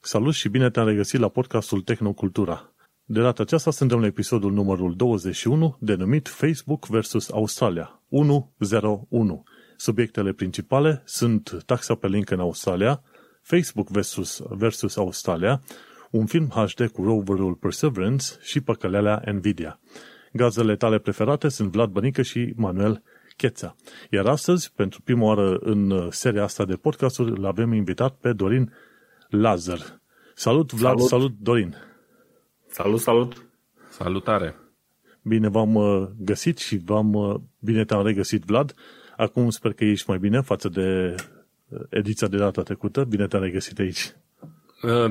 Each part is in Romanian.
Salut și bine te-am regăsit la podcastul Tehnocultura. De data aceasta suntem la episodul numărul 21, denumit Facebook vs. Australia 101. Subiectele principale sunt taxa pe link în Australia, Facebook versus, versus Australia, un film HD cu roverul Perseverance și păcălelea Nvidia. Gazele tale preferate sunt Vlad Bănică și Manuel Cheța. Iar astăzi, pentru prima oară în seria asta de podcasturi, l-avem invitat pe Dorin Lazar. Salut, Vlad, salut, salut Dorin. Salut, salut. Salutare. Bine v-am uh, găsit și v-am, uh, bine te-am regăsit, Vlad. Acum sper că ești mai bine față de uh, ediția de data trecută. Bine te-am regăsit aici.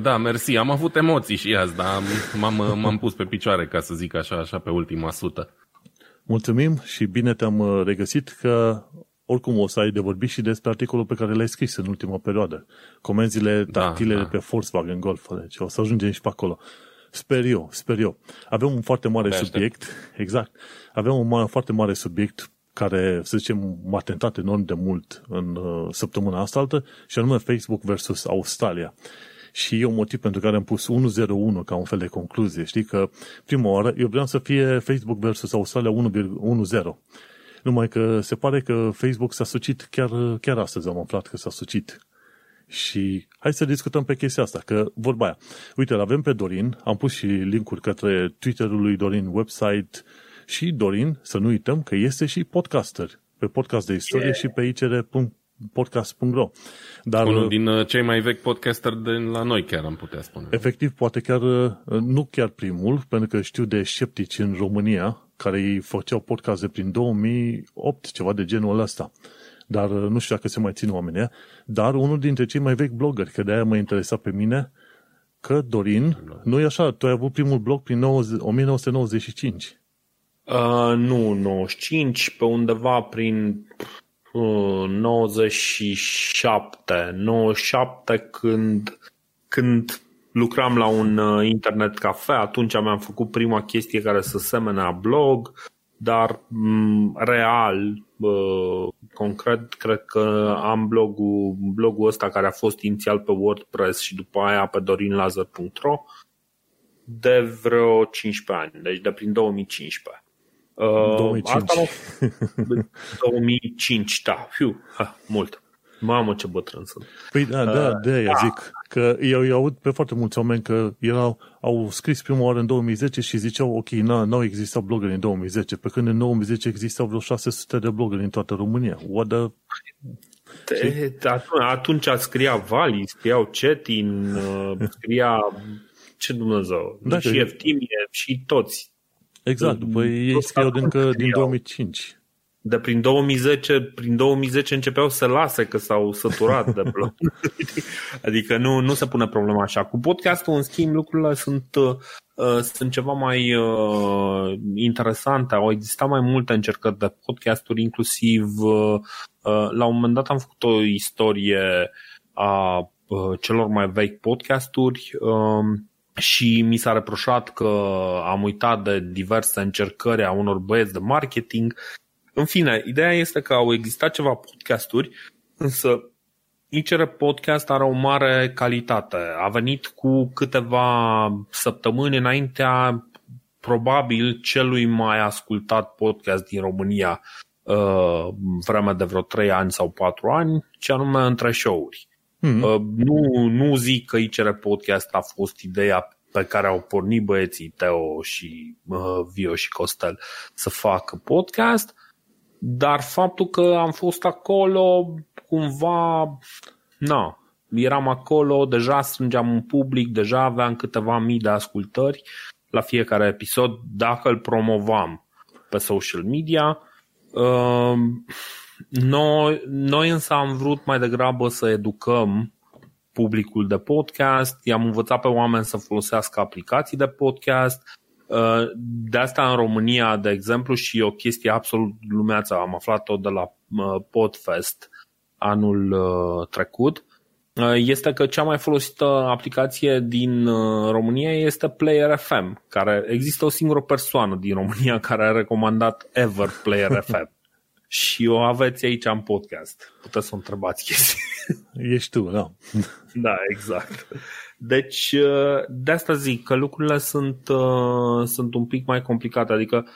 Da, mersi. Am avut emoții și azi, dar m-am, m-am pus pe picioare, ca să zic așa, așa pe ultima sută. Mulțumim și bine te-am regăsit că oricum o să ai de vorbit și despre articolul pe care l-ai scris în ultima perioadă. Comenzile da, tactile da, da. pe Volkswagen Golf. Deci o să ajungem și pe acolo. Sper eu, sper eu. Avem un foarte mare de subiect, aștept. exact, avem un mare, foarte mare subiect care, să zicem, m-a tentat enorm de mult în uh, săptămâna asta altă, și anume Facebook versus Australia. Și e un motiv pentru care am pus 101 ca un fel de concluzie. Știi că prima oară eu vreau să fie Facebook versus Australia 1.10. Numai că se pare că Facebook s-a sucit chiar, chiar astăzi am aflat că s-a sucit. Și hai să discutăm pe chestia asta, că vorba aia. Uite, îl avem pe Dorin, am pus și linkuri către Twitter-ul lui Dorin, website și Dorin, să nu uităm că este și podcaster pe podcast de istorie yeah. și pe icr.podcast.ro. Dar, Unul din uh, cei mai vechi podcaster de la noi chiar am putea spune. Efectiv, poate chiar, uh, nu chiar primul, pentru că știu de sceptici în România, care îi făceau podcast de prin 2008, ceva de genul ăsta. Dar uh, nu știu dacă se mai țin oamenii dar unul dintre cei mai vechi blogări, că de-aia mă interesa pe mine, că Dorin, nu e așa, tu ai avut primul blog prin 90, 1995. Uh, nu, 95, pe undeva prin uh, 97, 97 când, când lucram la un uh, internet cafe, atunci mi-am făcut prima chestie care să semene blog, dar mm, real, concret, cred că am blogul, blogul ăsta care a fost inițial pe WordPress și după aia pe dorinlazar.ro de vreo 15 ani, deci de prin 2015. 2005. Asta 2005, da, fiu, ha, mult. Mamă, ce bătrân sunt. Păi da, da, de aia da. zic că eu îi aud pe foarte mulți oameni că erau, au scris prima oară în 2010 și ziceau, ok, nu au existat blogări în 2010, pe când în 2010 existau vreo 600 de blogări în toată România. What the... De, atunci scria Vali, scriau Cetin, uh, scria ce Dumnezeu, da, și Eftimie și toți. Exact, după ei scriau încă din 2005 de prin 2010, prin 2010 începeau să lase că s-au săturat de blog. adică nu, nu se pune problema așa. Cu podcastul, în schimb, lucrurile sunt, uh, sunt ceva mai uh, interesante. Au existat mai multe încercări de podcasturi, inclusiv uh, uh, la un moment dat am făcut o istorie a uh, celor mai vechi podcasturi uh, și mi s-a reproșat că am uitat de diverse încercări a unor băieți de marketing în fine, ideea este că au existat ceva podcasturi, însă ICR Podcast are o mare calitate. A venit cu câteva săptămâni înaintea probabil celui mai ascultat podcast din România uh, vreme de vreo 3 ani sau 4 ani, ce anume între show-uri. Mm-hmm. Uh, nu, nu zic că ICR Podcast a fost ideea pe care au pornit băieții Teo și uh, Vio și Costel să facă podcast, dar faptul că am fost acolo, cumva, na, eram acolo, deja strângeam un public, deja aveam câteva mii de ascultări la fiecare episod, dacă îl promovam pe social media. Ehm, noi, noi însă am vrut mai degrabă să educăm publicul de podcast, i-am învățat pe oameni să folosească aplicații de podcast, Uh, de asta în România, de exemplu, și o chestie absolut lumeață, am aflat-o de la uh, Podfest anul uh, trecut, este că cea mai folosită aplicație din România este Player FM, care există o singură persoană din România care a recomandat ever Player FM. și o aveți aici în podcast. Puteți să o întrebați chestii. Ești tu, da. Da, exact. Deci, uh, de asta zic că lucrurile sunt, uh, sunt un pic mai complicate. Adică,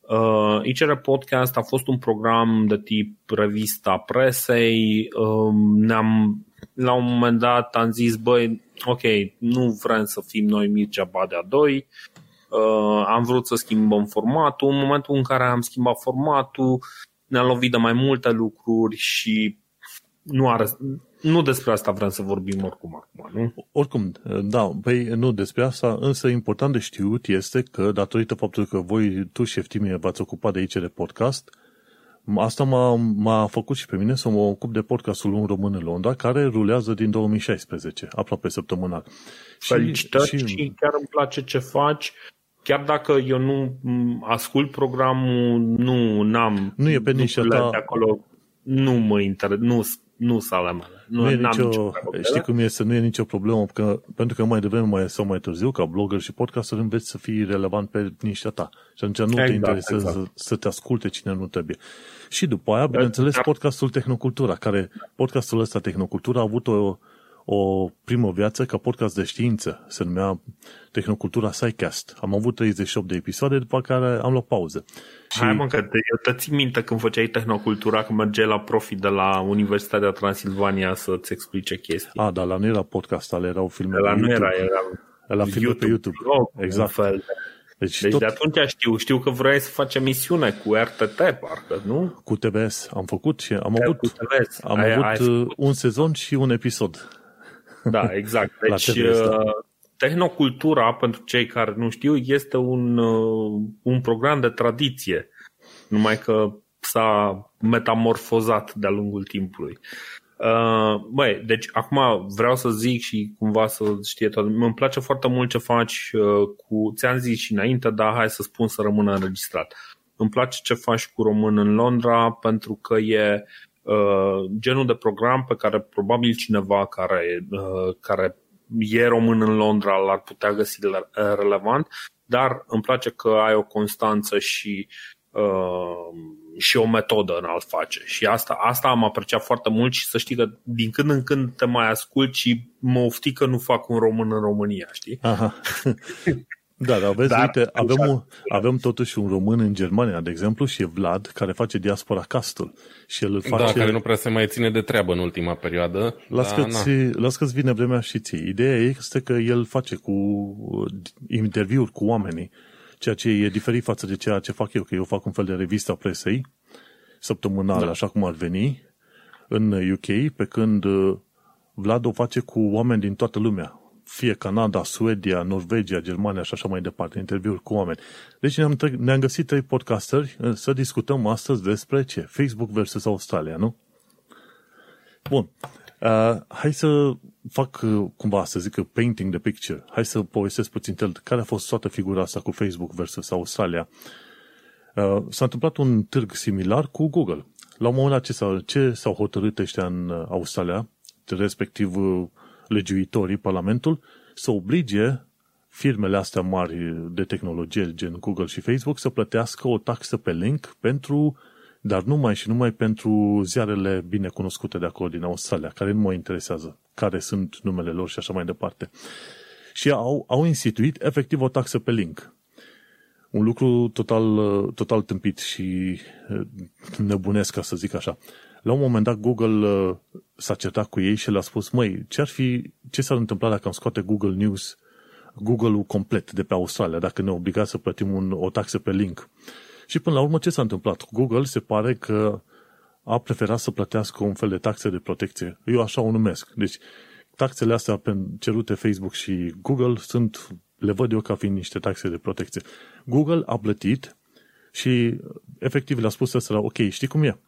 uh, ICR Podcast a fost un program de tip revista presei. Uh, ne-am, la un moment dat am zis, băi, ok, nu vrem să fim noi Mircea Badea 2, uh, am vrut să schimbăm formatul. În momentul în care am schimbat formatul, ne-am lovit de mai multe lucruri și nu, are, nu despre asta vrem să vorbim oricum acum, nu? Oricum, da, păi nu despre asta, însă important de știut este că datorită faptului că voi, tu și Șeftimie, v-ați ocupat de aici de podcast, asta m-a, m-a făcut și pe mine să mă ocup de podcastul Un Român în Londra, care rulează din 2016, aproape săptămânal. Felicitări și, și... și chiar îmi place ce faci chiar dacă eu nu ascult programul, nu am nu e pe nișa ta. de acolo, nu mă inter, nu, nu sale mele. Nu, nu e nicio, nicio știi cum este, nu e nicio problemă, că, pentru că mai devreme mai, sau mai târziu, ca blogger și podcaster, înveți să fii relevant pe nișa ta. Și atunci nu exact, te interesează exact. să te asculte cine nu trebuie. Și după aia, bineînțeles, podcastul Tehnocultura, care podcastul ăsta Tehnocultura a avut o, o primă viață ca podcast de știință. Se numea Tehnocultura SciCast. Am avut 38 de episoade, după care am luat pauză. Și... Hai mă, că te, eu te țin minte când făceai Tehnocultura, când mergeai la profi de la Universitatea Transilvania să-ți explice chestii. A, da, la nu era podcast, ale erau filme la nu era, era la filme YouTube, pe YouTube. Blog, exact. Fel. Deci, deci tot... de atunci știu, știu că vrei să faci emisiune cu RTT, parcă, nu? Cu TBS am făcut și am avut, am ai, avut ai un sezon și un episod. Da, exact. Deci uh, tehnocultura, pentru cei care nu știu, este un, uh, un program de tradiție, numai că s-a metamorfozat de-a lungul timpului. Uh, băi, deci acum vreau să zic și cumva să știe tot. Îmi place foarte mult ce faci uh, cu, ți-am zis și înainte, dar hai să spun să rămână înregistrat. Îmi place ce faci cu român în Londra pentru că e Uh, genul de program pe care probabil cineva care, uh, care e român în Londra l-ar putea găsi relevant, dar îmi place că ai o constanță și uh, și o metodă în a-l face. Și asta, asta am apreciat foarte mult și să știi că din când în când te mai ascult și mă ofti că nu fac un român în România, știi? Aha. Da, dar vezi, dar, uite, avem, un, avem totuși un român în Germania, de exemplu, și e Vlad, care face diaspora castul. Și el da, face... Da, care nu prea se mai ține de treabă în ultima perioadă. Las, da, că-ți, las că vine vremea și ție. Ideea este că el face cu interviuri cu oamenii, ceea ce e diferit față de ceea ce fac eu, că eu fac un fel de revistă presei, săptămânal, da. așa cum ar veni, în UK, pe când uh, Vlad o face cu oameni din toată lumea fie Canada, Suedia, Norvegia, Germania și așa mai departe, interviuri cu oameni. Deci ne-am, ne-am găsit trei podcasteri uh, să discutăm astăzi despre ce? Facebook versus Australia, nu? Bun. Uh, hai să fac uh, cumva să zic painting the picture. Hai să povestesc puțin el care a fost toată figura asta cu Facebook versus Australia. Uh, s-a întâmplat un târg similar cu Google. La un moment dat ce s-au, ce s-au hotărât ăștia în uh, Australia, respectiv uh, legiuitorii, Parlamentul, să oblige firmele astea mari de tehnologie, gen Google și Facebook, să plătească o taxă pe link pentru, dar numai și numai pentru ziarele bine cunoscute de acolo din Australia, care nu mă interesează care sunt numele lor și așa mai departe. Și au, au instituit efectiv o taxă pe link. Un lucru total, total tâmpit și eh, nebunesc, ca să zic așa. La un moment dat Google uh, s-a certat cu ei și le-a spus, măi, ce ar fi, ce s-ar întâmpla dacă am scoate Google News, Google-ul complet de pe Australia, dacă ne obliga să plătim un, o taxă pe link. Și până la urmă ce s-a întâmplat? Google se pare că a preferat să plătească un fel de taxe de protecție. Eu așa o numesc. Deci taxele astea cerute Facebook și Google sunt, le văd eu ca fiind niște taxe de protecție. Google a plătit și efectiv le-a spus să ok, știi cum e?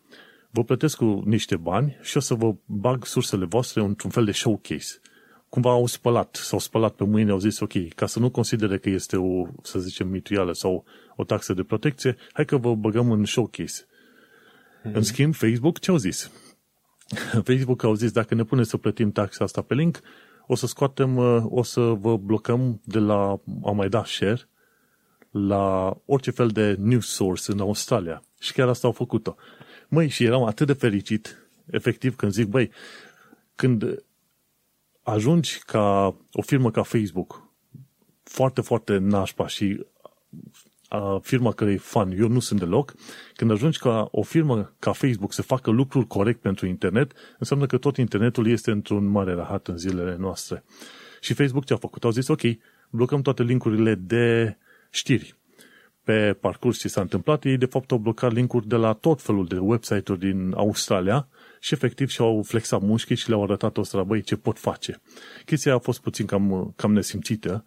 Vă plătesc cu niște bani și o să vă bag sursele voastre într-un fel de showcase. Cumva au spălat, s-au spălat pe mâine, au zis, ok, ca să nu considere că este o, să zicem, mituială sau o taxă de protecție, hai că vă băgăm în showcase. Mm-hmm. În schimb, Facebook ce au zis? Facebook au zis, dacă ne pune să plătim taxa asta pe link, o să scoatem, o să vă blocăm de la a mai da share la orice fel de news source în Australia. Și chiar asta au făcut-o. Măi, și eram atât de fericit, efectiv, când zic, băi, când ajungi ca o firmă ca Facebook, foarte, foarte nașpa și a firma care e fan, eu nu sunt deloc, când ajungi ca o firmă ca Facebook să facă lucrul corect pentru internet, înseamnă că tot internetul este într-un mare rahat în zilele noastre. Și Facebook ce a făcut? Au zis, ok, blocăm toate linkurile de știri. Pe parcurs ce s-a întâmplat, ei de fapt au blocat linkuri de la tot felul de website-uri din Australia și efectiv și-au flexat mușchii și le-au arătat o băi, ce pot face. Chestia a fost puțin cam, cam nesimțită,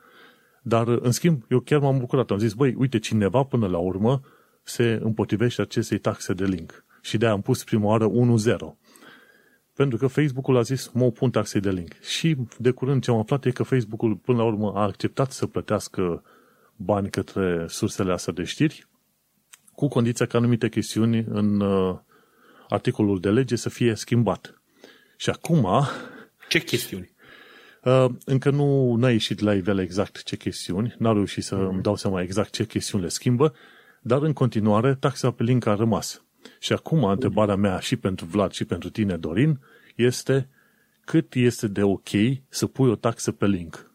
dar, în schimb, eu chiar m-am bucurat. Am zis, băi, uite, cineva până la urmă se împotrivește acestei taxe de link. Și de-aia am pus prima oară 1.0. Pentru că Facebook-ul a zis, mă opun taxei de link. Și de curând ce am aflat e că Facebook-ul până la urmă a acceptat să plătească bani către sursele astea de știri, cu condiția ca anumite chestiuni în uh, articolul de lege să fie schimbat. Și acum... Ce chestiuni? Uh, încă nu a ieșit la iveală exact ce chestiuni, n-a reușit să mm-hmm. îmi dau seama exact ce chestiuni le schimbă, dar în continuare taxa pe link a rămas. Și acum mm-hmm. întrebarea mea și pentru Vlad și pentru tine, Dorin, este cât este de ok să pui o taxă pe link?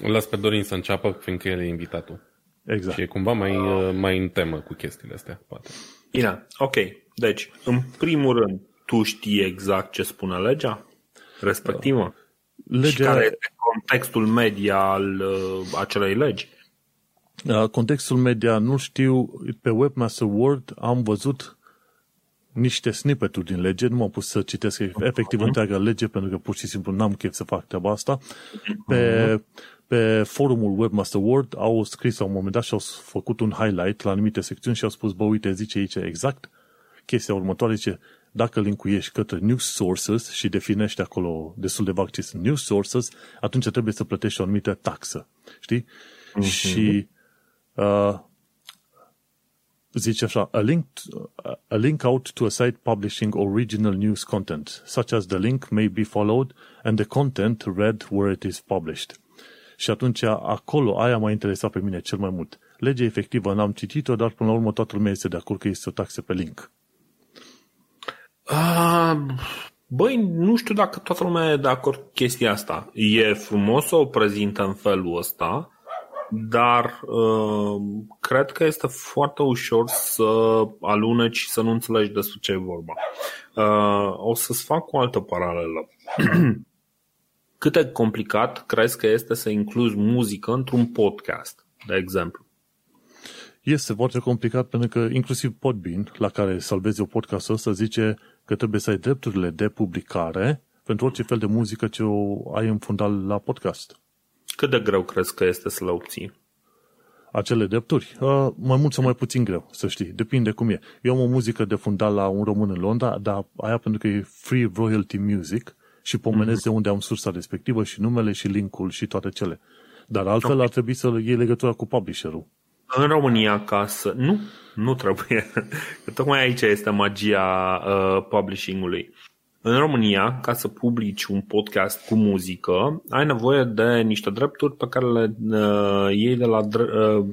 Las pe Dorin să înceapă, fiindcă el e invitatul. Exact. Și e cumva mai, uh, mai în temă cu chestiile astea, poate. Bine, ok. Deci, în primul rând, tu știi exact ce spune legea? respectivă? Legea... Și care este contextul media al uh, acelei legi? Uh, contextul media nu știu, pe Webmaster Word am văzut niște snippet din lege, nu m-am pus să citesc efectiv uh-huh. întreaga lege, pentru că pur și simplu n-am chef să fac treaba asta. Pe, uh-huh. Pe forumul Webmaster Word au scris la un moment dat și au făcut un highlight la anumite secțiuni și au spus, bă, uite, zice aici exact chestia următoare, zice, dacă linkuiești către news sources și definești acolo destul de vag ce sunt news sources, atunci trebuie să plătești o anumită taxă. Știi? Mm-hmm. Și uh, zice așa, a link, a link out to a site publishing original news content, such as the link may be followed and the content read where it is published. Și atunci acolo aia m-a interesat pe mine cel mai mult. Legea efectivă n-am citit-o, dar până la urmă toată lumea este de acord că este o taxă pe link. Uh, băi, nu știu dacă toată lumea e de acord cu chestia asta. E frumos să o prezintă în felul ăsta, dar uh, cred că este foarte ușor să aluneci și să nu înțelegi despre ce e vorba. Uh, o să-ți fac o altă paralelă. Cât de complicat crezi că este să incluzi muzică într-un podcast, de exemplu? Este foarte complicat pentru că inclusiv Podbean, la care salvezi o podcast ăsta, zice că trebuie să ai drepturile de publicare pentru orice fel de muzică ce o ai în fundal la podcast. Cât de greu crezi că este să le obții? Acele drepturi? Uh, mai mult sau mai puțin greu, să știi. Depinde cum e. Eu am o muzică de fundal la un român în Londra, dar aia pentru că e free royalty music și pomenesc mm-hmm. de unde am sursa respectivă și numele și linkul și toate cele. Dar altfel okay. ar trebui să iei legătura cu publisherul. În România, ca să... Nu, nu trebuie. Că tocmai aici este magia uh, publishing-ului. În România, ca să publici un podcast cu muzică, ai nevoie de niște drepturi pe care le uh, iei de la, uh,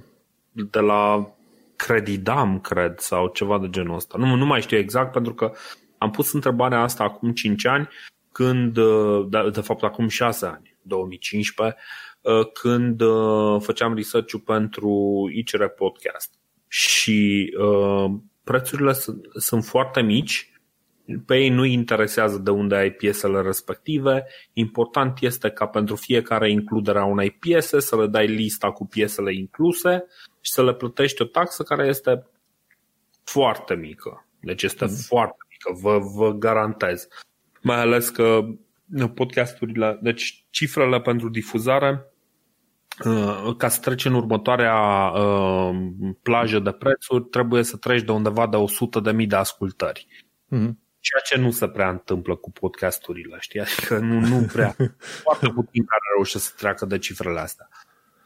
de la Credidam, cred, sau ceva de genul ăsta. Nu, nu mai știu exact, pentru că am pus întrebarea asta acum 5 ani, când, uh, de, de fapt acum 6 ani, 2015, uh, când uh, făceam research-ul pentru ICR Podcast și uh, prețurile sunt, sunt foarte mici, pe ei nu interesează de unde ai piesele respective, important este ca pentru fiecare includere a unei piese să le dai lista cu piesele incluse și să le plătești o taxă care este foarte mică. Deci este mm. foarte mică, vă, vă garantez. Mai ales că podcasturile, deci cifrele pentru difuzare Uh, ca să treci în următoarea uh, plajă de prețuri, trebuie să treci de undeva de 100 de mii de ascultări. Mm-hmm. Ceea ce nu se prea întâmplă cu podcasturile, știi? Adică nu, nu prea. Foarte puțin care reușesc să treacă de cifrele astea.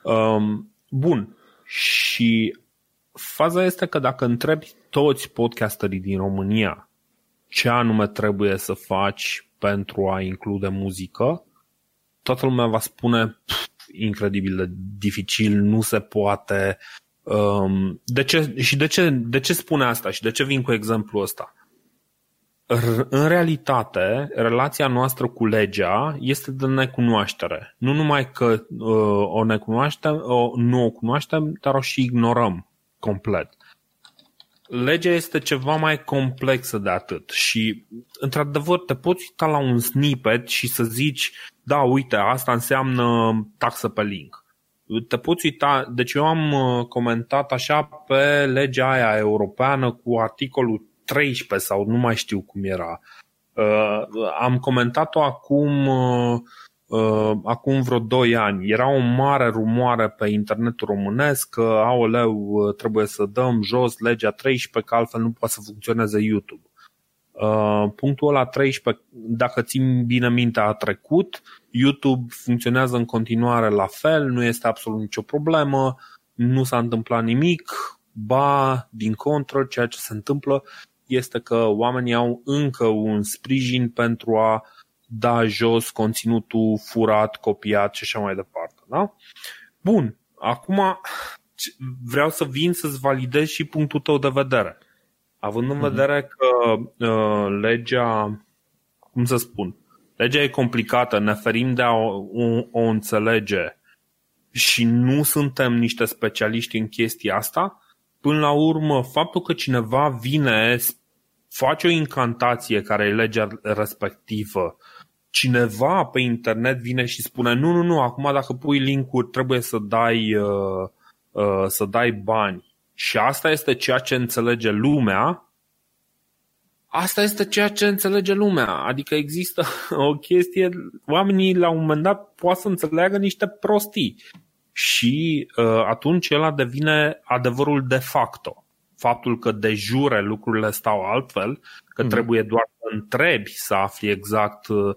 Um, bun. Și faza este că dacă întrebi toți podcasterii din România ce anume trebuie să faci pentru a include muzică, toată lumea va spune incredibil de dificil, nu se poate, Um, de ce, și de ce, de ce spune asta și de ce vin cu exemplul ăsta? în realitate, relația noastră cu legea este de necunoaștere. Nu numai că uh, o necunoaștem, o, nu o cunoaștem, dar o și ignorăm complet. Legea este ceva mai complexă de atât și, într-adevăr, te poți uita la un snippet și să zici, da, uite, asta înseamnă taxă pe link. Te poți uita, deci eu am uh, comentat așa pe legea aia europeană cu articolul 13 sau nu mai știu cum era. Uh, am comentat-o acum, uh, uh, acum vreo 2 ani. Era o mare rumoare pe internetul românesc că, aoleu, uh, trebuie să dăm jos legea 13 că altfel nu poate să funcționeze YouTube. Uh, punctul ăla 13, dacă țin bine minte, a trecut. YouTube funcționează în continuare la fel, nu este absolut nicio problemă, nu s-a întâmplat nimic, ba, din contră, ceea ce se întâmplă este că oamenii au încă un sprijin pentru a da jos conținutul furat, copiat și așa mai departe. Da? Bun, acum vreau să vin să-ți validez și punctul tău de vedere. Având în mhm. vedere că uh, legea, cum să spun, legea e complicată, ne ferim de a o, o, o înțelege și nu suntem niște specialiști în chestia asta, până la urmă, faptul că cineva vine, face o incantație care e legea respectivă, cineva pe internet vine și spune nu, nu, nu, acum dacă pui linkuri trebuie să dai, uh, uh, să dai bani și asta este ceea ce înțelege lumea, asta este ceea ce înțelege lumea. Adică există o chestie, oamenii la un moment dat poate să înțeleagă niște prostii și uh, atunci ăla devine adevărul de facto. Faptul că de jure lucrurile stau altfel, că mm-hmm. trebuie doar să întrebi să afli exact uh, uh,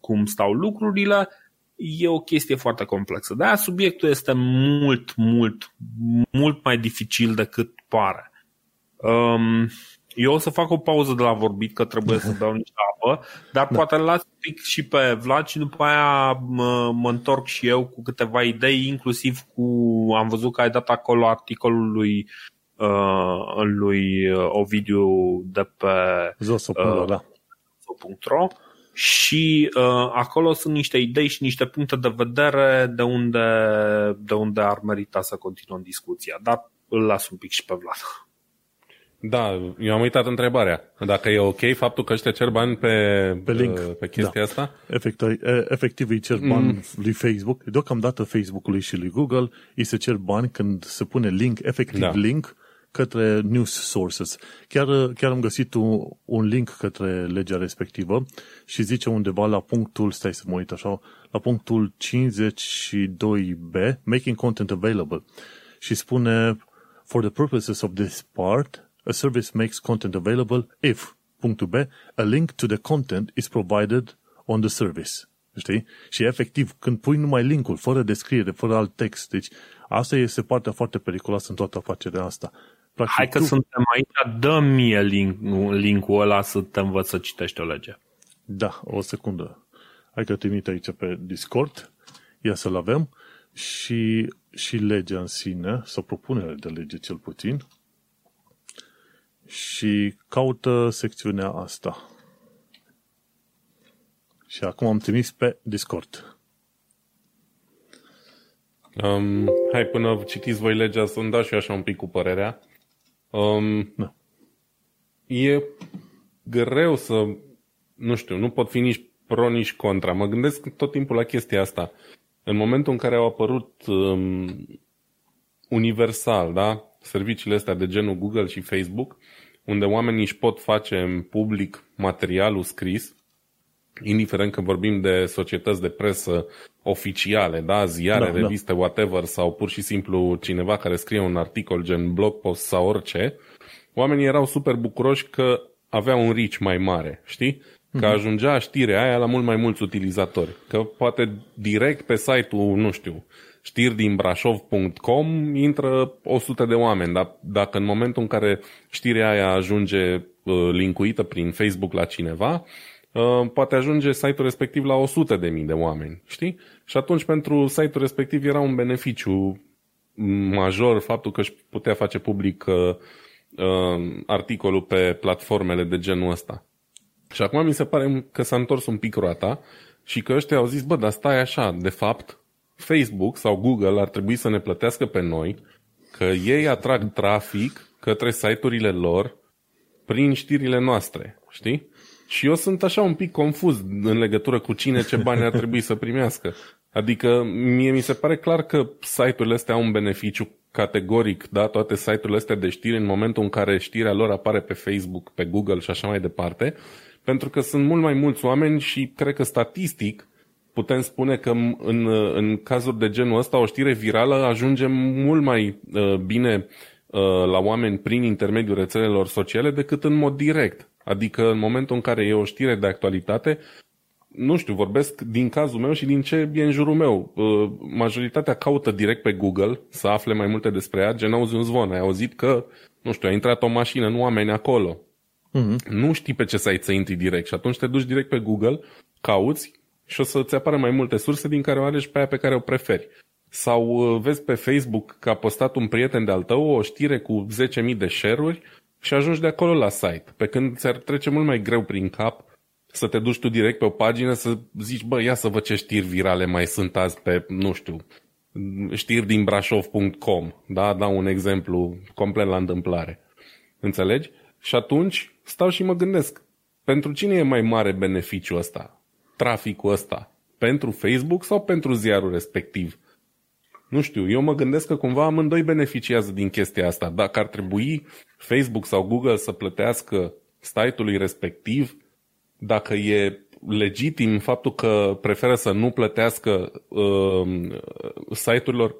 cum stau lucrurile, e o chestie foarte complexă. De aia subiectul este mult, mult, mult mai dificil decât pare. Um, eu o să fac o pauză de la vorbit, că trebuie să beau niște apă, dar da. poate las un pic și pe Vlad și după aia mă, mă întorc și eu cu câteva idei, inclusiv cu, am văzut că ai dat acolo articolul lui, uh, lui Ovidiu de pe zoso.ro, uh, da. zoso.ro și uh, acolo sunt niște idei și niște puncte de vedere de unde, de unde ar merita să continuăm discuția, dar îl las un pic și pe Vlad. Da, eu am uitat întrebarea. Dacă e ok faptul că ăștia cer bani pe, pe, link. Uh, pe chestia da. asta? Efectiv, efectiv îi cer bani mm. lui Facebook. Deocamdată Facebook-ului și lui Google îi se cer bani când se pune link, efectiv da. link, către news sources. Chiar, chiar am găsit un, un link către legea respectivă și zice undeva la punctul, stai să mă uit așa, la punctul 52b, making content available. Și spune, for the purposes of this part, a service makes content available if, punctul B, a link to the content is provided on the service. Știi? Și efectiv, când pui numai linkul, fără descriere, fără alt text, deci asta este partea foarte periculoasă în toată afacerea asta. Practic, Hai că tu... suntem aici, dă mie link, linkul ăla să te învăț să citești o lege. Da, o secundă. Hai că trimit aici pe Discord, ia să-l avem, și, și legea în sine, sau propunerea de lege cel puțin, și caută secțiunea asta. Și acum am trimis pe Discord. Um, hai până citiți voi legea să-mi dați și așa un pic cu părerea. Um, da. E greu să, nu știu, nu pot fi nici pro, nici contra. Mă gândesc tot timpul la chestia asta. În momentul în care au apărut um, universal, da, serviciile astea de genul Google și Facebook, unde oamenii își pot face în public materialul scris, indiferent că vorbim de societăți de presă oficiale, da, ziare, da, da. reviste, da. whatever, sau pur și simplu cineva care scrie un articol gen blog post sau orice, oamenii erau super bucuroși că avea un reach mai mare, știi? Că mhm. ajungea știrea aia la mult mai mulți utilizatori. Că poate direct pe site-ul, nu știu, știri din brașov.com intră 100 de oameni, dar dacă în momentul în care știrea aia ajunge uh, linkuită prin Facebook la cineva, uh, poate ajunge site-ul respectiv la 100 de mii de oameni, știi? Și atunci pentru site-ul respectiv era un beneficiu major faptul că își putea face public uh, uh, articolul pe platformele de genul ăsta. Și acum mi se pare că s-a întors un pic roata și că ăștia au zis, bă, dar stai așa, de fapt, Facebook sau Google ar trebui să ne plătească pe noi, că ei atrag trafic către site-urile lor prin știrile noastre, știi? Și eu sunt așa un pic confuz în legătură cu cine ce bani ar trebui să primească. Adică mie mi se pare clar că site-urile astea au un beneficiu categoric, da, toate site-urile astea de știri în momentul în care știrea lor apare pe Facebook, pe Google și așa mai departe, pentru că sunt mult mai mulți oameni și cred că statistic putem spune că în, în cazuri de genul ăsta o știre virală ajunge mult mai uh, bine uh, la oameni prin intermediul rețelelor sociale decât în mod direct. Adică în momentul în care e o știre de actualitate, nu știu, vorbesc din cazul meu și din ce e în jurul meu. Uh, majoritatea caută direct pe Google să afle mai multe despre ea, gen auzi un zvon, ai auzit că, nu știu, a intrat o mașină, nu oameni acolo. Uh-huh. Nu știi pe ce site să intri direct și atunci te duci direct pe Google, cauți și o să-ți apară mai multe surse din care o alegi pe aia pe care o preferi. Sau uh, vezi pe Facebook că a postat un prieten de-al tău o știre cu 10.000 de share-uri și ajungi de acolo la site. Pe când ți-ar trece mult mai greu prin cap să te duci tu direct pe o pagină să zici, bă, ia să văd ce știri virale mai sunt azi pe, nu știu, știri din brașov.com, da? Dau un exemplu complet la întâmplare. Înțelegi? Și atunci stau și mă gândesc, pentru cine e mai mare beneficiu ăsta? Traficul ăsta? Pentru Facebook sau pentru ziarul respectiv? Nu știu, eu mă gândesc că cumva amândoi beneficiază din chestia asta. Dacă ar trebui Facebook sau Google să plătească site-ului respectiv, dacă e legitim faptul că preferă să nu plătească uh, site-urilor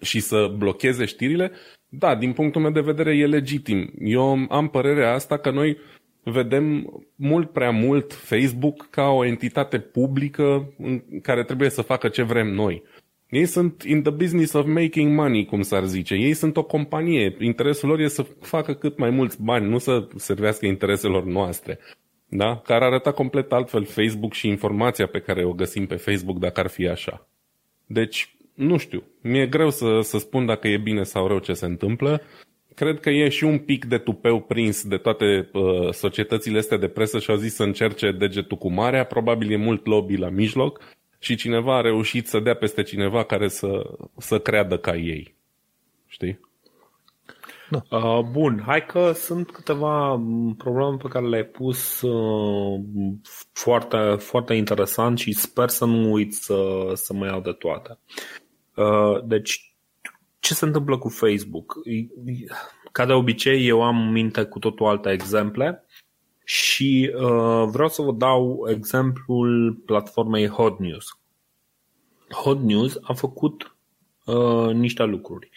și să blocheze știrile, da, din punctul meu de vedere e legitim. Eu am părerea asta că noi vedem mult prea mult Facebook ca o entitate publică în care trebuie să facă ce vrem noi. Ei sunt in the business of making money, cum s-ar zice. Ei sunt o companie. Interesul lor e să facă cât mai mulți bani, nu să servească intereselor noastre. Da? Care arăta complet altfel Facebook și informația pe care o găsim pe Facebook dacă ar fi așa. Deci, nu știu. Mi-e greu să, să spun dacă e bine sau rău ce se întâmplă. Cred că e și un pic de tupeu prins de toate uh, societățile astea de presă și au zis să încerce degetul cu marea. Probabil e mult lobby la mijloc și cineva a reușit să dea peste cineva care să, să creadă ca ei. Știi? Da. Uh, bun, hai că sunt câteva probleme pe care le-ai pus uh, foarte, foarte interesant și sper să nu uit să, să mă iau de toate. Uh, deci, ce se întâmplă cu Facebook? Ca de obicei, eu am în minte cu totul alte exemple și uh, vreau să vă dau exemplul platformei Hot News. Hot News a făcut uh, niște lucruri.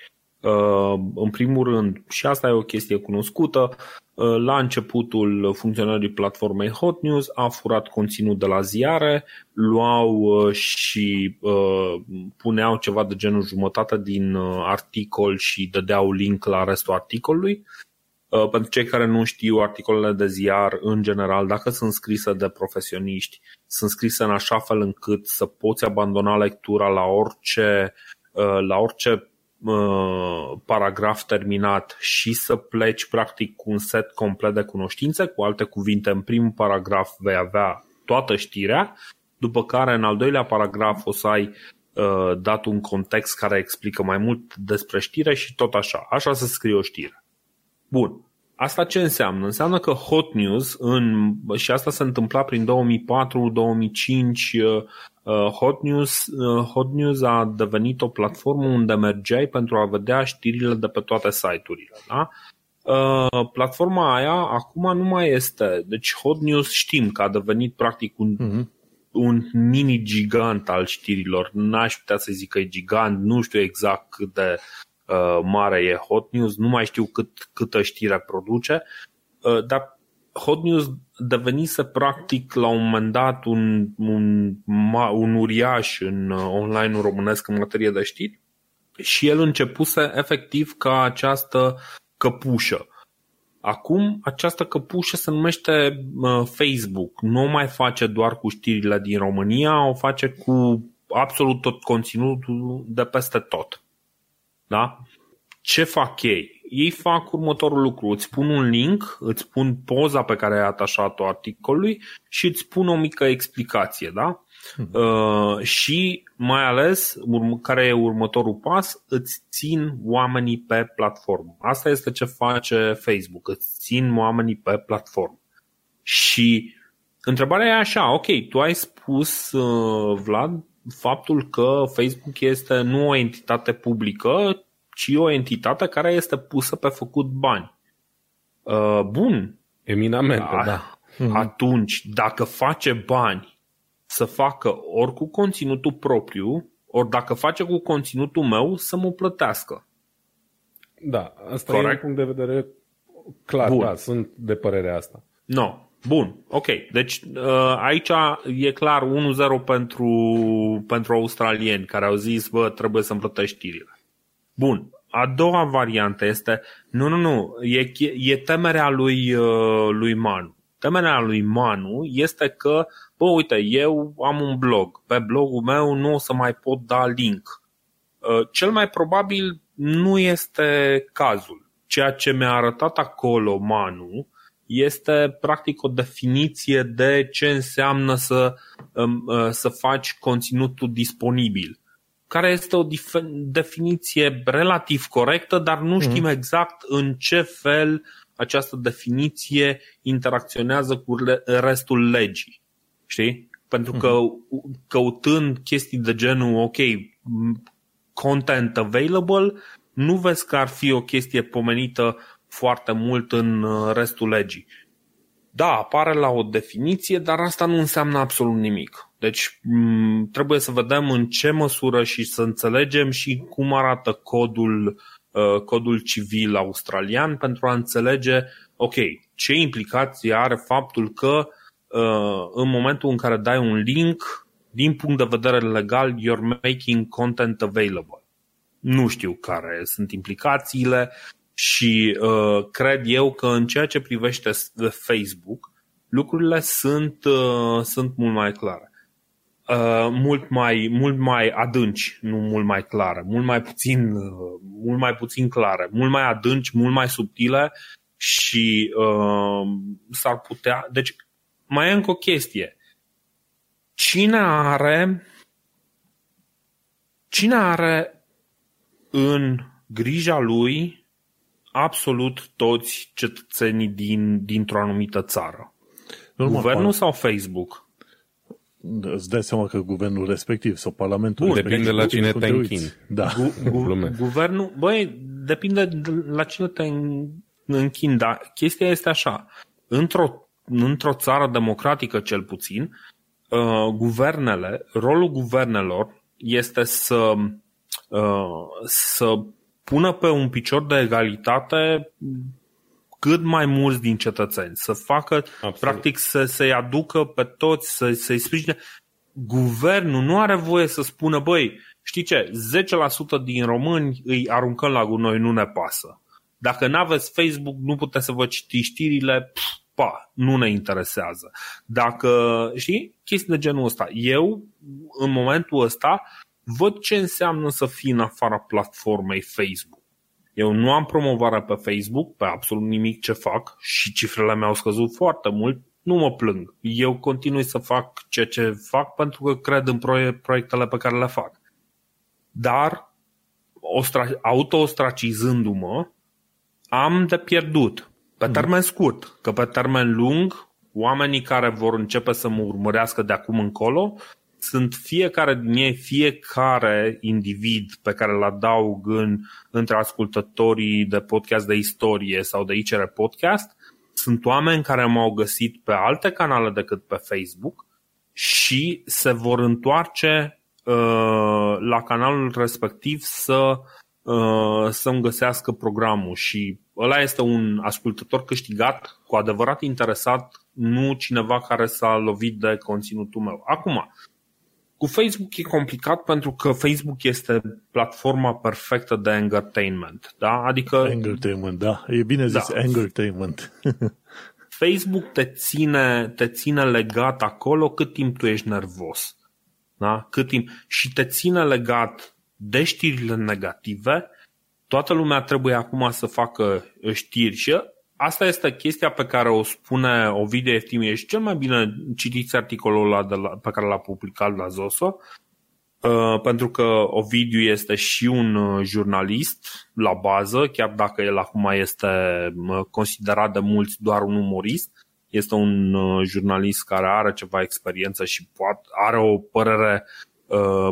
Uh, în primul rând, și asta e o chestie cunoscută, uh, la începutul funcționării platformei Hot News a furat conținut de la ziare, luau uh, și puneau ceva de genul jumătate din articol și dădeau link la restul articolului. Pentru cei care nu știu, articolele de ziar, în general, dacă sunt scrise de profesioniști, sunt scrise în așa fel încât să poți abandona lectura la orice, la orice Uh, paragraf terminat și să pleci practic cu un set complet de cunoștințe, cu alte cuvinte, în primul paragraf vei avea toată știrea, după care în al doilea paragraf o să ai uh, dat un context care explică mai mult despre știre și tot așa. Așa se scrie o știre. Bun. Asta ce înseamnă? Înseamnă că Hot News, în, și asta se întâmpla prin 2004-2005, Uh, Hot News, uh, Hot News a devenit o platformă unde mergeai pentru a vedea știrile de pe toate site-urile. Da? Uh, platforma aia acum nu mai este. Deci Hot News știm că a devenit practic un, uh-huh. un mini gigant al știrilor. N-aș putea să zic că e gigant, nu știu exact cât de uh, mare e Hot News, nu mai știu cât, câtă știre produce, uh, dar Hot News devenise practic la un moment dat un, un, un uriaș în uh, online românesc în materie de știri și el începuse efectiv ca această căpușă. Acum această căpușă se numește uh, Facebook. Nu o mai face doar cu știrile din România, o face cu absolut tot conținutul de peste tot. Da? Ce fac ei? Ei fac următorul lucru. Îți pun un link, îți pun poza pe care ai atașat-o articolului și îți pun o mică explicație. Da? Hmm. Uh, și mai ales, urm- care e următorul pas, îți țin oamenii pe platformă. Asta este ce face Facebook, îți țin oamenii pe platformă. Și întrebarea e așa, ok, tu ai spus, uh, Vlad, faptul că Facebook este nu o entitate publică, ci o entitate care este pusă pe făcut bani. Uh, bun. Eminamente, da. da. Atunci, dacă face bani să facă ori cu conținutul propriu, ori dacă face cu conținutul meu, să mă plătească. Da, asta Corect? e un punct de vedere clar, Bun. da, sunt de părerea asta. No. Bun, ok. Deci uh, aici e clar 1-0 pentru, pentru australieni care au zis, bă, trebuie să-mi plătești știrile. Bun. A doua variantă este, nu, nu, nu, e, e temerea lui, uh, lui Manu. Temerea lui Manu este că bă, uite, eu am un blog, pe blogul meu nu o să mai pot da link. Uh, cel mai probabil nu este cazul. Ceea ce mi-a arătat acolo Manu este practic o definiție de ce înseamnă să, um, uh, să faci conținutul disponibil care este o definiție relativ corectă, dar nu știm mm. exact în ce fel această definiție interacționează cu restul legii. Știi? Pentru că uh-huh. căutând chestii de genul, ok, content available, nu vezi că ar fi o chestie pomenită foarte mult în uh, restul legii. Da, apare la o definiție, dar asta nu înseamnă absolut nimic. Deci trebuie să vedem în ce măsură și să înțelegem și cum arată codul, uh, codul civil australian pentru a înțelege, ok, ce implicație are faptul că Uh, în momentul în care dai un link, din punct de vedere legal, you're making content available. Nu știu care sunt implicațiile și uh, cred eu că în ceea ce privește Facebook, lucrurile sunt, uh, sunt mult mai clare. Uh, mult, mai, mult mai adânci, nu mult mai clare, mult mai puțin, uh, mult mai puțin clare, mult mai adânci, mult mai subtile și uh, s-ar putea. Deci mai e încă o chestie. Cine are cine are în grija lui absolut toți cetățenii din, dintr-o anumită țară? Normal, Guvernul sau Facebook? Îți dai seama că guvernul respectiv sau parlamentul Bun, respectiv. Depinde la cine te închini. Da. Gu, gu, guvernul, băi, depinde la cine te închini, dar chestia este așa. Într-o într-o țară democratică cel puțin, uh, guvernele, rolul guvernelor este să, uh, să pună pe un picior de egalitate cât mai mulți din cetățeni, să facă, Absolut. practic, să, să-i aducă pe toți, să, să-i sprijine. Guvernul nu are voie să spună, băi, știi ce, 10% din români îi aruncăm la gunoi, nu ne pasă. Dacă nu aveți Facebook, nu puteți să vă citiți știrile, pf, pa, nu ne interesează. Dacă, știi, chestii de genul ăsta. Eu, în momentul ăsta, văd ce înseamnă să fii în afara platformei Facebook. Eu nu am promovare pe Facebook, pe absolut nimic ce fac și cifrele mele au scăzut foarte mult, nu mă plâng. Eu continui să fac ceea ce fac pentru că cred în proiectele pe care le fac. Dar, auto-ostracizându-mă, am de pierdut. Pe termen scurt, că pe termen lung, oamenii care vor începe să mă urmărească de acum încolo sunt fiecare din ei, fiecare individ pe care îl adaug în, între ascultătorii de podcast de istorie sau de ICR Podcast, sunt oameni care m-au găsit pe alte canale decât pe Facebook și se vor întoarce uh, la canalul respectiv să, uh, să-mi găsească programul și ăla este un ascultător câștigat, cu adevărat interesat, nu cineva care s-a lovit de conținutul meu. Acum, cu Facebook e complicat pentru că Facebook este platforma perfectă de entertainment. Da? Adică, entertainment, da. E bine zis da. entertainment. Facebook te ține, te ține legat acolo cât timp tu ești nervos. Da? Cât timp. Și te ține legat de știrile negative toată lumea trebuie acum să facă știri și asta este chestia pe care o spune Ovidiu Eftimiu. Și cel mai bine citiți articolul ăla de la, pe care l-a publicat la Zoso, uh, pentru că Ovidiu este și un uh, jurnalist la bază, chiar dacă el acum este uh, considerat de mulți doar un umorist, este un jurnalist care are ceva experiență și poate, are o părere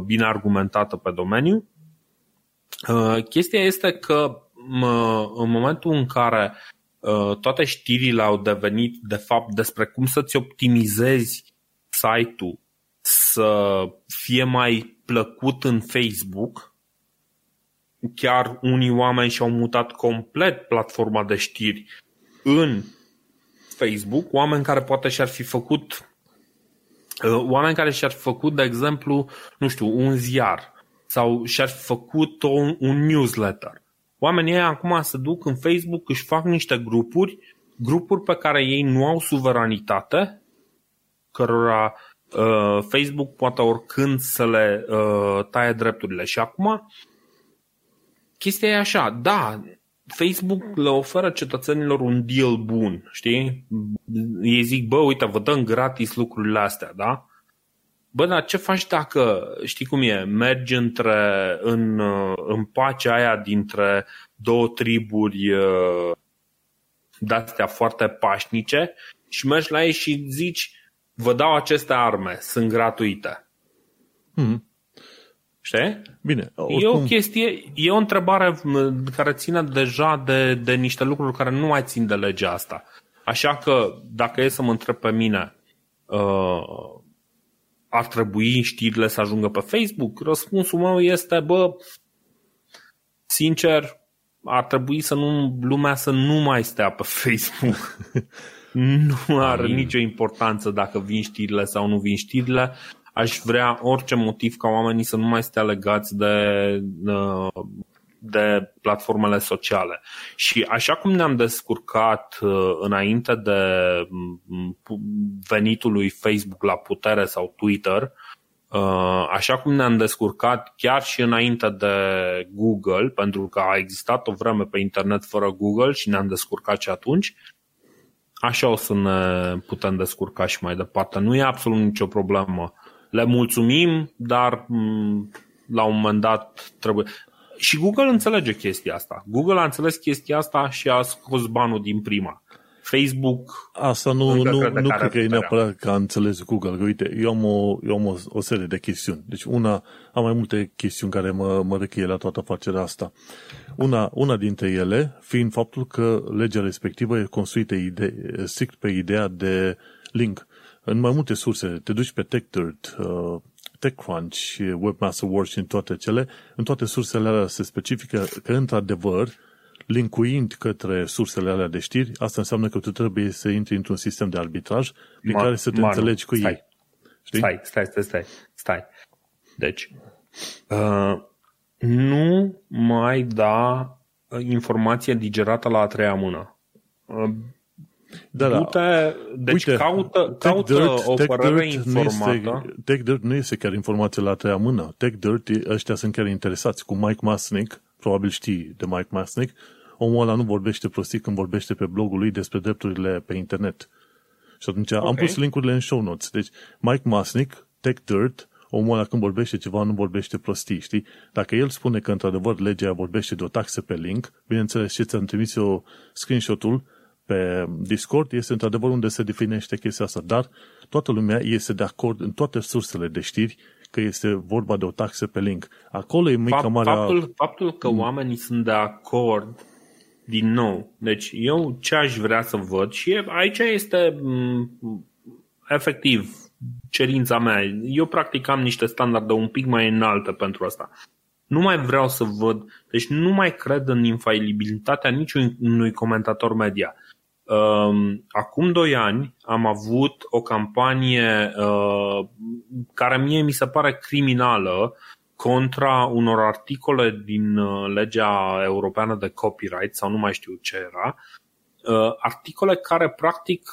bine argumentată pe domeniu. Chestia este că în momentul în care Uh, toate știrile au devenit, de fapt, despre cum să-ți optimizezi site-ul să fie mai plăcut în Facebook. Chiar unii oameni și-au mutat complet platforma de știri în Facebook, oameni care poate și-ar fi făcut uh, oameni care și-ar fi făcut, de exemplu, nu știu, un ziar sau și-ar fi făcut un, un newsletter Oamenii acum se duc în Facebook, își fac niște grupuri, grupuri pe care ei nu au suveranitate, cărora uh, Facebook poate oricând să le uh, taie drepturile. Și acum, chestia e așa, da, Facebook le oferă cetățenilor un deal bun, știi? Ei zic, bă, uite, vă dăm gratis lucrurile astea, da? Bă, dar ce faci dacă, știi cum e, mergi între, în, în pacea aia dintre două triburi uh, de-astea foarte pașnice și mergi la ei și zici, vă dau aceste arme, sunt gratuite. Hmm. Știi? Bine. Oricum... E o chestie, e o întrebare care ține deja de, de niște lucruri care nu mai țin de legea asta. Așa că, dacă e să mă întreb pe mine, uh, ar trebui știrile să ajungă pe Facebook? Răspunsul meu este, bă, sincer, ar trebui să nu, lumea să nu mai stea pe Facebook. nu are Amin. nicio importanță dacă vin știrile sau nu vin știrile. Aș vrea orice motiv ca oamenii să nu mai stea legați de, uh, de platformele sociale. Și așa cum ne-am descurcat uh, înainte de mm, venitul lui Facebook la putere sau Twitter, uh, așa cum ne-am descurcat chiar și înainte de Google, pentru că a existat o vreme pe internet fără Google și ne-am descurcat și atunci, așa o să ne putem descurca și mai departe. Nu e absolut nicio problemă. Le mulțumim, dar mm, la un moment dat trebuie și Google înțelege chestia asta. Google a înțeles chestia asta și a scos banul din prima. Facebook. Asta nu, nu, nu, nu cred că e neapărat că a înțeles Google. Că, uite, eu am, o, eu am o, o serie de chestiuni. Deci una, am mai multe chestiuni care mă, mă recheie la toată afacerea asta. Una, una dintre ele fiind faptul că legea respectivă e construită ide, strict pe ideea de link. În mai multe surse, te duci pe TechDirt, uh, TechCrunch, Webmaster Wars și în toate cele, în toate sursele alea se specifică că, într-adevăr, linkuind către sursele alea de știri, asta înseamnă că tu trebuie să intri într-un sistem de arbitraj prin Ma, care să te Manu, înțelegi cu stai, ei. Știi? Stai, stai, stai, stai, stai. Deci, uh, nu mai da informație digerată la a treia mână. Uh, da, da. Du-te, deci Uite, caută, caută Dirt, o părere informată. TechDirt nu este chiar informație la treia mână. TechDirt, ăștia sunt chiar interesați. Cu Mike Masnick, probabil știi de Mike Masnick, omul ăla nu vorbește prostii când vorbește pe blogul lui despre drepturile pe internet. Și atunci okay. am pus linkurile în show notes. Deci Mike Masnick, TechDirt, omul ăla când vorbește ceva nu vorbește prostii, știi? Dacă el spune că într-adevăr legea vorbește de o taxă pe link, bineînțeles și ți-am trimis eu screenshot-ul, pe Discord este într-adevăr unde se definește chestia asta, dar toată lumea este de acord în toate sursele de știri că este vorba de o taxă pe link. Acolo e mica mare... Faptul, faptul că mm. oamenii sunt de acord, din nou, deci eu ce aș vrea să văd și aici este mm, efectiv cerința mea. Eu practic am niște standarde un pic mai înalte pentru asta. Nu mai vreau să văd, deci nu mai cred în infailibilitatea niciunui comentator media. Um, acum doi ani am avut o campanie uh, care mie mi se pare criminală contra unor articole din uh, legea europeană de copyright sau nu mai știu ce era, uh, articole care practic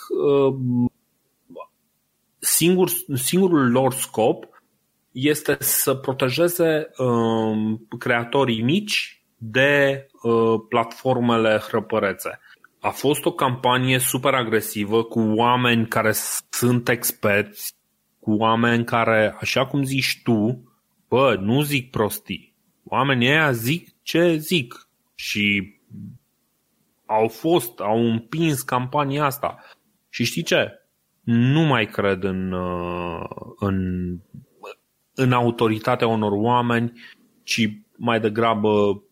singur, singurul lor scop este să protejeze um, creatorii mici de uh, platformele hrăpărețe. A fost o campanie super agresivă cu oameni care sunt experți, cu oameni care, așa cum zici tu, bă, nu zic prostii. Oamenii ăia zic ce zic și au fost, au împins campania asta. Și știi ce? Nu mai cred în, uh, în, în autoritatea unor oameni, ci mai degrabă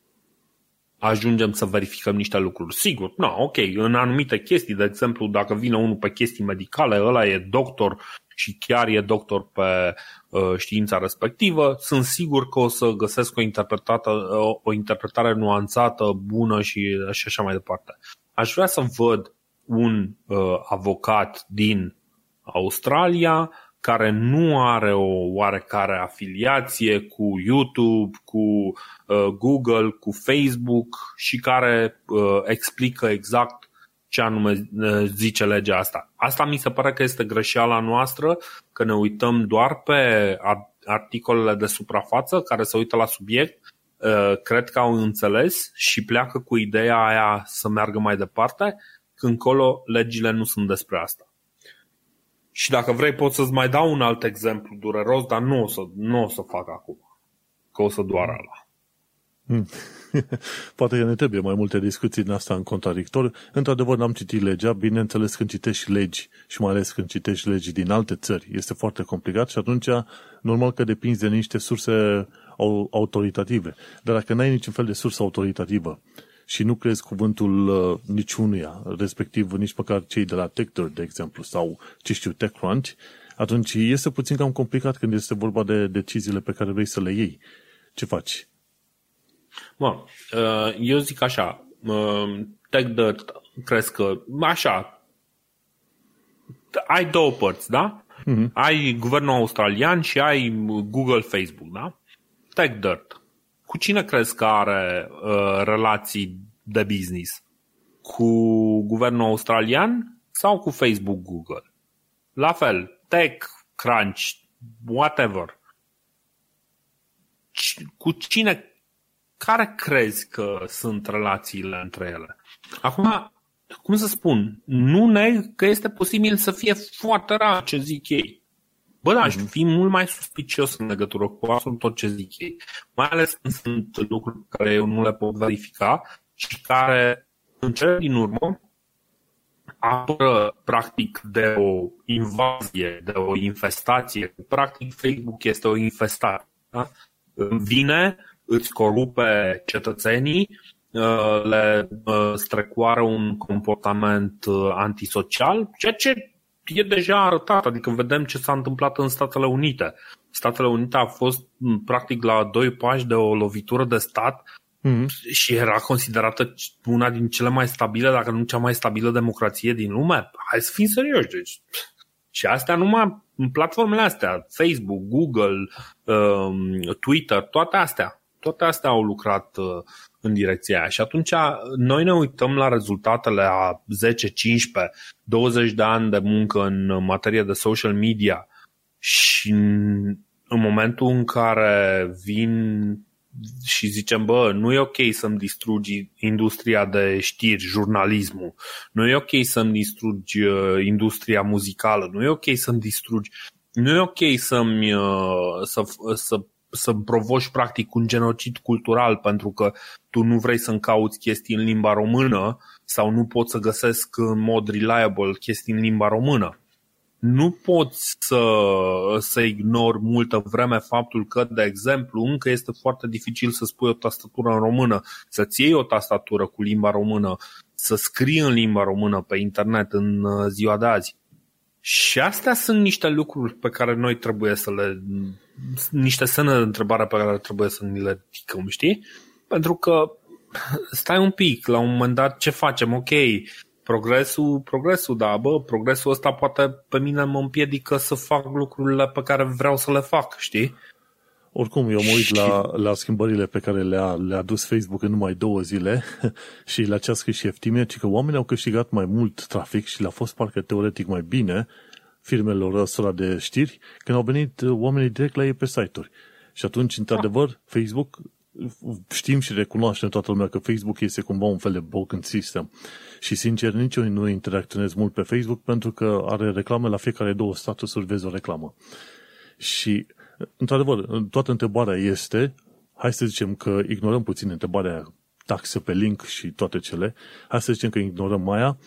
ajungem să verificăm niște lucruri. Sigur, nu, ok, în anumite chestii, de exemplu, dacă vine unul pe chestii medicale, ăla e doctor și chiar e doctor pe uh, știința respectivă, sunt sigur că o să găsesc o, interpretată, o, o interpretare nuanțată, bună și, și așa mai departe. Aș vrea să văd un uh, avocat din Australia care nu are o oarecare afiliație cu YouTube, cu uh, Google, cu Facebook și care uh, explică exact ce anume uh, zice legea asta. Asta mi se pare că este greșeala noastră, că ne uităm doar pe articolele de suprafață care se uită la subiect, uh, cred că au înțeles și pleacă cu ideea aia să meargă mai departe, când colo legile nu sunt despre asta. Și dacă vrei pot să-ți mai dau un alt exemplu dureros, dar nu o să, nu o să fac acum, că o să doară la. Hmm. Poate că ne trebuie mai multe discuții din asta în contradictor. Într-adevăr, n-am citit legea, bineînțeles când citești legi și mai ales când citești legi din alte țări, este foarte complicat și atunci normal că depinzi de niște surse autoritative. Dar dacă n-ai niciun fel de sursă autoritativă și nu crezi cuvântul uh, niciunuia, respectiv nici măcar cei de la Tector, de exemplu, sau, ce știu, TechCrunch, atunci este puțin cam complicat când este vorba de deciziile pe care vrei să le iei. Ce faci? Bă, uh, eu zic așa, uh, TechDirt, crezi că, așa, ai două părți, da? Mm-hmm. Ai guvernul australian și ai Google, Facebook, da? TechDirt cu cine crezi că are uh, relații de business? Cu guvernul australian sau cu Facebook, Google? La fel, Tech, Crunch, whatever. Cu cine, care crezi că sunt relațiile între ele? Acum, cum să spun, nu neg că este posibil să fie foarte rar ce zic ei. Bă, da, aș mhm. fi mult mai suspicios în legătură cu absolut tot ce zic ei. Mai ales când sunt lucruri pe care eu nu le pot verifica și care, în cele din urmă, apără practic de o invazie, de o infestație. Practic Facebook este o infestare. Da? Vine, îți corupe cetățenii, uh, le uh, strecoară un comportament uh, antisocial, ceea ce e deja arătat, adică vedem ce s-a întâmplat în Statele Unite. Statele Unite a fost practic la doi pași de o lovitură de stat mm-hmm. și era considerată una din cele mai stabile, dacă nu cea mai stabilă democrație din lume. Hai să fim serioși, deci și astea numai în platformele astea, Facebook, Google, um, Twitter, toate astea, toate astea au lucrat uh, în direcția aia. Și atunci noi ne uităm la rezultatele a 10, 15, 20 de ani de muncă în materie de social media și în momentul în care vin și zicem, bă, nu e ok să-mi distrugi industria de știri, jurnalismul, nu e ok să-mi distrugi uh, industria muzicală, nu e ok să-mi distrugi, nu e ok să-mi, uh, să, să să provoci practic un genocid cultural pentru că tu nu vrei să-mi cauți chestii în limba română sau nu poți să găsesc în mod reliable chestii în limba română. Nu poți să, să ignori multă vreme faptul că, de exemplu, încă este foarte dificil să spui o tastatură în română, să-ți iei o tastatură cu limba română, să scrii în limba română pe internet în uh, ziua de azi. Și astea sunt niște lucruri pe care noi trebuie să le niște semne de întrebare pe care trebuie să ni le ridicăm, știi? Pentru că stai un pic, la un moment dat ce facem? Ok, progresul, progresul, da, bă, progresul ăsta poate pe mine mă împiedică să fac lucrurile pe care vreau să le fac, știi? Oricum, eu mă uit la, la schimbările pe care le-a, le-a dus Facebook în numai două zile și la ce a scris și Eftimie, ci că oamenii au câștigat mai mult trafic și le-a fost parcă teoretic mai bine firmelor ăstora de știri când au venit uh, oamenii direct la ei pe site-uri. Și atunci, într-adevăr, Facebook știm și recunoaștem toată lumea că Facebook este cumva un fel de broken system. Și sincer, nici eu nu interacționez mult pe Facebook pentru că are reclame la fiecare două statusuri, vezi o reclamă. Și, într-adevăr, toată întrebarea este, hai să zicem că ignorăm puțin întrebarea taxe pe link și toate cele, hai să zicem că ignorăm aia,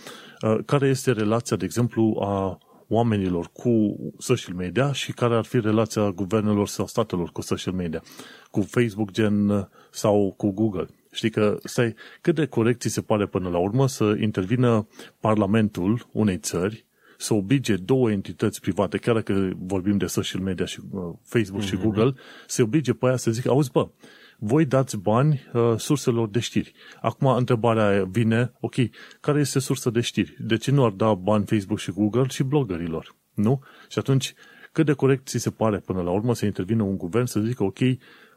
uh, care este relația, de exemplu, a oamenilor cu social media și care ar fi relația guvernelor sau statelor cu social media, cu Facebook gen sau cu Google. Știi că, stai, cât de corect ți se pare până la urmă să intervină Parlamentul unei țări să oblige două entități private, chiar dacă vorbim de social media și uh, Facebook mm-hmm. și mhm. Google, să oblige pe aia să zică, auzi bă, voi dați bani uh, surselor de știri. Acum întrebarea vine, ok, care este sursa de știri? De ce nu ar da bani Facebook și Google și bloggerilor? Nu? Și atunci, cât de corect ți se pare până la urmă să intervină un guvern să zică, ok,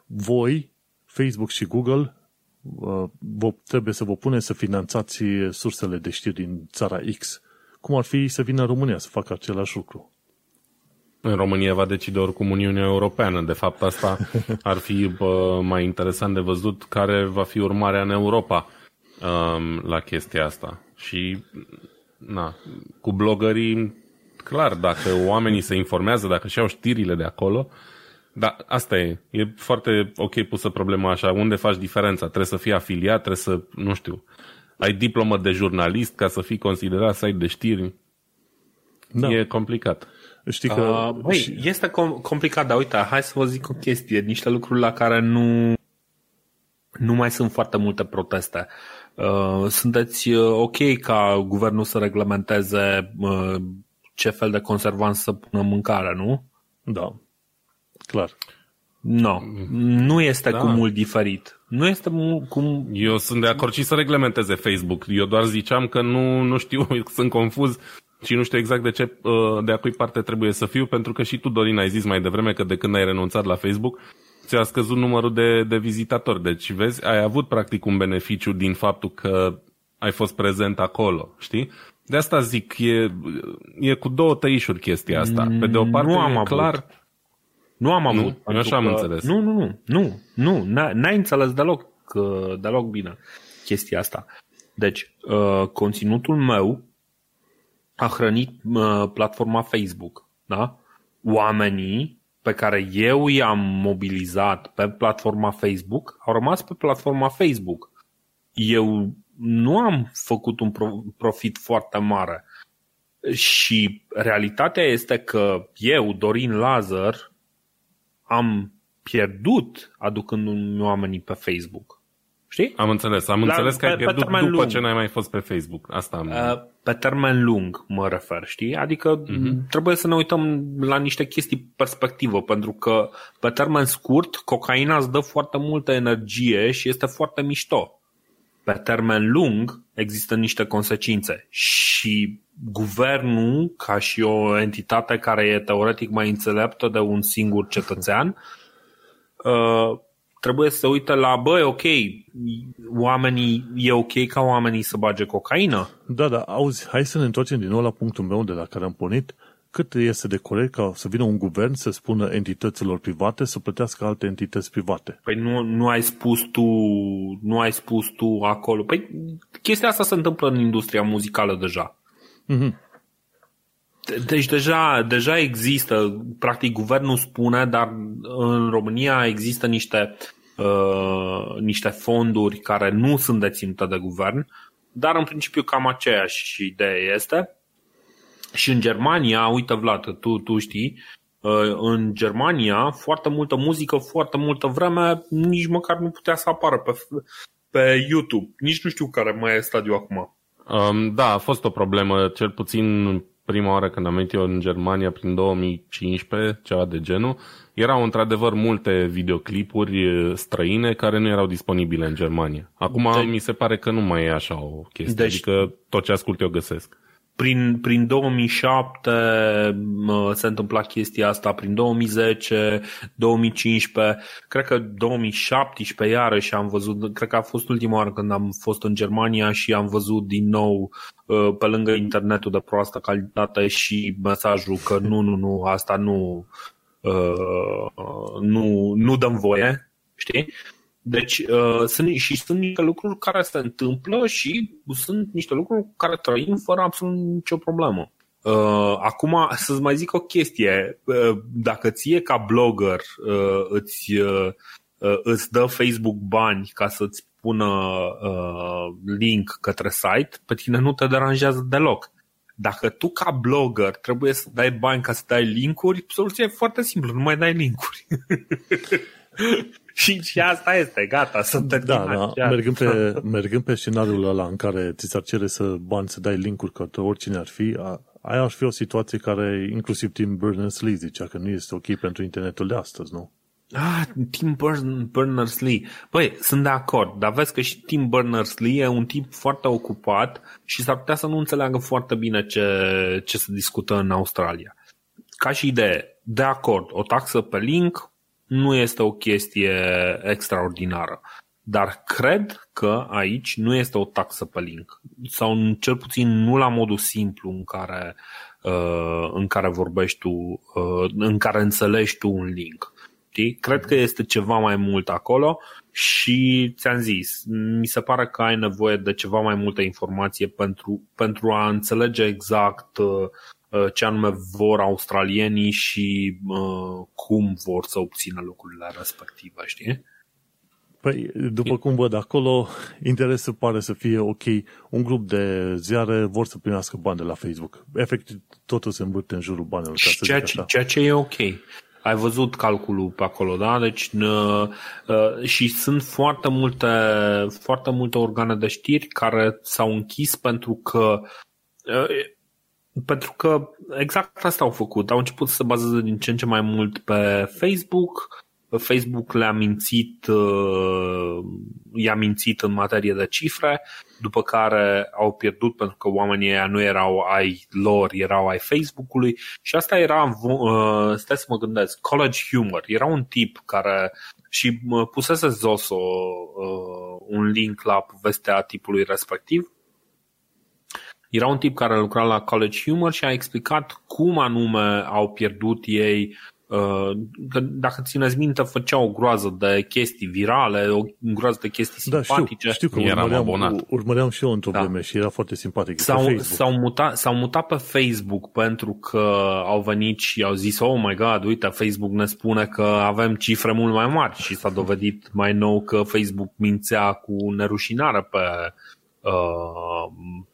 voi, Facebook și Google, uh, vă, trebuie să vă pune să finanțați sursele de știri din țara X. Cum ar fi să vină România să facă același lucru? În România va decide oricum Uniunea Europeană. De fapt, asta ar fi bă, mai interesant de văzut care va fi urmarea în Europa um, la chestia asta. Și, na, cu blogării, clar, dacă oamenii se informează, dacă și-au știrile de acolo, da, asta e. E foarte ok pusă problema așa. Unde faci diferența? Trebuie să fii afiliat, trebuie să, nu știu, ai diplomă de jurnalist ca să fii considerat site de știri. Da. E complicat. Știi că... Uh, băi, este com- complicat, dar uite, hai să vă zic o chestie, niște lucruri la care nu, nu mai sunt foarte multe proteste. Uh, sunteți uh, ok ca guvernul să reglementeze uh, ce fel de conservanți să pună în mâncare, nu? Da, clar. No, nu este da. cu mult diferit. Nu este cum... Eu sunt de acord și să reglementeze Facebook. Eu doar ziceam că nu, nu știu, sunt confuz și nu știu exact de ce, uh, de a cui parte trebuie să fiu, pentru că și tu, Dorin, ai zis mai devreme că de când ai renunțat la Facebook, ți-a scăzut numărul de, de vizitatori. Deci, vezi, ai avut practic un beneficiu din faptul că ai fost prezent acolo, știi? De asta zic, e, e cu două tăișuri chestia asta. Pe de o parte, nu am e clar... Avut. Nu am avut. Nu, eu așa am înțeles. Nu, nu, nu, nu, nu, n-ai înțeles deloc, deloc bine chestia asta. Deci, uh, conținutul meu a hrănit uh, platforma Facebook. Da? Oamenii pe care eu i-am mobilizat pe platforma Facebook au rămas pe platforma Facebook. Eu nu am făcut un profit foarte mare. Și realitatea este că eu, Dorin Lazar, am pierdut aducând oamenii pe Facebook. Știi? Am înțeles. Am La, înțeles că pe, ai pierdut după lung. ce n-ai mai fost pe Facebook. Asta am... Uh, pe termen lung mă refer, știi? Adică uh-huh. trebuie să ne uităm la niște chestii perspectivă, pentru că pe termen scurt cocaina îți dă foarte multă energie și este foarte mișto. Pe termen lung există niște consecințe și guvernul, ca și o entitate care e teoretic mai înțeleaptă de un singur cetățean, uh, trebuie să se uite la, băi, ok, oamenii, e ok ca oamenii să bage cocaină? Da, da, auzi, hai să ne întoarcem din nou la punctul meu de la care am pornit. Cât este de corect ca să vină un guvern să spună entităților private să plătească alte entități private? Păi nu, nu ai spus tu, nu ai spus tu acolo. Păi chestia asta se întâmplă în industria muzicală deja. Mm-hmm. Deci deja, deja există, practic guvernul spune, dar în România există niște, uh, niște fonduri care nu sunt deținute de guvern, dar în principiu cam aceeași idee este. Și în Germania, uite Vlad, tu, tu știi, uh, în Germania foarte multă muzică, foarte multă vreme, nici măcar nu putea să apară pe, pe YouTube. Nici nu știu care mai e stadiul acum. Um, da, a fost o problemă, cel puțin prima oară când am venit eu în Germania prin 2015, ceva de genul, erau într-adevăr multe videoclipuri străine care nu erau disponibile în Germania. Acum de... mi se pare că nu mai e așa o chestie, deci... adică tot ce ascult eu găsesc prin, prin 2007 se întâmpla chestia asta, prin 2010, 2015, cred că 2017 iarăși am văzut, cred că a fost ultima oară când am fost în Germania și am văzut din nou uh, pe lângă internetul de proastă calitate și mesajul că nu, nu, nu, asta nu, uh, nu, nu dăm voie, știi? Deci uh, sunt, și sunt niște lucruri care se întâmplă și sunt niște lucruri care trăim fără absolut nicio problemă. Uh, acum să-ți mai zic o chestie. Uh, dacă ție ca blogger uh, îți, uh, uh, îți dă Facebook bani ca să-ți pună uh, link către site, pe tine nu te deranjează deloc. Dacă tu ca blogger trebuie să dai bani ca să dai linkuri, soluția e foarte simplă, nu mai dai linkuri. și, și asta este, gata, să te Da, da. Mergând, pe, mergând pe scenariul ăla în care ți s-ar cere să bani să dai linkuri către oricine ar fi, a, aia ar fi o situație care inclusiv Tim Berners-Lee zicea că nu este ok pentru internetul de astăzi, nu? Ah, Tim Berners-Lee. Băi, sunt de acord, dar vezi că și Tim Berners-Lee e un tip foarte ocupat și s-ar putea să nu înțeleagă foarte bine ce, ce se discută în Australia. Ca și idee, de acord, o taxă pe link nu este o chestie extraordinară. Dar cred că aici nu este o taxă pe link. Sau cel puțin nu la modul simplu în care, uh, în care vorbești tu, uh, în care înțelegi tu un link. Știi? Cred că este ceva mai mult acolo și ți-am zis, mi se pare că ai nevoie de ceva mai multă informație pentru, pentru a înțelege exact uh, uh ce anume vor australienii și uh, cum vor să obțină lucrurile respective, știi? Păi, după cum văd acolo, interesul pare să fie ok. Un grup de ziare vor să primească bani de la Facebook. Efectiv, totul se învârte în jurul banilor. Ca să ceea, ce, ceea ce e ok. Ai văzut calculul pe acolo, da? Deci, uh, uh, și sunt foarte multe, foarte multe organe de știri care s-au închis pentru că uh, pentru că exact asta au făcut. Au început să se bazeze din ce în ce mai mult pe Facebook, Facebook le-a mințit, uh, i-a mințit în materie de cifre, după care au pierdut pentru că oamenii ăia nu erau ai lor, erau ai Facebook-ului și asta era, uh, stai să mă gândesc, college humor. Era un tip care și pusese Zoso uh, un link la povestea tipului respectiv era un tip care lucra la College Humor și a explicat cum anume au pierdut ei Uh, că dacă țineți minte, făcea o groază de chestii virale, o groază de chestii da, simpatice. Știu, știu că Eram urmăream, abonat. urmăream și eu într-o da. vreme și era foarte simpatic. S-au, s-au, mutat, s-au mutat pe Facebook pentru că au venit și au zis, oh my god, uite, Facebook ne spune că avem cifre mult mai mari și s-a dovedit mai nou că Facebook mințea cu nerușinare pe, uh,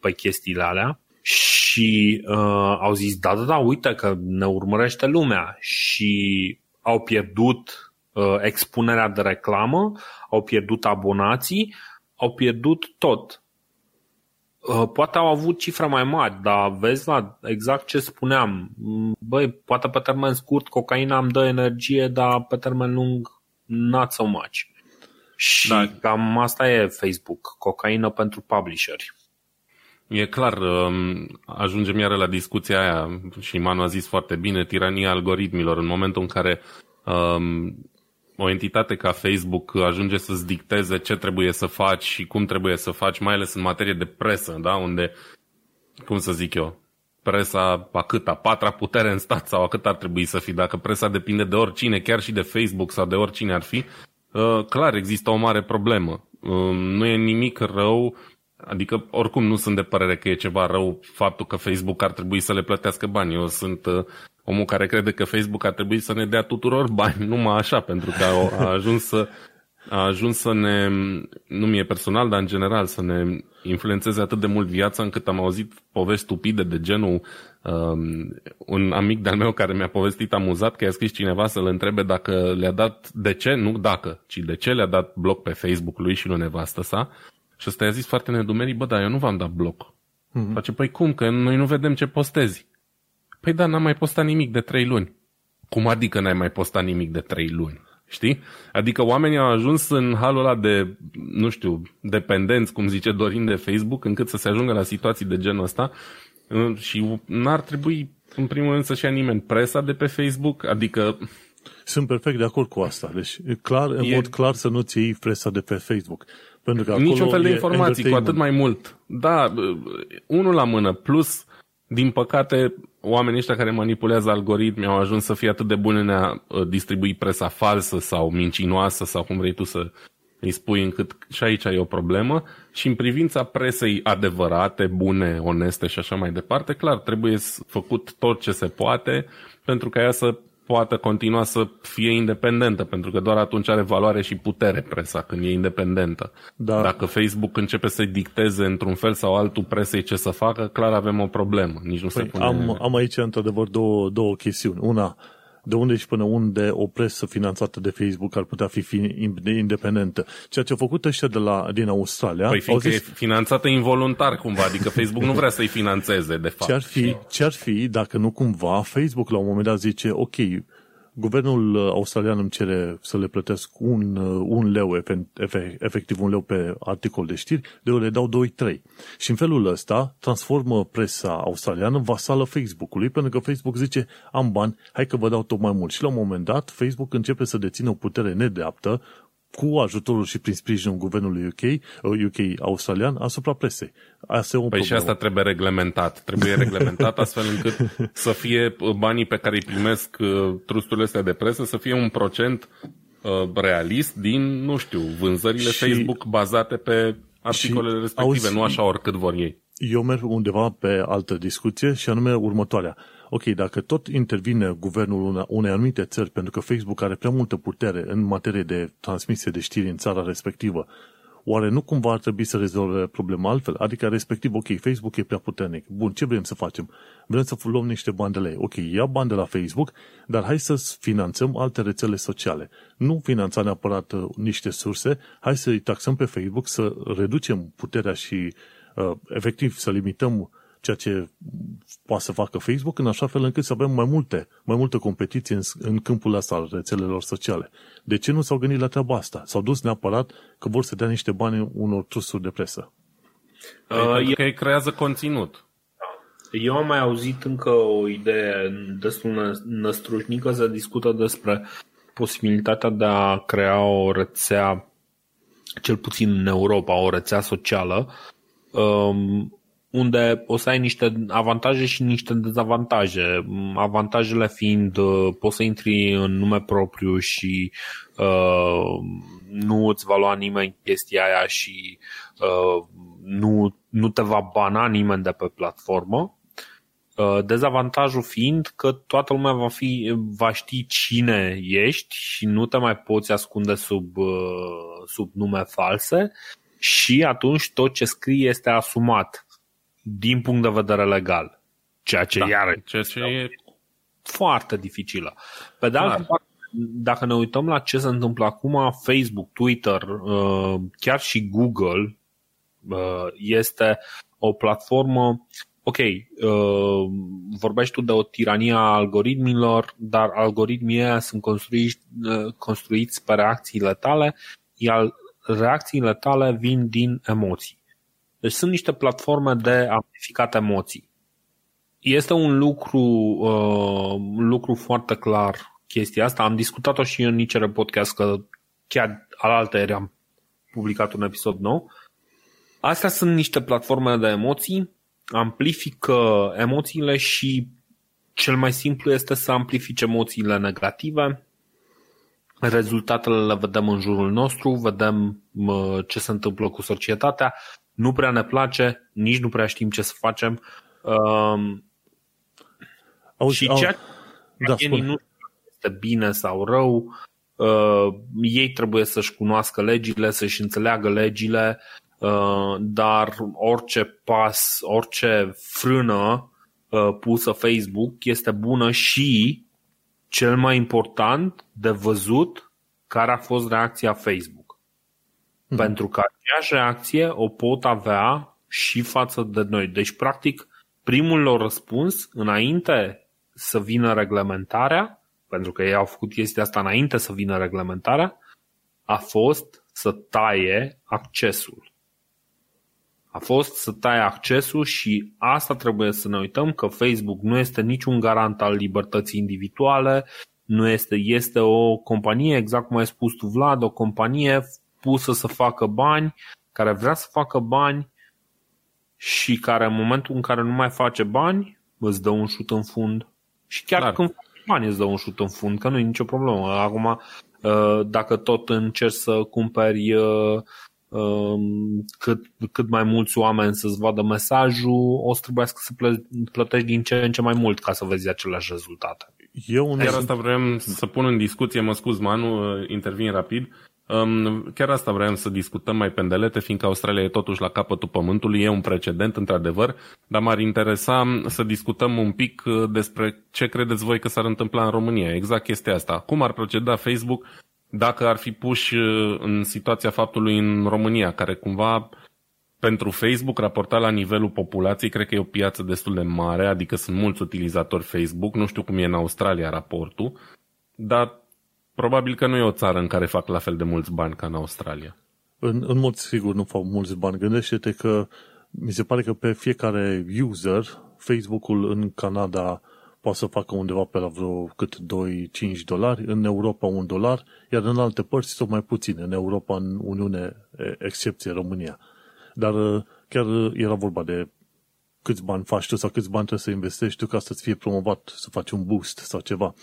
pe chestiile alea și uh, au zis, da, da, da, uite că ne urmărește lumea și au pierdut uh, expunerea de reclamă, au pierdut abonații, au pierdut tot. Uh, poate au avut cifre mai mari, dar vezi la exact ce spuneam. Băi, poate pe termen scurt cocaina îmi dă energie, dar pe termen lung not so much. Și da. cam asta e Facebook, cocaină pentru publisheri. E clar, um, ajungem iară la discuția aia și Manu a zis foarte bine, tirania algoritmilor. În momentul în care um, o entitate ca Facebook ajunge să-ți dicteze ce trebuie să faci și cum trebuie să faci, mai ales în materie de presă, da? unde, cum să zic eu, presa a câta, patra putere în stat sau a cât ar trebui să fie, dacă presa depinde de oricine, chiar și de Facebook sau de oricine ar fi, uh, clar există o mare problemă. Uh, nu e nimic rău Adică, oricum, nu sunt de părere că e ceva rău faptul că Facebook ar trebui să le plătească bani. Eu sunt uh, omul care crede că Facebook ar trebui să ne dea tuturor bani, numai așa, pentru că a, a ajuns să a ajuns să ne, nu mie personal, dar în general, să ne influențeze atât de mult viața încât am auzit povești stupide de genul um, un amic de-al meu care mi-a povestit amuzat că i-a scris cineva să-l întrebe dacă le-a dat, de ce, nu dacă, ci de ce le-a dat bloc pe Facebook lui și lui nevastă sa și ăsta i-a zis foarte nedumerit, bă, da, eu nu v-am dat bloc. Mm-hmm. Face, păi cum, că noi nu vedem ce postezi. Păi da, n-am mai postat nimic de trei luni. Cum adică n-ai mai postat nimic de trei luni? Știi? Adică oamenii au ajuns în halul ăla de, nu știu, dependenți, cum zice Dorin, de Facebook, încât să se ajungă la situații de genul ăsta și n-ar trebui, în primul rând, să-și ia nimeni presa de pe Facebook, adică... Sunt perfect de acord cu asta. Deci, clar, în e... mod clar să nu-ți iei presa de pe Facebook. Pentru că Niciun fel de informații, cu atât mai mult. Da, unul la mână, plus, din păcate, oamenii ăștia care manipulează algoritmi au ajuns să fie atât de buni în a uh, distribui presa falsă sau mincinoasă sau cum vrei tu să, îi spui încât și aici e o problemă. Și în privința presei adevărate, bune, oneste și așa mai departe, clar, trebuie făcut tot ce se poate pentru ca ea să poată continua să fie independentă, pentru că doar atunci are valoare și putere presa când e independentă. Da. Dacă Facebook începe să dicteze într-un fel sau altul presei ce să facă, clar avem o problemă. Nici nu păi, se pune... am, am aici într-adevăr două, două chestiuni. Una, de unde și până unde o presă finanțată de Facebook ar putea fi independentă. Ceea ce au făcut ăștia de la, din Australia... Păi fiindcă zis, e finanțată involuntar cumva, adică Facebook nu vrea să-i finanțeze, de fapt. Ce-ar fi, ce-ar fi dacă nu cumva Facebook la un moment dat zice, ok, Guvernul uh, australian îmi cere să le plătesc un, uh, un leu, efectiv un leu pe articol de știri, de eu le dau 2-3. Și în felul ăsta transformă presa australiană în vasală Facebook-ului, pentru că Facebook zice, am bani, hai că vă dau tot mai mult. Și la un moment dat, Facebook începe să dețină o putere nedreaptă cu ajutorul și prin sprijinul guvernului UK, UK uh, australian asupra presei. Asta e o păi problemă. și asta trebuie reglementat. Trebuie reglementat astfel încât să fie uh, banii pe care îi primesc uh, trusturile astea de presă să fie un procent realist din, nu știu, vânzările și, Facebook bazate pe articolele respective, auzi, nu așa oricât vor ei. Eu merg undeva pe altă discuție și anume următoarea ok, dacă tot intervine guvernul unei anumite țări pentru că Facebook are prea multă putere în materie de transmisie de știri în țara respectivă, oare nu cumva ar trebui să rezolve problema altfel? Adică respectiv, ok, Facebook e prea puternic. Bun, ce vrem să facem? Vrem să luăm niște bani de lei. Ok, ia bani de la Facebook, dar hai să finanțăm alte rețele sociale. Nu finanța neapărat uh, niște surse, hai să-i taxăm pe Facebook, să reducem puterea și uh, efectiv să limităm ceea ce poate să facă Facebook în așa fel încât să avem mai multe, mai multă competiție în, în câmpul ăsta al rețelelor sociale. De ce nu s-au gândit la treaba asta? S-au dus neapărat că vor să dea niște bani unor trusuri de presă. Uh, Pentru că ei creează conținut. Eu am mai auzit încă o idee destul năstrușnică, se discută despre posibilitatea de a crea o rețea, cel puțin în Europa, o rețea socială, um, unde o să ai niște avantaje și niște dezavantaje. Avantajele fiind uh, poți să intri în nume propriu și uh, nu îți va lua nimeni chestia aia și uh, nu, nu te va bana nimeni de pe platformă. Uh, dezavantajul fiind că toată lumea va, fi, va ști cine ești și nu te mai poți ascunde sub, uh, sub nume false și atunci tot ce scrii este asumat din punct de vedere legal. Ceea ce da, iar ceea ce e foarte dificilă. Pe de altă parte, dacă ne uităm la ce se întâmplă acum, Facebook, Twitter, uh, chiar și Google uh, este o platformă ok, uh, vorbești tu de o tiranie a algoritmilor, dar algoritmii sunt construiți, construiți pe reacțiile tale, iar reacțiile tale vin din emoții. Deci sunt niște platforme de amplificat emoții. Este un lucru, uh, un lucru foarte clar chestia asta. Am discutat-o și în Nicere Podcast, că chiar alaltă eri am publicat un episod nou. Astea sunt niște platforme de emoții, amplifică emoțiile și cel mai simplu este să amplifice emoțiile negative. Rezultatele le vedem în jurul nostru, vedem uh, ce se întâmplă cu societatea nu prea ne place, nici nu prea știm ce să facem. Um, Auzi, și ceea ce da, nu este bine sau rău, uh, ei trebuie să-și cunoască legile, să-și înțeleagă legile, uh, dar orice pas, orice frână uh, pusă Facebook este bună și, cel mai important, de văzut care a fost reacția Facebook. Mm. Pentru că aceeași reacție o pot avea și față de noi. Deci, practic, primul lor răspuns, înainte să vină reglementarea, pentru că ei au făcut chestia asta înainte să vină reglementarea, a fost să taie accesul. A fost să taie accesul și asta trebuie să ne uităm că Facebook nu este niciun garant al libertății individuale, nu este, este o companie, exact cum ai spus tu Vlad, o companie pusă să facă bani, care vrea să facă bani și care în momentul în care nu mai face bani, îți dă un șut în fund. Și chiar Clar. când faci bani îți dă un șut în fund, că nu e nicio problemă. Acum, dacă tot încerci să cumperi um, cât, cât mai mulți oameni să-ți vadă mesajul, o să trebuiască să plătești din ce în ce mai mult ca să vezi aceleași rezultate. Eu Chiar asta vreau să pun în discuție, mă scuz, Manu, intervin rapid. Um, chiar asta vreau să discutăm mai pendelete, fiindcă Australia e totuși la capătul pământului, e un precedent, într-adevăr, dar m-ar interesa să discutăm un pic uh, despre ce credeți voi că s-ar întâmpla în România. Exact chestia asta. Cum ar proceda Facebook dacă ar fi puși uh, în situația faptului în România, care cumva pentru Facebook, raportat la nivelul populației, cred că e o piață destul de mare, adică sunt mulți utilizatori Facebook, nu știu cum e în Australia raportul, dar probabil că nu e o țară în care fac la fel de mulți bani ca în Australia. În, în mod sigur nu fac mulți bani. Gândește-te că mi se pare că pe fiecare user, Facebook-ul în Canada poate să facă undeva pe la vreo cât 2-5 dolari, în Europa 1 dolar, iar în alte părți sunt mai puțin, în Europa, în Uniune, excepție România. Dar uh, chiar uh, era vorba de câți bani faci tu sau câți bani trebuie să investești tu ca să-ți fie promovat, să faci un boost sau ceva.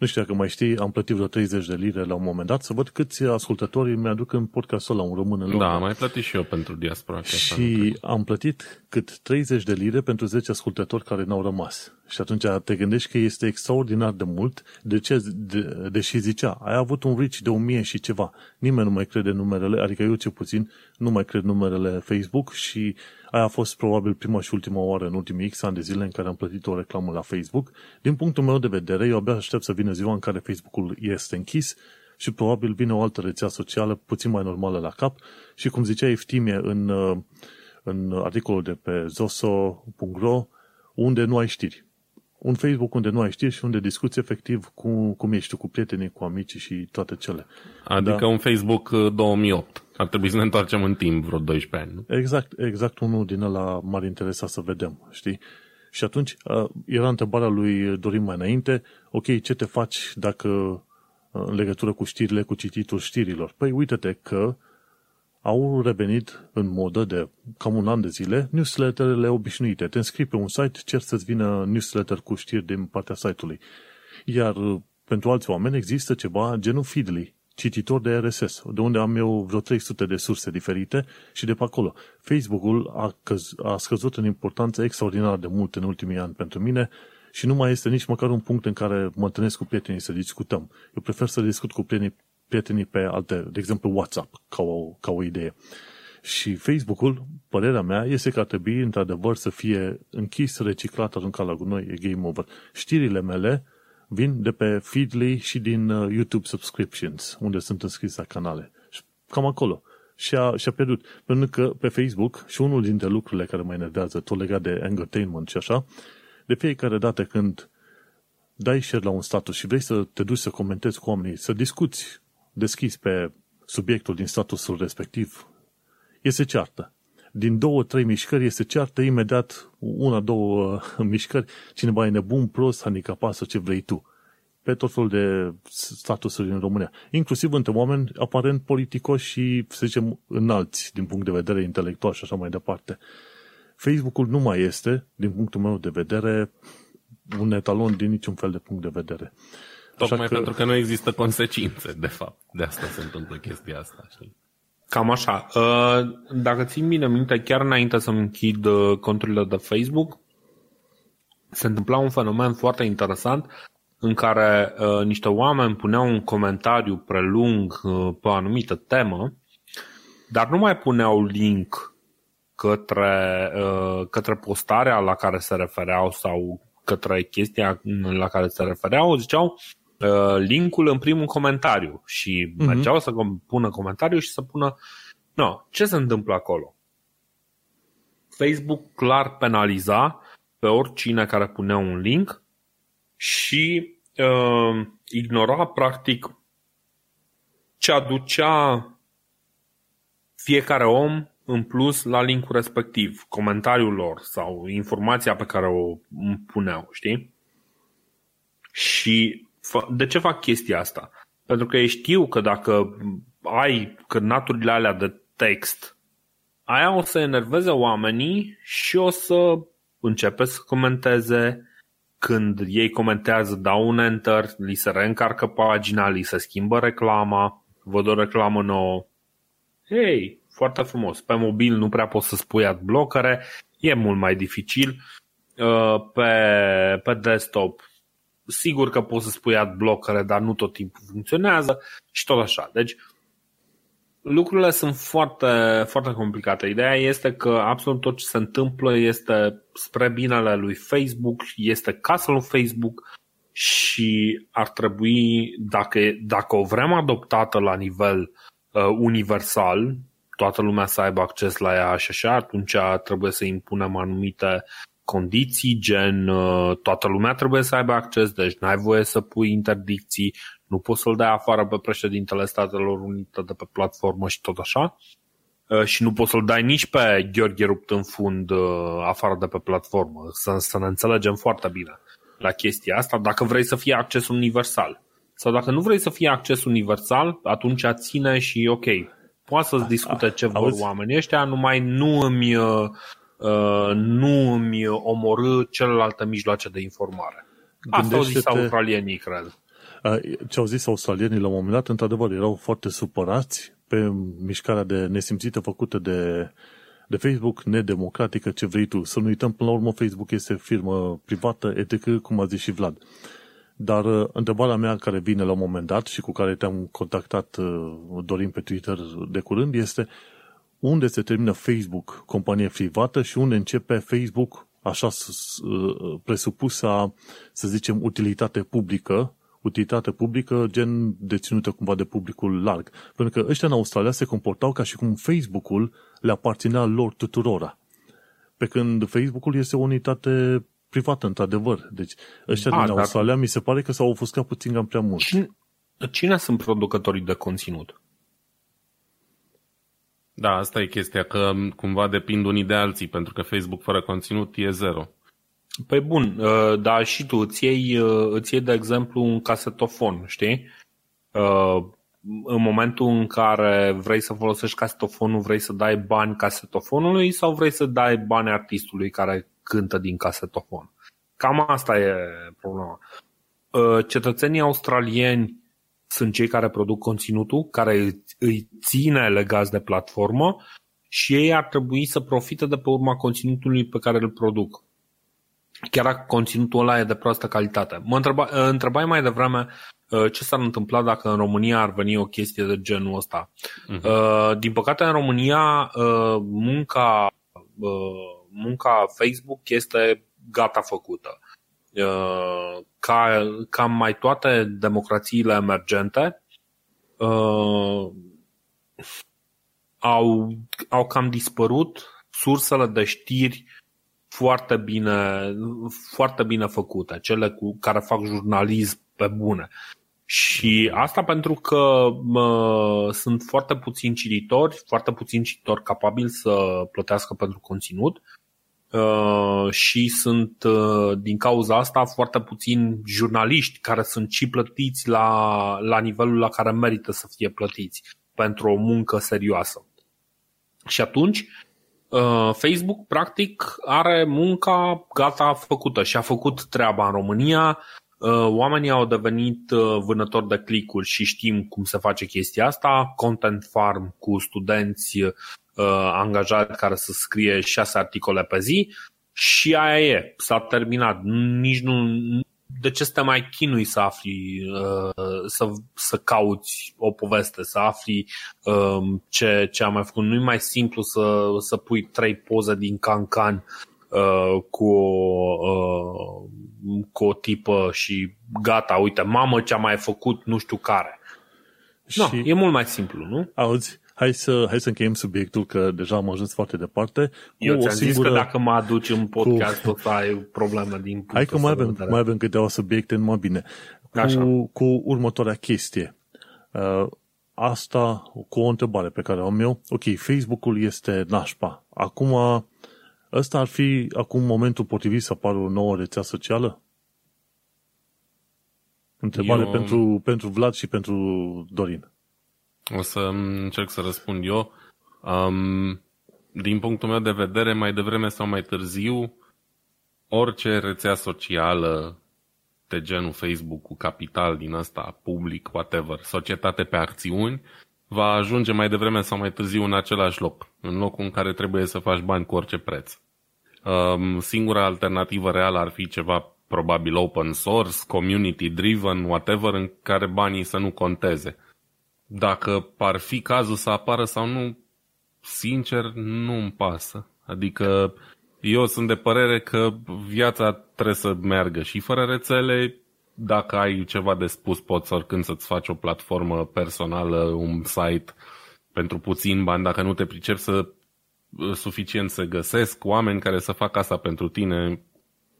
Nu știu dacă mai știi, am plătit vreo 30 de lire la un moment dat să văd câți ascultători mi-aduc în podcastul ăla, un român în Londra. Da, am mai plătit și eu pentru diaspora. Și am plătit cât 30 de lire pentru 10 ascultători care n-au rămas. Și atunci te gândești că este extraordinar de mult, de ce, de, deși zicea, ai avut un reach de 1000 și ceva. Nimeni nu mai crede numerele, adică eu ce puțin nu mai cred numerele Facebook și aia a fost probabil prima și ultima oară în ultimii X ani de zile în care am plătit o reclamă la Facebook. Din punctul meu de vedere, eu abia aștept să vină ziua în care Facebook-ul este închis și probabil vine o altă rețea socială puțin mai normală la cap și cum zicea Eftimie în, în articolul de pe zoso.ro unde nu ai știri un Facebook unde nu ai știri și unde discuți efectiv cu, cum ești tu, cu prietenii, cu amicii și toate cele. Adică da? un Facebook 2008. Uh, Ar trebui să ne întoarcem în timp vreo 12 ani. Nu? Exact, exact unul din ăla m-ar interesa să vedem, știi? Și atunci uh, era întrebarea lui Dorin mai înainte, ok, ce te faci dacă uh, în legătură cu știrile, cu cititul știrilor? Păi uite-te că au revenit în modă de cam un an de zile newsletterele obișnuite. Te înscrii pe un site, cer să-ți vină newsletter cu știri din partea site-ului. Iar uh, pentru alți oameni există ceva genul Feedly, cititor de RSS, de unde am eu vreo 300 de surse diferite și de pe acolo. Facebook-ul a, căz, a scăzut în importanță extraordinar de mult în ultimii ani pentru mine și nu mai este nici măcar un punct în care mă întâlnesc cu prietenii să discutăm. Eu prefer să discut cu prietenii, prietenii pe alte, de exemplu WhatsApp, ca o, ca o idee. Și Facebook-ul, părerea mea, este că ar trebui într-adevăr să fie închis, reciclat, aruncat la gunoi, e game over. Știrile mele vin de pe Feedly și din uh, YouTube subscriptions, unde sunt înscrise la canale. Și cam acolo. Și a, și a pierdut. Pentru că pe Facebook, și unul dintre lucrurile care mă enervează, tot legat de entertainment și așa, de fiecare dată când dai share la un status și vrei să te duci să comentezi cu oamenii, să discuți deschis pe subiectul din statusul respectiv, este ceartă. Din două, trei mișcări este ceartă imediat una, două uh, mișcări, cineva e nebun, prost, handicapat sau ce vrei tu. Pe tot felul de statusuri în România. Inclusiv între oameni aparent politicoși și, să zicem, înalți din punct de vedere intelectual și așa mai departe. Facebook-ul nu mai este, din punctul meu de vedere, un etalon din niciun fel de punct de vedere. Tocmai că... pentru că nu există consecințe, de fapt. De asta se întâmplă chestia asta, știi? Cam așa. Uh, dacă țin bine minte, chiar înainte să-mi închid uh, conturile de Facebook, se întâmpla un fenomen foarte interesant în care uh, niște oameni puneau un comentariu prelung pe o anumită temă, dar nu mai puneau link către, către postarea la care se refereau sau către chestia la care se refereau, ziceau Uh, linkul în primul comentariu și uh-huh. mergeau să pună comentariu și să pună no, ce se întâmplă acolo. Facebook clar penaliza pe oricine care punea un link și uh, ignora practic ce aducea fiecare om în plus la linkul respectiv, comentariul lor sau informația pe care o puneau, știi? Și de ce fac chestia asta? Pentru că știu că dacă ai cârnaturile alea de text, aia o să enerveze oamenii și o să începe să comenteze, când ei comentează, dau un enter, li se reîncarcă pagina, li se schimbă reclama, văd o reclamă nouă. Hei, foarte frumos. Pe mobil nu prea poți să spui adblockere, e mult mai dificil. Uh, pe, pe desktop sigur că poți să spui adblockere, dar nu tot timpul funcționează și tot așa. Deci lucrurile sunt foarte, foarte complicate. Ideea este că absolut tot ce se întâmplă este spre binele lui Facebook, este casa lui Facebook și ar trebui, dacă, dacă o vrem adoptată la nivel uh, universal, toată lumea să aibă acces la ea și așa, atunci trebuie să impunem anumite condiții, gen uh, toată lumea trebuie să aibă acces, deci n-ai voie să pui interdicții, nu poți să-l dai afară pe președintele Statelor Unite de pe platformă și tot așa. Uh, și nu poți să-l dai nici pe Gheorghe rupt în fund uh, afară de pe platformă. Să, să ne înțelegem foarte bine la chestia asta, dacă vrei să fie acces universal. Sau dacă nu vrei să fie acces universal, atunci ține și ok, poate să-ți discute ce vor oamenii ăștia, numai nu îmi, uh, nu îmi omorâ celelalte mijloace de informare. Asta au zis australienii, cred. Ce au zis australienii la un moment dat, într-adevăr, erau foarte supărați pe mișcarea de nesimțită făcută de, de Facebook, nedemocratică, ce vrei tu. Să nu uităm, până la urmă, Facebook este firmă privată, etc., cum a zis și Vlad. Dar uh, întrebarea mea care vine la un moment dat și cu care te-am contactat, uh, Dorin, pe Twitter de curând, este unde se termină Facebook, companie privată, și unde începe Facebook, așa uh, presupusă, să zicem, utilitate publică, utilitate publică, gen deținută cumva de publicul larg. Pentru că ăștia în Australia se comportau ca și cum Facebook-ul le aparținea lor tuturora. Pe când Facebook-ul este o unitate privată, într-adevăr. Deci ăștia A, din Australia mi se pare că s-au ofuscat puțin cam prea mult. Cine, cine sunt producătorii de conținut? Da, asta e chestia, că cumva depind unii de alții, pentru că Facebook fără conținut e zero. Păi bun, uh, dar și tu îți iei, uh, îți iei de exemplu un casetofon, știi? Uh, în momentul în care vrei să folosești casetofonul, vrei să dai bani casetofonului sau vrei să dai bani artistului care cântă din casetofon? Cam asta e problema. Cetățenii australieni sunt cei care produc conținutul, care îi ține legați de platformă și ei ar trebui să profite de pe urma conținutului pe care îl produc chiar dacă conținutul ăla e de proastă calitate. Mă întreba, întrebai mai devreme uh, ce s-ar întâmpla dacă în România ar veni o chestie de genul ăsta. Uh-huh. Din păcate, în România, uh, munca, uh, munca Facebook este gata făcută. Ca, ca mai toate democrațiile emergente, au, au cam dispărut sursele de știri foarte bine, foarte bine făcute, cele cu care fac jurnalism pe bune. Și asta pentru că mă, sunt foarte puțini cititori, foarte puțini cititori capabili să plătească pentru conținut uh, și sunt uh, din cauza asta foarte puțini jurnaliști care sunt și plătiți la, la nivelul la care merită să fie plătiți pentru o muncă serioasă. Și atunci Uh, Facebook, practic, are munca gata făcută și a făcut treaba în România. Uh, oamenii au devenit uh, vânători de clicuri și știm cum se face chestia asta. Content farm cu studenți angajați care să scrie șase articole pe zi și aia e, s-a terminat. Nici nu, de ce să te mai chinui să afli, uh, să, să cauți o poveste, să afli um, ce, ce am mai făcut. Nu e mai simplu să, să pui trei poze din Cancan uh, cu, o, uh, cu o tipă și gata, uite, mamă ce am mai făcut nu știu care. Și... No, e mult mai simplu, nu? Auzi, hai să, hai să încheiem subiectul, că deja am ajuns foarte departe. Eu ți-am singură... zis că dacă mă aduci în podcast, cu... tot ai probleme din Hai că mai avem, mai avem câteva subiecte, numai bine. Cu, Așa. cu următoarea chestie. Uh, asta cu o întrebare pe care o am eu. Ok, Facebook-ul este nașpa. Acum, ăsta ar fi acum momentul potrivit să apară o nouă rețea socială? Întrebare eu... pentru, pentru Vlad și pentru Dorin. O să încerc să răspund eu. Um, din punctul meu de vedere, mai devreme sau mai târziu, orice rețea socială de genul Facebook cu capital din asta, public, whatever, societate pe acțiuni, va ajunge mai devreme sau mai târziu în același loc, în locul în care trebuie să faci bani cu orice preț. Um, singura alternativă reală ar fi ceva probabil open source, community driven, whatever, în care banii să nu conteze. Dacă ar fi cazul să apară sau nu, sincer, nu îmi pasă. Adică eu sunt de părere că viața trebuie să meargă și fără rețele, dacă ai ceva de spus, poți oricând să-ți faci o platformă personală, un site pentru puțin bani, dacă nu te pricep să suficient să găsesc oameni care să facă asta pentru tine,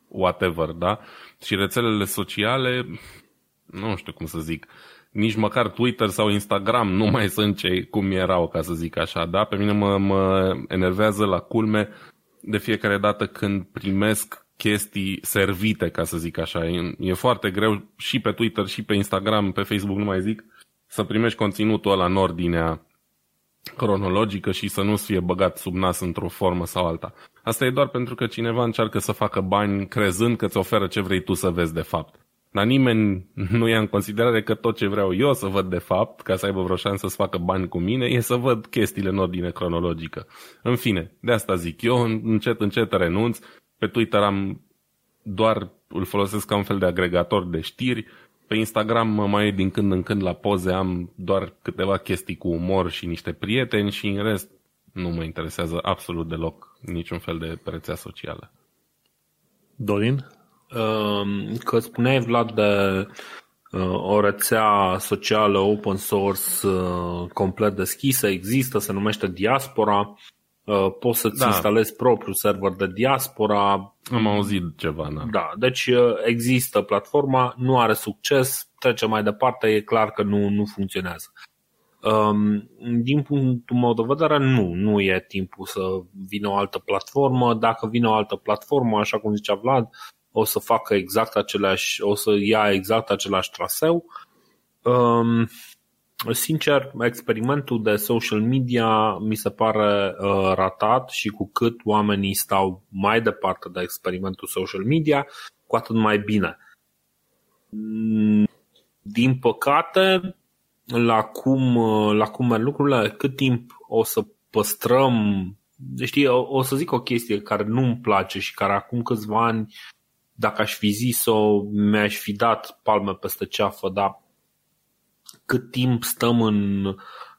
whatever, da? Și rețelele sociale, nu știu cum să zic, nici măcar Twitter sau Instagram nu mai sunt cei cum erau, ca să zic așa, da? Pe mine mă, mă enervează la culme de fiecare dată când primesc chestii servite, ca să zic așa. E, e foarte greu și pe Twitter, și pe Instagram, pe Facebook, nu mai zic, să primești conținutul ăla în ordinea cronologică și să nu fie băgat sub nas într-o formă sau alta. Asta e doar pentru că cineva încearcă să facă bani crezând că îți oferă ce vrei tu să vezi de fapt. Dar nimeni nu ia în considerare că tot ce vreau eu să văd de fapt, ca să aibă vreo șansă să facă bani cu mine, e să văd chestiile în ordine cronologică. În fine, de asta zic, eu încet încet renunț. Pe Twitter am doar îl folosesc ca un fel de agregator de știri. Pe Instagram mă mai din când în când la poze am doar câteva chestii cu umor și niște prieteni și în rest nu mă interesează absolut deloc niciun fel de rețea socială. Dorin? Ehm, că spuneai, Vlad, de uh, o rețea socială open source uh, complet deschisă, există, se numește Diaspora. Uh, poți să-ți da. instalezi propriul server de Diaspora. Am auzit ceva, da. Da, deci există platforma, nu are succes, trece mai departe, e clar că nu, nu funcționează. Um, din punctul meu de vedere, nu, nu e timpul să vină o altă platformă. Dacă vine o altă platformă, așa cum zicea Vlad, o să facă exact aceleași, o să ia exact același traseu. Um, sincer, experimentul de social media mi se pare uh, ratat și cu cât oamenii stau mai departe de experimentul social media, cu atât mai bine. Din păcate, la cum, la cum merg lucrurile, cât timp o să păstrăm, știi, o, o să zic o chestie care nu-mi place și care acum câțiva ani dacă aș fi zis-o, mi-aș fi dat palme peste ceafă, dar cât timp stăm în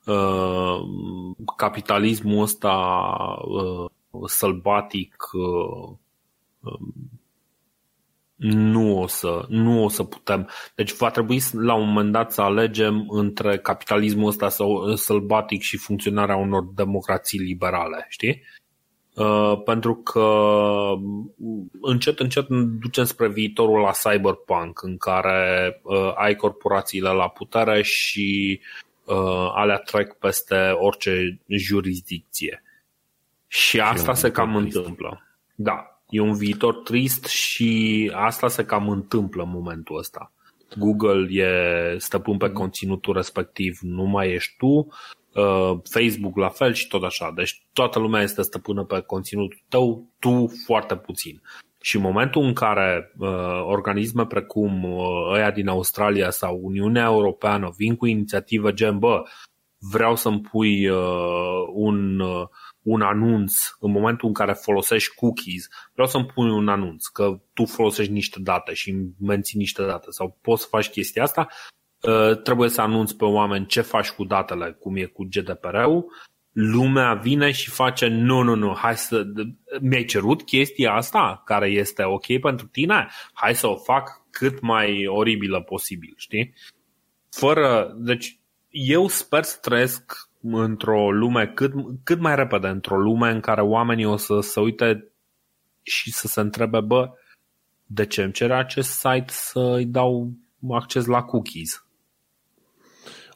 uh, capitalismul ăsta uh, sălbatic, uh, um, nu o, să, nu o să putem. Deci va trebui la un moment dat să alegem între capitalismul ăsta sălbatic și funcționarea unor democrații liberale, știi? Uh, pentru că încet, încet ducem spre viitorul la cyberpunk, în care uh, ai corporațiile la putere și uh, alea trec peste orice jurisdicție. Și asta se cam trist. întâmplă. Da, e un viitor trist și asta se cam întâmplă în momentul ăsta. Google e stăpân pe mm. conținutul respectiv, nu mai ești tu, Uh, Facebook la fel și tot așa. Deci toată lumea este stăpână pe conținutul tău, tu foarte puțin. Și în momentul în care uh, organisme precum uh, ăia din Australia sau Uniunea Europeană vin cu inițiativă gen, bă, vreau să-mi pui uh, un, uh, un anunț în momentul în care folosești cookies, vreau să-mi pui un anunț că tu folosești niște date și menții niște date sau poți să faci chestia asta, Uh, trebuie să anunți pe oameni ce faci cu datele, cum e cu GDPR-ul, lumea vine și face nu, nu, nu, hai să mi-ai cerut chestia asta care este ok pentru tine, hai să o fac cât mai oribilă posibil, știi? Fără, deci eu sper să trăiesc într-o lume cât, cât mai repede, într-o lume în care oamenii o să se uite și să se întrebe, bă, de ce îmi cere acest site să-i dau acces la cookies?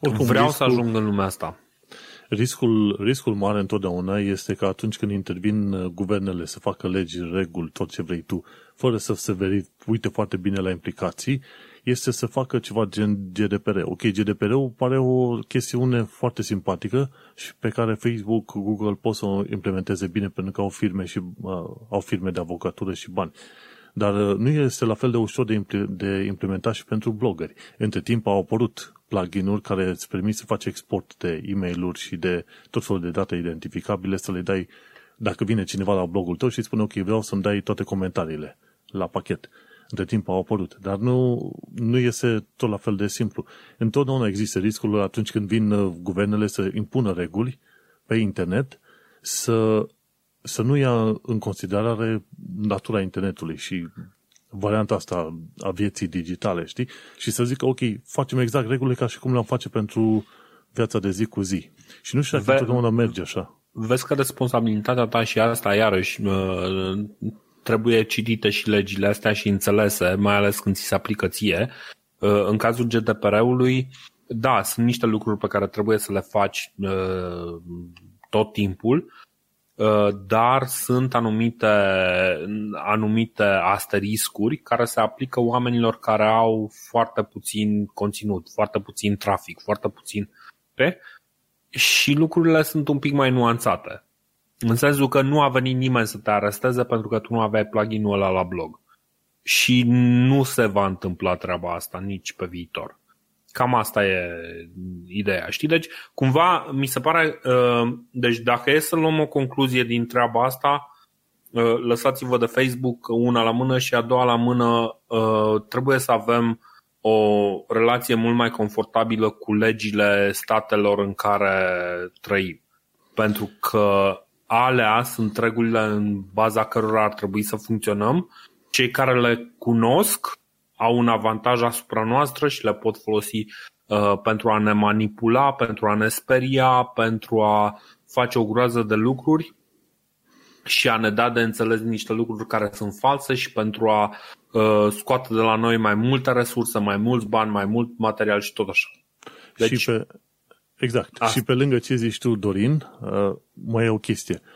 Oricum, Vreau riscul, să ajung în lumea asta. Riscul, riscul mare întotdeauna este că atunci când intervin uh, guvernele să facă legi, reguli, tot ce vrei tu, fără să se veri, uite foarte bine la implicații, este să facă ceva gen GDPR. Ok, GDPR-ul pare o chestiune foarte simpatică și pe care Facebook, Google pot să o implementeze bine pentru că au firme și uh, au firme de avocatură și bani. dar nu este la fel de ușor de, impl- de implementat și pentru blogări. Între timp au apărut plugin-uri care îți permit să faci export de e mail și de tot felul de date identificabile, să le dai, dacă vine cineva la blogul tău și spune, ok, vreau să-mi dai toate comentariile la pachet. Între timp au apărut, dar nu, nu este tot la fel de simplu. Întotdeauna există riscul atunci când vin uh, guvernele să impună reguli pe internet, să, să nu ia în considerare natura internetului și varianta asta a vieții digitale, știi? Și să zică, ok, facem exact regulile ca și cum le-am face pentru viața de zi cu zi. Și nu știu dacă Ve- întotdeauna merge așa. Vezi că responsabilitatea ta și asta, iarăși, uh, trebuie citite și legile astea și înțelese, mai ales când ți se aplică ție. Uh, în cazul GDPR-ului, da, sunt niște lucruri pe care trebuie să le faci uh, tot timpul, Uh, dar sunt anumite, anumite asteriscuri care se aplică oamenilor care au foarte puțin conținut, foarte puțin trafic, foarte puțin pe și lucrurile sunt un pic mai nuanțate. În sensul că nu a venit nimeni să te aresteze pentru că tu nu aveai plugin-ul ăla la blog. Și nu se va întâmpla treaba asta nici pe viitor. Cam asta e ideea, știi? Deci, cumva, mi se pare, uh, deci dacă e să luăm o concluzie din treaba asta, uh, lăsați-vă de Facebook una la mână și a doua la mână, uh, trebuie să avem o relație mult mai confortabilă cu legile statelor în care trăim. Pentru că alea sunt regulile în baza cărora ar trebui să funcționăm. Cei care le cunosc au un avantaj asupra noastră și le pot folosi uh, pentru a ne manipula, pentru a ne speria, pentru a face o groază de lucruri și a ne da de înțeles niște lucruri care sunt false și pentru a uh, scoate de la noi mai multe resurse, mai mulți bani, mai mult material și tot așa. Deci, și pe, exact. Asta. Și pe lângă ce zici tu, Dorin, uh, mai e o chestie. Uh,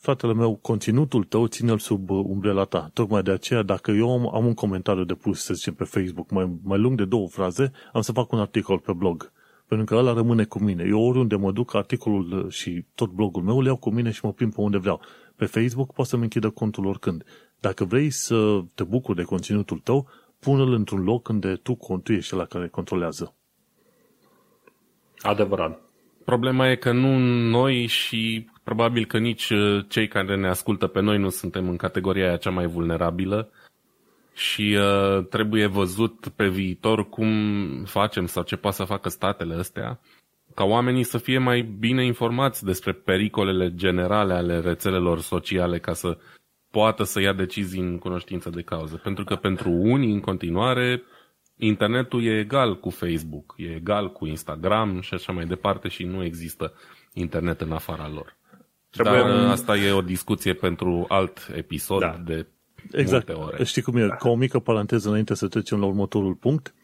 fratele meu, conținutul tău ține-l sub uh, umbrela ta. Tocmai de aceea, dacă eu am, am un comentariu de pus, să zicem, pe Facebook, mai, mai lung de două fraze, am să fac un articol pe blog. Pentru că ăla rămâne cu mine. Eu oriunde mă duc, articolul uh, și tot blogul meu le iau cu mine și mă plimb pe unde vreau. Pe Facebook poți să-mi închidă contul oricând. Dacă vrei să te bucuri de conținutul tău, pune-l într-un loc unde tu, tu ești la care controlează. Adevărat. Problema e că nu noi și probabil că nici uh, cei care ne ascultă pe noi nu suntem în categoria aia cea mai vulnerabilă și uh, trebuie văzut pe viitor cum facem sau ce poate să facă statele astea ca oamenii să fie mai bine informați despre pericolele generale ale rețelelor sociale ca să poată să ia decizii în cunoștință de cauză. Pentru că pentru unii, în continuare, internetul e egal cu Facebook, e egal cu Instagram și așa mai departe și nu există internet în afara lor. Trebuie Dar un... asta e o discuție pentru alt episod da. de exact. multe ore. Știi cum e? Da. Ca o mică paranteză înainte să trecem la următorul punct.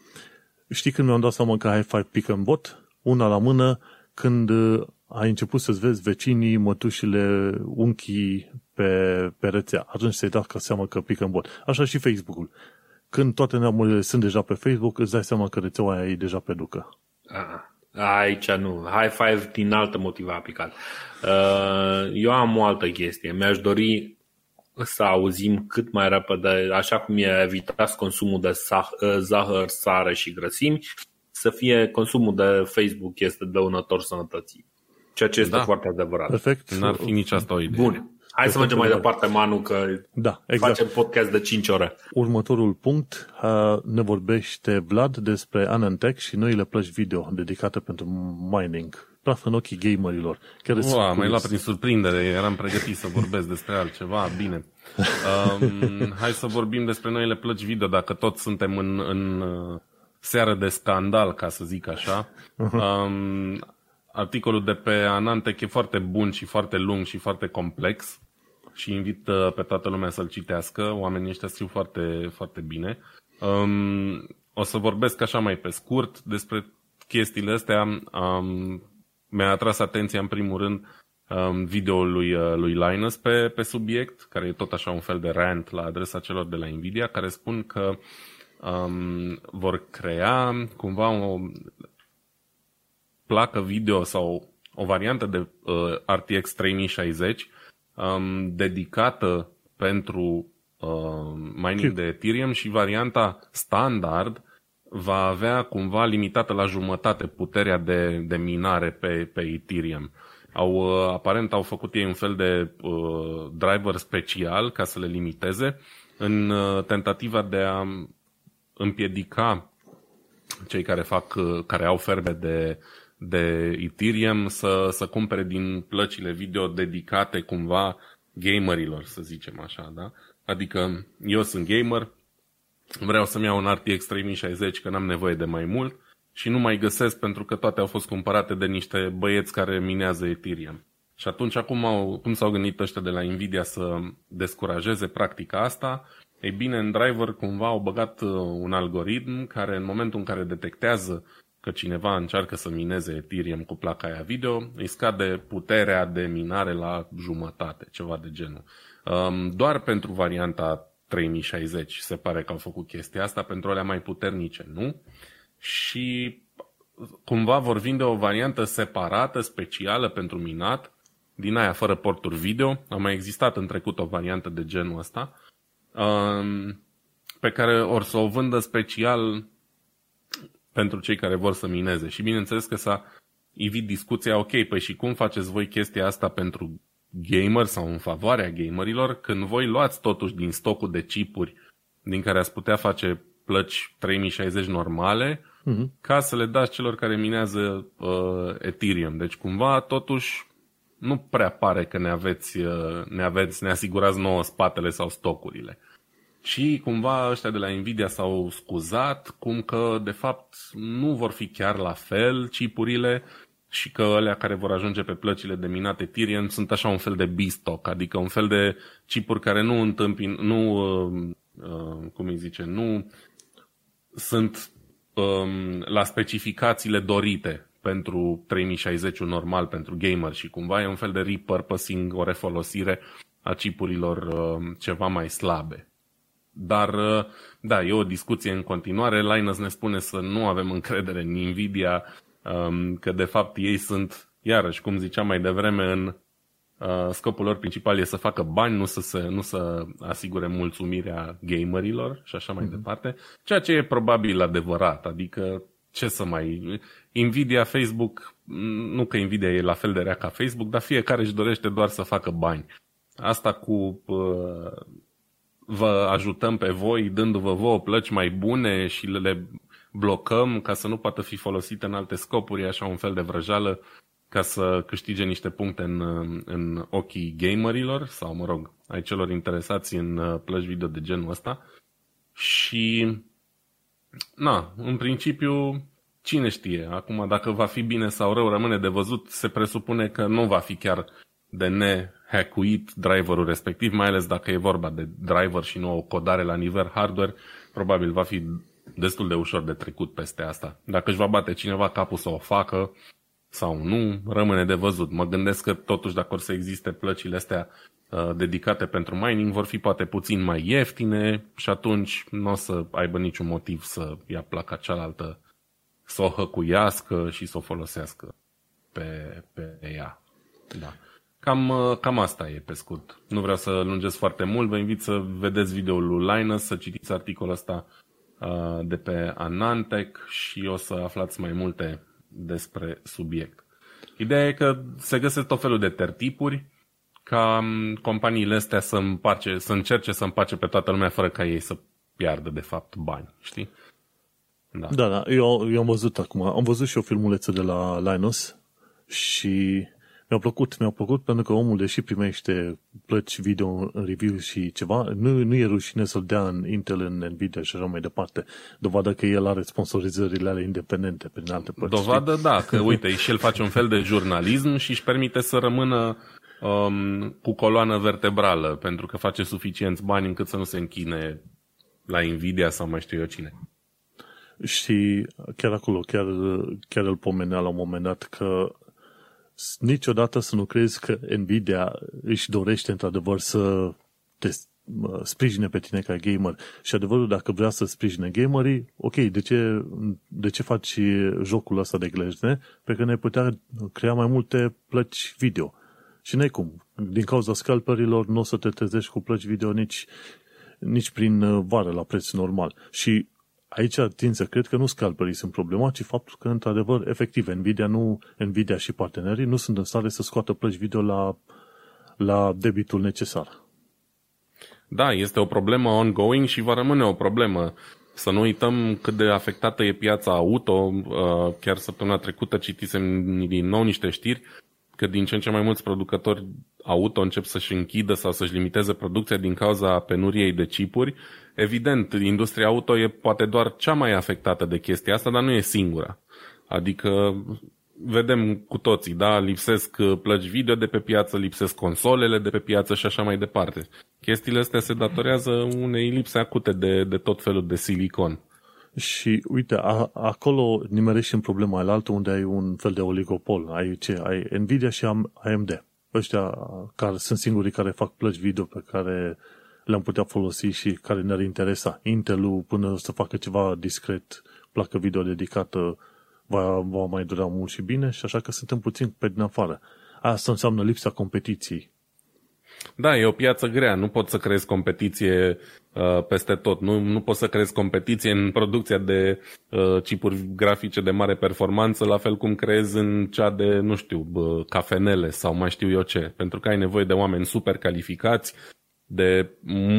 Știi când mi-am dat seama că ai Five Pick and Bot? Una la mână, când uh, ai început să-ți vezi vecinii, mătușile, unchii pe, pe rețea. Atunci ți-ai dat ca seama că pick and bot. Așa și Facebook-ul. Când toate neamurile sunt deja pe Facebook, îți dai seama că rețeaua aia e deja pe ducă. Ah. Aici nu. High five din altă motivă aplicat. Uh, eu am o altă chestie. Mi-aș dori să auzim cât mai repede, așa cum e evitat consumul de uh, zahăr, sare și grăsimi, să fie consumul de Facebook este dăunător sănătății. Ceea ce este da. foarte adevărat. Perfect. N-ar fi nici asta o idee. Bun. Hai să mergem mai departe, Manu, că da, exact. facem podcast de 5 ore. Următorul punct ne vorbește Vlad despre Anantech și noile plăci video dedicate pentru mining. Praf în ochii gamerilor. Chiar Ua, mai luat prin surprindere, eram pregătit să vorbesc despre altceva, bine. Um, hai să vorbim despre noile plăci video, dacă tot suntem în, în uh, seară de scandal, ca să zic așa. Um, articolul de pe Anantech e foarte bun și foarte lung și foarte complex și invit uh, pe toată lumea să-l citească. Oamenii ăștia scriu foarte, foarte bine. Um, o să vorbesc așa mai pe scurt despre chestiile astea. Um, mi-a atras atenția în primul rând um, videoul lui, uh, lui Linus pe, pe subiect, care e tot așa un fel de rant la adresa celor de la Nvidia, care spun că um, vor crea cumva o placă video sau o variantă de uh, RTX 3060 um, dedicată pentru uh, mining de Ethereum și varianta standard va avea cumva limitată la jumătate puterea de, de minare pe, pe Ethereum. Au, uh, aparent au făcut ei un fel de uh, driver special ca să le limiteze în uh, tentativa de a împiedica cei care fac, uh, care au ferme de, de Ethereum să, să cumpere din plăcile video dedicate cumva gamerilor, să zicem așa, da? Adică eu sunt gamer, vreau să-mi iau un RTX 3060 că n-am nevoie de mai mult și nu mai găsesc pentru că toate au fost cumpărate de niște băieți care minează Ethereum. Și atunci acum au, cum s-au gândit ăștia de la Nvidia să descurajeze practica asta? Ei bine, în driver cumva au băgat uh, un algoritm care în momentul în care detectează că cineva încearcă să mineze Ethereum cu placa aia video, îi scade puterea de minare la jumătate, ceva de genul. Um, doar pentru varianta 3060 se pare că au făcut chestia asta, pentru alea mai puternice nu. Și cumva vor vinde o variantă separată, specială pentru minat, din aia fără porturi video. A mai existat în trecut o variantă de genul ăsta, um, pe care or să o vândă special pentru cei care vor să mineze. Și bineînțeles că s-a ivit discuția, ok, păi și cum faceți voi chestia asta pentru gamer sau în favoarea gamerilor, când voi luați totuși din stocul de chipuri din care ați putea face plăci 3060 normale, uh-huh. ca să le dați celor care minează uh, Ethereum. Deci cumva totuși nu prea pare că ne aveți, uh, ne aveți, ne asigurați nouă spatele sau stocurile. Și cumva ăștia de la Nvidia s-au scuzat, cum că de fapt nu vor fi chiar la fel chipurile și că alea care vor ajunge pe plăcile de minat Ethereum sunt așa un fel de B-stock, adică un fel de chipuri care nu întâmpin, nu, uh, uh, cum îi zice, nu sunt um, la specificațiile dorite pentru 3060 normal, pentru gamer și cumva e un fel de repurposing, o refolosire a chipurilor uh, ceva mai slabe. Dar, uh, da, e o discuție în continuare. Linus ne spune să nu avem încredere în Nvidia, um, că de fapt ei sunt, iarăși, cum ziceam mai devreme, în uh, scopul lor principal e să facă bani, nu să, se, nu să asigure mulțumirea gamerilor și așa mai mm-hmm. departe, ceea ce e probabil adevărat, adică ce să mai... Nvidia, Facebook, nu că Nvidia e la fel de rea ca Facebook, dar fiecare își dorește doar să facă bani. Asta cu uh, vă ajutăm pe voi dându-vă vouă plăci mai bune și le blocăm ca să nu poată fi folosite în alte scopuri, e așa un fel de vrăjală ca să câștige niște puncte în, în ochii gamerilor sau, mă rog, ai celor interesați în uh, plăci video de genul ăsta. Și, na, în principiu, cine știe, acum dacă va fi bine sau rău rămâne de văzut, se presupune că nu va fi chiar de nehackuit driverul respectiv, mai ales dacă e vorba de driver și nu o codare la nivel hardware, probabil va fi destul de ușor de trecut peste asta. Dacă își va bate cineva capul să o facă sau nu, rămâne de văzut. Mă gândesc că totuși dacă or să existe plăcile astea uh, dedicate pentru mining, vor fi poate puțin mai ieftine și atunci nu o să aibă niciun motiv să ia placa cealaltă, să o hăcuiască și să o folosească pe, pe ea. Da. Cam, uh, cam asta e pe scurt. Nu vreau să lungesc foarte mult, vă invit să vedeți videoul lui Linus, să citiți articolul ăsta uh, de pe Anantec și o să aflați mai multe despre subiect. Ideea e că se găsesc tot felul de tertipuri ca um, companiile astea să, împace, să încerce să împace pe toată lumea fără ca ei să piardă de fapt bani, știi? Da, da, da. Eu, eu am văzut acum, am văzut și o filmuleță de la Linus și mi-a plăcut, mi-a plăcut pentru că omul, deși primește plăci video în review și ceva, nu, nu e rușine să-l dea în Intel, în Nvidia și așa mai departe. Dovadă că el are sponsorizările ale independente prin alte părți. Dovadă, știi? da, că uite, și el face un fel de jurnalism și își permite să rămână um, cu coloană vertebrală, pentru că face suficienți bani încât să nu se închine la Nvidia sau mai știu eu cine. Și chiar acolo, chiar, chiar îl pomenea la un moment dat că niciodată să nu crezi că Nvidia își dorește într-adevăr să te sprijine pe tine ca gamer. Și adevărul, dacă vrea să sprijine gamerii, ok, de ce, de ce faci jocul ăsta de glezne? Pe că ne putea crea mai multe plăci video. Și n cum. Din cauza scalperilor nu o să te trezești cu plăci video nici nici prin vară la preț normal. Și aici tind să cred că nu scalperii sunt problema, ci faptul că, într-adevăr, efectiv, Nvidia, nu, Nvidia și partenerii nu sunt în stare să scoată plăci video la, la debitul necesar. Da, este o problemă ongoing și va rămâne o problemă. Să nu uităm cât de afectată e piața auto. Uh, chiar săptămâna trecută citisem din nou niște știri că din ce în ce mai mulți producători auto încep să-și închidă sau să-și limiteze producția din cauza penuriei de chipuri. Evident, industria auto e poate doar cea mai afectată de chestia asta, dar nu e singura. Adică vedem cu toții, da, lipsesc uh, plăci video de pe piață, lipsesc consolele de pe piață și așa mai departe. Chestiile astea se datorează unei lipse acute de, de tot felul de silicon. Și uite, a, acolo nimerești în problema aia altă unde ai un fel de oligopol. Ai ce? Ai Nvidia și AMD. Ăștia care sunt singurii care fac plăci video pe care le-am putea folosi și care ne-ar interesa. Intel-ul, până să facă ceva discret, placă video dedicată, va, va mai dura mult și bine și așa că suntem puțin pe din afară. Asta înseamnă lipsa competiției. Da, e o piață grea, nu poți să creezi competiție uh, peste tot, nu, nu poți să creezi competiție în producția de uh, chipuri grafice de mare performanță, la fel cum creezi în cea de, nu știu, uh, cafenele sau mai știu eu ce, pentru că ai nevoie de oameni super calificați, de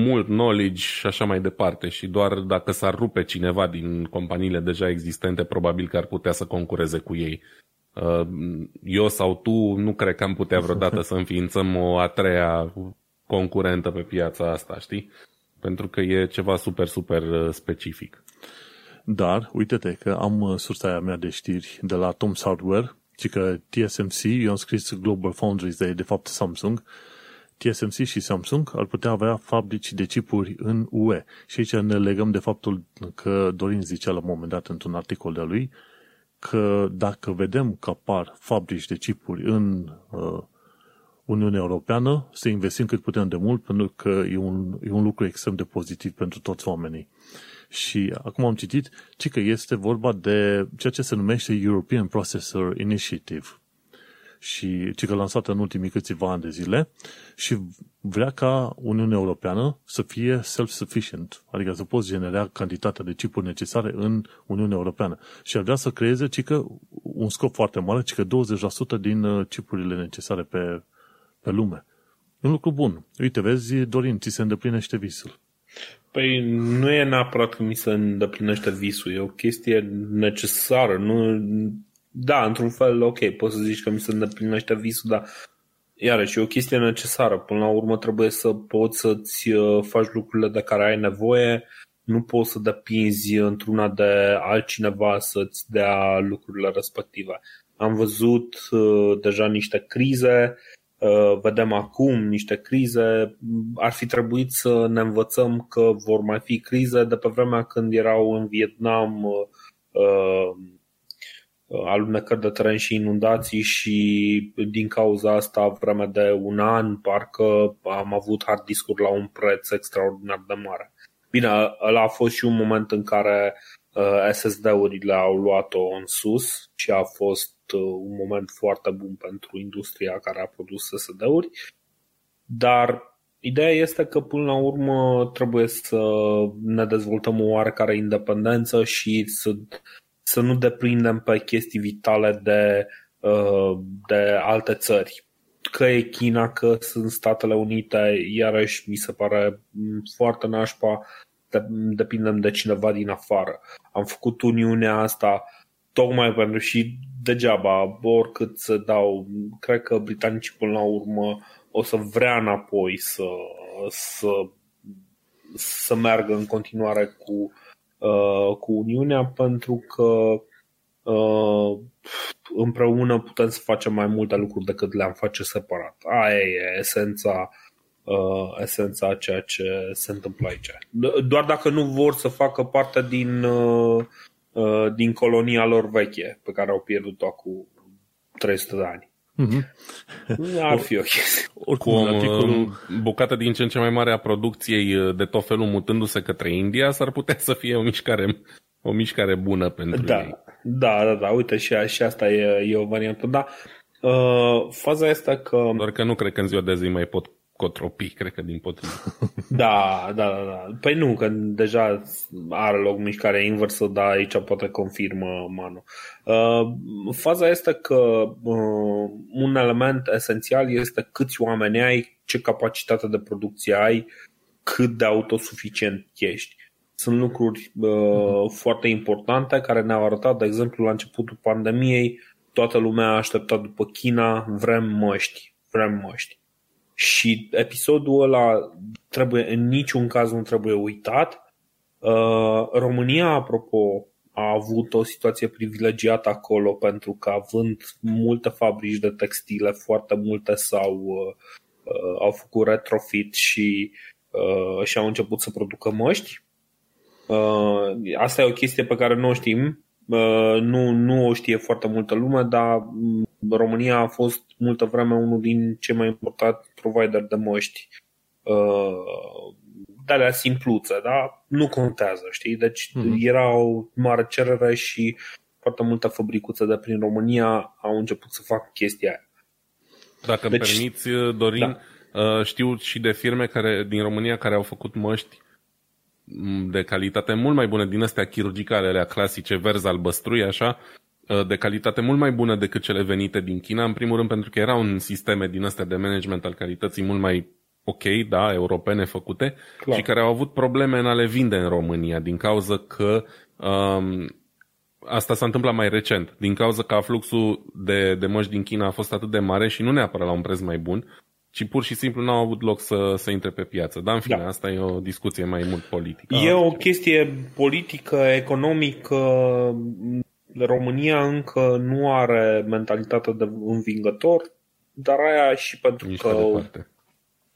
mult knowledge și așa mai departe și doar dacă s-ar rupe cineva din companiile deja existente, probabil că ar putea să concureze cu ei. Uh, eu sau tu nu cred că am putea vreodată să înființăm o a treia concurentă pe piața asta, știi? Pentru că e ceva super, super uh, specific. Dar, uite-te că am uh, sursa aia mea de știri de la Tom Hardware, ci că TSMC, eu am scris Global Foundries, de, de fapt Samsung, TSMC și Samsung ar putea avea fabrici de chipuri în UE. Și aici ne legăm de faptul că Dorin zicea la un moment dat într-un articol de lui că dacă vedem că apar fabrici de chipuri în uh, Uniunea Europeană, să investim cât putem de mult, pentru că e un, e un lucru extrem de pozitiv pentru toți oamenii. Și acum am citit ci că este vorba de ceea ce se numește European Processor Initiative și ci că lansată în ultimii câțiva ani de zile și vrea ca Uniunea Europeană să fie self-sufficient, adică să poți genera cantitatea de chipuri necesare în Uniunea Europeană. Și ar vrea să creeze ci că un scop foarte mare, ci că 20% din uh, chipurile necesare pe, pe lume. E un lucru bun. Uite, vezi, Dorin, ți se îndeplinește visul. Păi nu e neapărat că mi se îndeplinește visul, e o chestie necesară. Nu, da, într-un fel, ok, poți să zici că mi se îndeplinește visul, dar iarăși e o chestie necesară. Până la urmă trebuie să poți să-ți uh, faci lucrurile de care ai nevoie, nu poți să depinzi într-una de altcineva să-ți dea lucrurile respective. Am văzut uh, deja niște crize, uh, vedem acum niște crize. Ar fi trebuit să ne învățăm că vor mai fi crize de pe vremea când erau în Vietnam uh, uh Uh, alunecări de teren și inundații și din cauza asta vreme de un an parcă am avut hard discuri la un preț extraordinar de mare. Bine, ăla a fost și un moment în care uh, SSD-urile au luat-o în sus și a fost uh, un moment foarte bun pentru industria care a produs SSD-uri, dar ideea este că până la urmă trebuie să ne dezvoltăm o oarecare independență și să să nu deprindem pe chestii vitale de, uh, de alte țări. Că e China, că sunt Statele Unite, iarăși mi se pare foarte nașpa, depindem de cineva din afară. Am făcut Uniunea asta tocmai pentru și degeaba, oricât să dau, cred că britanicii până la urmă o să vrea înapoi să, să, să meargă în continuare cu Uh, cu Uniunea pentru că uh, împreună putem să facem mai multe lucruri decât le-am face separat. Aia e esența, uh, esența a ceea ce se întâmplă aici. Doar dacă nu vor să facă parte din, din colonia lor veche pe care au pierdut-o cu 300 de ani. Mm-hmm. Ar fi ok. Oricum, Cu articolul... bucată din ce în ce mai mare a producției uh, de tot felul mutându-se către India, s-ar putea să fie o mișcare, o mișcare bună pentru da, ei. Da, da, da, uite și, și asta e, e o variantă. Da, uh, faza este că... Doar că nu cred că în ziua de zi mai pot cotropii, cred că din potrivă. Da, da, da, da. Păi nu, că deja are loc mișcarea inversă, dar aici poate confirmă Manu. Uh, faza este că uh, un element esențial este câți oameni ai, ce capacitate de producție ai, cât de autosuficient ești. Sunt lucruri uh, uh-huh. foarte importante care ne-au arătat, de exemplu, la începutul pandemiei, toată lumea a așteptat după China, vrem măști, vrem măști. Și episodul ăla trebuie, în niciun caz nu trebuie uitat. Uh, România, apropo, a avut o situație privilegiată acolo pentru că având multe fabrici de textile, foarte multe s-au uh, au făcut retrofit și, uh, și au început să producă măști. Uh, asta e o chestie pe care nu o știm, uh, nu, nu o știe foarte multă lume, dar mm, România a fost multă vreme unul din cei mai importanti provider de măști uh, de alea simpluțe, dar nu contează, știi? Deci mm-hmm. era o mare cerere și foarte multe fabricuțe de prin România au început să facă chestia aia. Dacă deci, îmi permiți, Dorin, da. știu și de firme care din România care au făcut măști de calitate mult mai bună din astea chirurgicale, alea clasice, verzi albăstrui, așa, uh, de calitate mult mai bună decât cele venite din China, în primul rând pentru că erau un sisteme din astea de management al calității mult mai ok, da, europene făcute Clar. și care au avut probleme în a le vinde în România din cauza că um, asta s-a întâmplat mai recent, din cauza că fluxul de, de măști din China a fost atât de mare și nu neapărat la un preț mai bun, ci pur și simplu n-au avut loc să, să intre pe piață. Dar, în fine, da. asta e o discuție mai mult politică. E o chestie politică, economică. România încă nu are mentalitate de învingător, dar aia și pentru Nici că...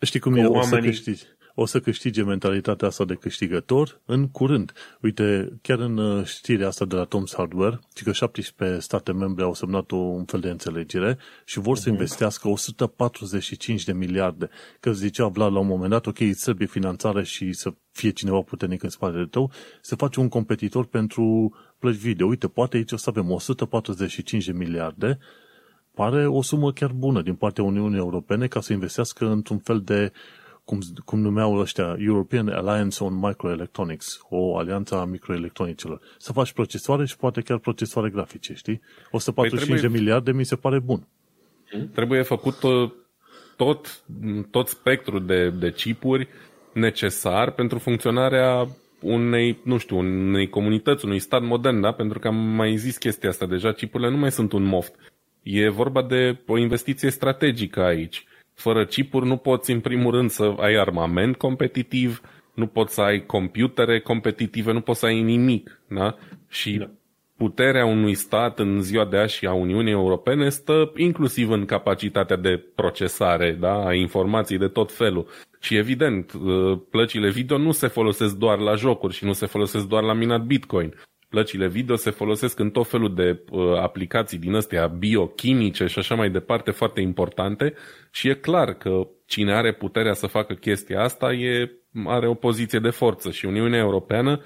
Știi cum e? Oamenii... O să câștigi o să câștige mentalitatea asta de câștigător în curând. Uite, chiar în uh, știrea asta de la Tom's Hardware, ci că 17 state membre au semnat un fel de înțelegere și vor uh-huh. să mhm. investească 145 de miliarde. Că zicea Vlad la un moment dat, ok, îți trebuie finanțare și să fie cineva puternic în spatele tău, să faci un competitor pentru plăci video. Uite, poate aici o să avem 145 de miliarde, pare o sumă chiar bună din partea Uniunii Europene ca să investească într-un fel de cum, cum numeau ăștia, European Alliance on Microelectronics, o alianță a microelectronicilor. Să faci procesoare și poate chiar procesoare grafice, știi? 145 păi trebuie, de miliarde mi se pare bun. Trebuie făcut tot, tot spectrul de, de chipuri necesar pentru funcționarea unei, nu știu, unei comunități, unui stat modern, da? Pentru că am mai zis chestia asta deja, chipurile nu mai sunt un moft. E vorba de o investiție strategică aici. Fără chipuri nu poți în primul rând să ai armament competitiv, nu poți să ai computere competitive, nu poți să ai nimic. Da? Și da. puterea unui stat în ziua de azi și a Uniunii Europene stă inclusiv în capacitatea de procesare da? a informației de tot felul. Și evident, uh, plăcile video nu se folosesc doar la jocuri și nu se folosesc doar la minat Bitcoin plăcile video se folosesc în tot felul de uh, aplicații din astea biochimice și așa mai departe foarte importante și e clar că cine are puterea să facă chestia asta e, are o poziție de forță și Uniunea Europeană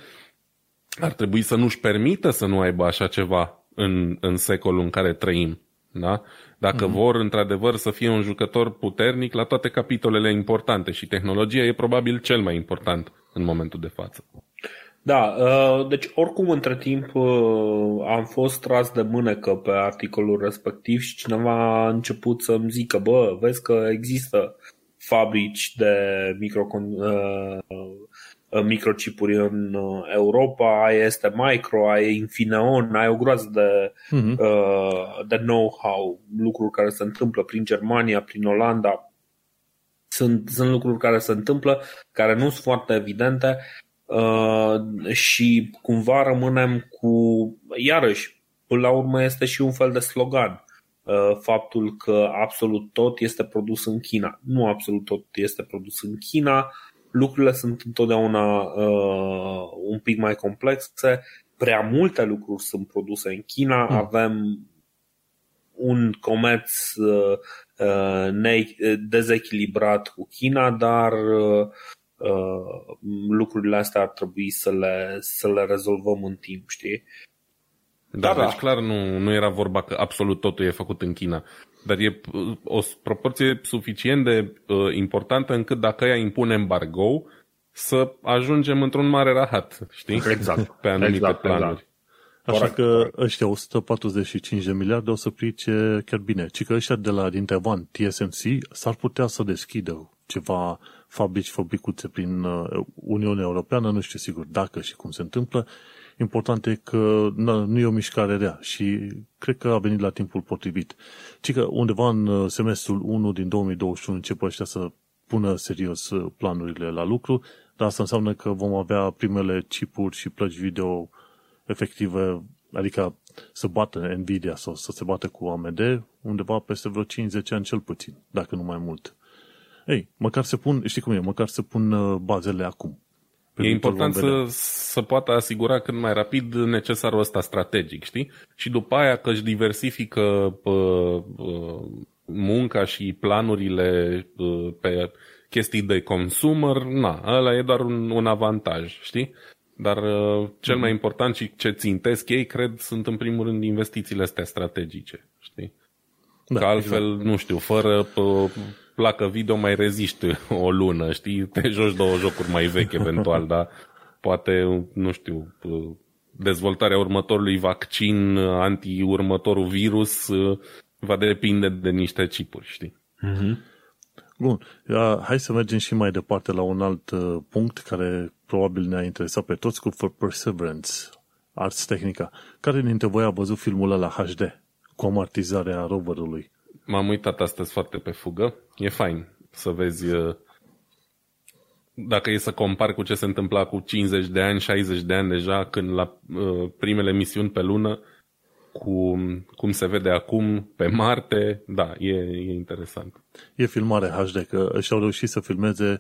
ar trebui să nu-și permită să nu aibă așa ceva în, în secolul în care trăim. Da? Dacă mm-hmm. vor într-adevăr să fie un jucător puternic la toate capitolele importante și tehnologia e probabil cel mai important în momentul de față. Da, uh, deci oricum între timp uh, am fost tras de mânecă pe articolul respectiv și cineva a început să-mi zică, bă, vezi că există fabrici de micro, uh, microchipuri în Europa, aia este Micro, aia e Infineon, ai o groază de, uh-huh. de know-how, lucruri care se întâmplă prin Germania, prin Olanda. Sunt, sunt lucruri care se întâmplă, care nu sunt foarte evidente Uh, și cumva rămânem cu, iarăși, până la urmă este și un fel de slogan, uh, faptul că absolut tot este produs în China. Nu absolut tot este produs în China, lucrurile sunt întotdeauna uh, un pic mai complexe, prea multe lucruri sunt produse în China, mm. avem un comerț uh, uh, dezechilibrat cu China, dar uh, Uh, lucrurile astea ar trebui să le, să le rezolvăm în timp, știi? Da, da, deci clar nu, nu era vorba că absolut totul e făcut în China. Dar e o proporție suficient de uh, importantă încât dacă ea impune embargo, să ajungem într-un mare rahat, știi? Exact. Pe anumite exact, planuri. Exact. Așa corect, că corect. ăștia 145 de miliarde o să plice chiar bine. Ci că ăștia de la din Taiwan, TSMC, s-ar putea să deschidă ceva fabrici, fabricuțe prin uh, Uniunea Europeană, nu știu sigur dacă și cum se întâmplă. Important e că nu e o mișcare rea și cred că a venit la timpul potrivit. Ci că undeva în uh, semestrul 1 din 2021 începe ăștia să pună serios uh, planurile la lucru, dar asta înseamnă că vom avea primele chipuri și plăci video efective, adică să bată Nvidia sau să se bată cu AMD undeva peste vreo 50 ani cel puțin, dacă nu mai mult. Ei, măcar se pun, știi cum e, măcar se pun uh, bazele acum. Pe e important să, să poată asigura cât mai rapid necesarul ăsta strategic, știi? Și după aia că își diversifică uh, uh, munca și planurile uh, pe chestii de consumer, na, ăla e doar un, un avantaj, știi? Dar uh, cel mai important și ce țintesc ei, cred, sunt în primul rând investițiile astea strategice, știi? Da, Că altfel, exact. nu știu, fără uh, placă video mai reziști o lună, știi? Te joci două jocuri mai vechi eventual, dar poate, nu știu, uh, dezvoltarea următorului vaccin anti-următorul virus uh, va depinde de niște chipuri, știi? Mm-hmm. Bun, hai să mergem și mai departe la un alt uh, punct care probabil ne-a interesat pe toți cu For Perseverance, Arts Technica. Care dintre voi a văzut filmul ăla HD cu amartizarea roverului? M-am uitat astăzi foarte pe fugă. E fain să vezi uh, dacă e să compar cu ce se întâmpla cu 50 de ani, 60 de ani deja, când la uh, primele misiuni pe lună, cu cum se vede acum pe Marte, da, e, e interesant. E filmare HD, că și-au reușit să filmeze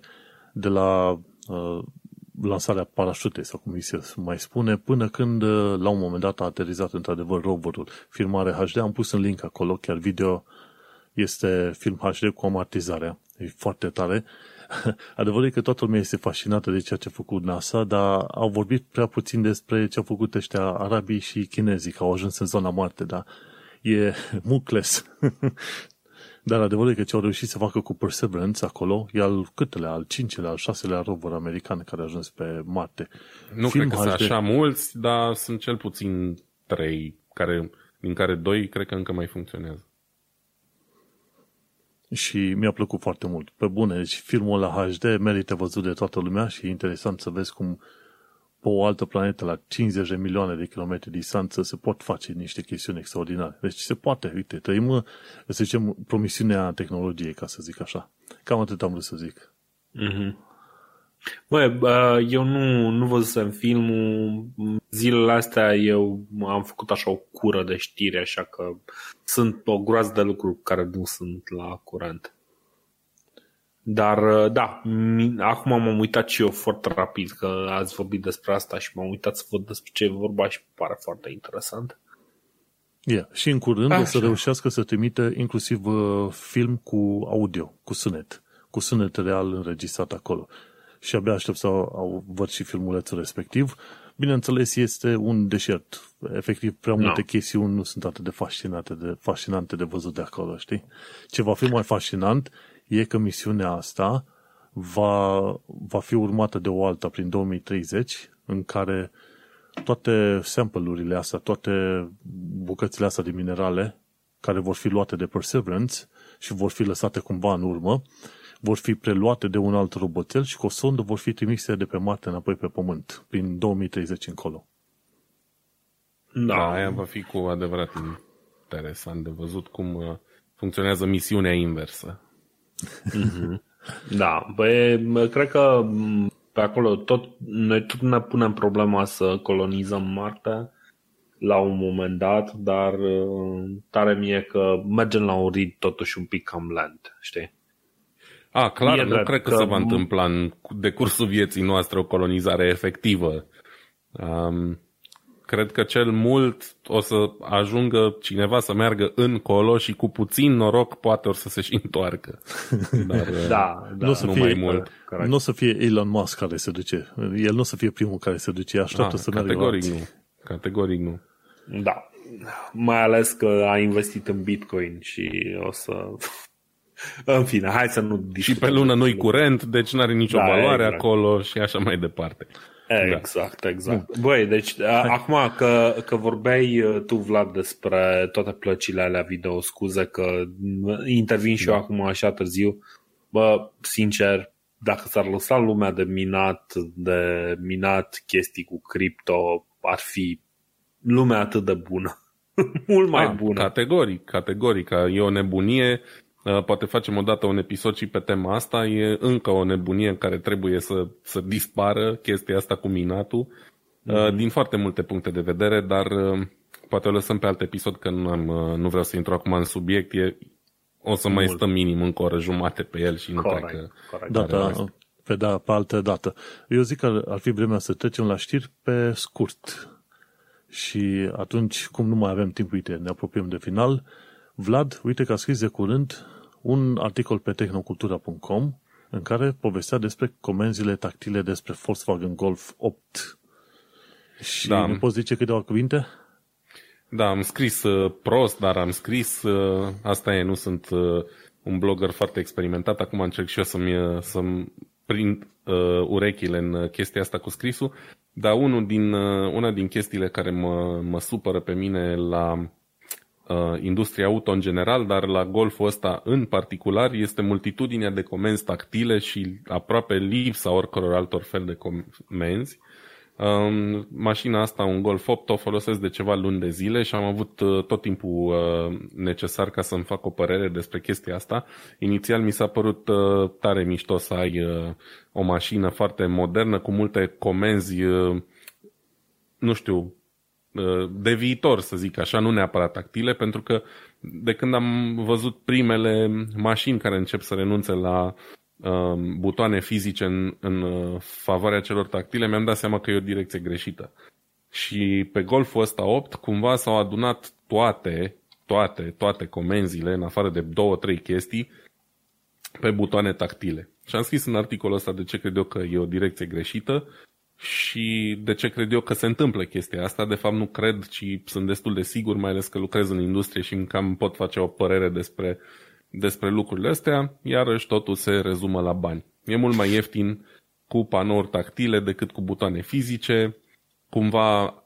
de la uh, lansarea parașutei, sau cum se mai spune, până când uh, la un moment dat a aterizat într-adevăr roverul. Filmare HD, am pus în link acolo, chiar video este film HD cu amartizarea. E foarte tare. Adevărul e că toată lumea este fascinată de ceea ce a făcut NASA, dar au vorbit prea puțin despre ce au făcut ăștia arabii și chinezii, că au ajuns în zona Marte, dar e mucles. dar adevărul e că ce au reușit să facă cu Perseverance acolo e al câtele, al cincilea, al șaselea rover american care a ajuns pe Marte. Nu Film cred că HD... sunt așa mulți, dar sunt cel puțin trei, care, din care doi cred că încă mai funcționează și mi-a plăcut foarte mult. Pe bune, deci filmul la HD merită văzut de toată lumea și e interesant să vezi cum pe o altă planetă la 50 de milioane de kilometri distanță se pot face niște chestiuni extraordinare. Deci se poate, uite, trăim, să zicem, promisiunea tehnologiei, ca să zic așa. Cam atât am vrut să zic. Mm-hmm. Băi, eu nu, nu văzusem filmul. Zilele astea eu am făcut așa o cură de știri, așa că sunt o groază de lucruri care nu sunt la curent. Dar da, acum m-am uitat și eu foarte rapid că ați vorbit despre asta și m-am uitat să văd despre ce e vorba și pare foarte interesant. Yeah. Și în curând Așa. o să reușească să trimite inclusiv uh, film cu audio, cu sunet, cu sunet real înregistrat acolo și abia aștept să au, văd și filmulețul respectiv. Bineînțeles, este un deșert. Efectiv, prea multe no. chestiuni nu sunt atât de fascinante de, fascinante de văzut de acolo, știi? Ce va fi mai fascinant e că misiunea asta va, va fi urmată de o alta prin 2030, în care toate sample-urile astea, toate bucățile astea de minerale care vor fi luate de Perseverance și vor fi lăsate cumva în urmă, vor fi preluate de un alt roboțel și cu o sondă vor fi trimise de pe Marte înapoi pe Pământ, prin 2030 încolo. Da, da aia va fi cu adevărat interesant de văzut cum uh, funcționează misiunea inversă. Mhm. Da, băi, cred că pe acolo tot, noi tot ne punem problema să colonizăm Marte la un moment dat, dar uh, tare mie că mergem la un rid totuși un pic cam lent, știi? A, clar, e nu cred că, că se va întâmpla în decursul vieții noastre o colonizare efectivă. Um, cred că cel mult o să ajungă cineva să meargă încolo și cu puțin noroc poate o să se și întoarcă. Dar da, da, nu, să nu fie, mai mult. Nu o să fie Elon Musk care se duce. El nu o să fie primul care se duce. Așteaptă A, să categoric nu. Categoric nu. Da. Mai ales că a investit în Bitcoin și o să... În fine, hai să nu Și pe lună nu-i curent, deci nu are nicio da, valoare exact. acolo și așa mai departe. Exact, da. exact. Băi, deci a, acum că, că vorbeai uh, tu, Vlad, despre toate plăcile alea video, scuze că intervin și da. eu acum așa târziu, bă, sincer, dacă s-ar lăsa lumea de minat, de minat chestii cu cripto, ar fi lumea atât de bună. Mult mai A, ah, bună. Categoric, categoric. E o nebunie. Uh, poate facem odată un episod și pe tema asta. E încă o nebunie în care trebuie să, să dispară chestia asta cu minatul. Mm-hmm. Din foarte multe puncte de vedere, dar uh, poate o lăsăm pe alt episod că nu, am, nu vreau să intru acum în subiect. E, o să Mult. mai stăm minim încă o oră jumate pe el și nu corect, cred că... Corect. Data, pe, da, pe altă dată. Eu zic că ar fi vremea să trecem la știri pe scurt. Și atunci, cum nu mai avem timp, uite, ne apropiem de final. Vlad, uite că a scris de curând un articol pe tehnocultura.com în care povestea despre comenzile tactile despre Volkswagen Golf 8. Și da. nu poți zice câteva cuvinte? Da, am scris uh, prost, dar am scris, uh, asta e, nu sunt uh, un blogger foarte experimentat, acum încerc și eu să-mi, uh, să-mi prind uh, urechile în chestia asta cu scrisul, dar unul din, uh, una din chestiile care mă, mă supără pe mine la uh, industria auto în general, dar la golful ăsta în particular, este multitudinea de comenzi tactile și aproape lipsa oricăror altor fel de comenzi. Um, mașina asta, un Golf 8, o folosesc de ceva luni de zile și am avut uh, tot timpul uh, necesar ca să-mi fac o părere despre chestia asta. Inițial mi s-a părut uh, tare mișto să ai uh, o mașină foarte modernă cu multe comenzi, uh, nu știu, uh, de viitor, să zic așa, nu neapărat tactile, pentru că de când am văzut primele mașini care încep să renunțe la Um, butoane fizice în, în uh, favoarea celor tactile, mi-am dat seama că e o direcție greșită. Și pe golful ăsta 8 cumva s-au adunat toate, toate, toate comenzile, în afară de două, trei chestii, pe butoane tactile. Și am scris în articolul ăsta de ce cred eu că e o direcție greșită și de ce cred eu că se întâmplă chestia asta. De fapt nu cred, ci sunt destul de sigur, mai ales că lucrez în industrie și cam pot face o părere despre uh, despre lucrurile astea, iarăși totul se rezumă la bani. E mult mai ieftin cu panouri tactile decât cu butoane fizice, cumva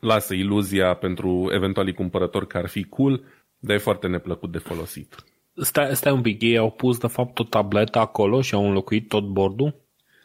lasă iluzia pentru eventualii cumpărători că ar fi cool, dar e foarte neplăcut de folosit. Stai, stai un pic, ei au pus de fapt o tabletă acolo și au înlocuit tot bordul?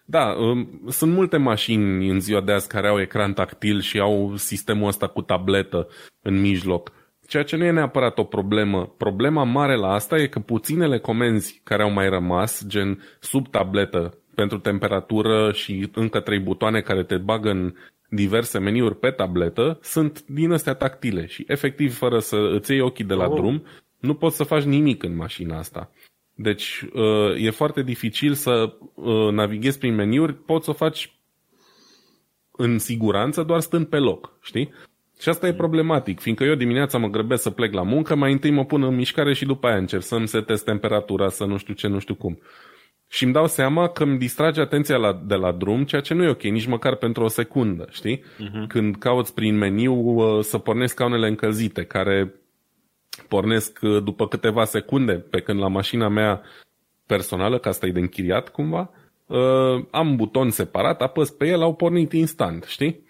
Da, um, sunt multe mașini în ziua de azi care au ecran tactil și au sistemul ăsta cu tabletă în mijloc. Ceea ce nu e neapărat o problemă. Problema mare la asta e că puținele comenzi care au mai rămas, gen sub tabletă pentru temperatură și încă trei butoane care te bagă în diverse meniuri pe tabletă, sunt din astea tactile și efectiv fără să îți iei ochii de la oh. drum, nu poți să faci nimic în mașina asta. Deci uh, e foarte dificil să uh, navighezi prin meniuri, poți să o faci în siguranță doar stând pe loc, știi? Și asta e problematic, fiindcă eu dimineața mă grăbesc să plec la muncă, mai întâi mă pun în mișcare și după aia încerc să-mi setez temperatura, să nu știu ce, nu știu cum. Și îmi dau seama că îmi distrage atenția la, de la drum, ceea ce nu e ok, nici măcar pentru o secundă, știi? Uh-huh. Când cauți prin meniu uh, să pornesc scaunele încălzite, care pornesc uh, după câteva secunde, pe când la mașina mea personală, că asta e de închiriat cumva, uh, am buton separat, apăs pe el, au pornit instant, știi?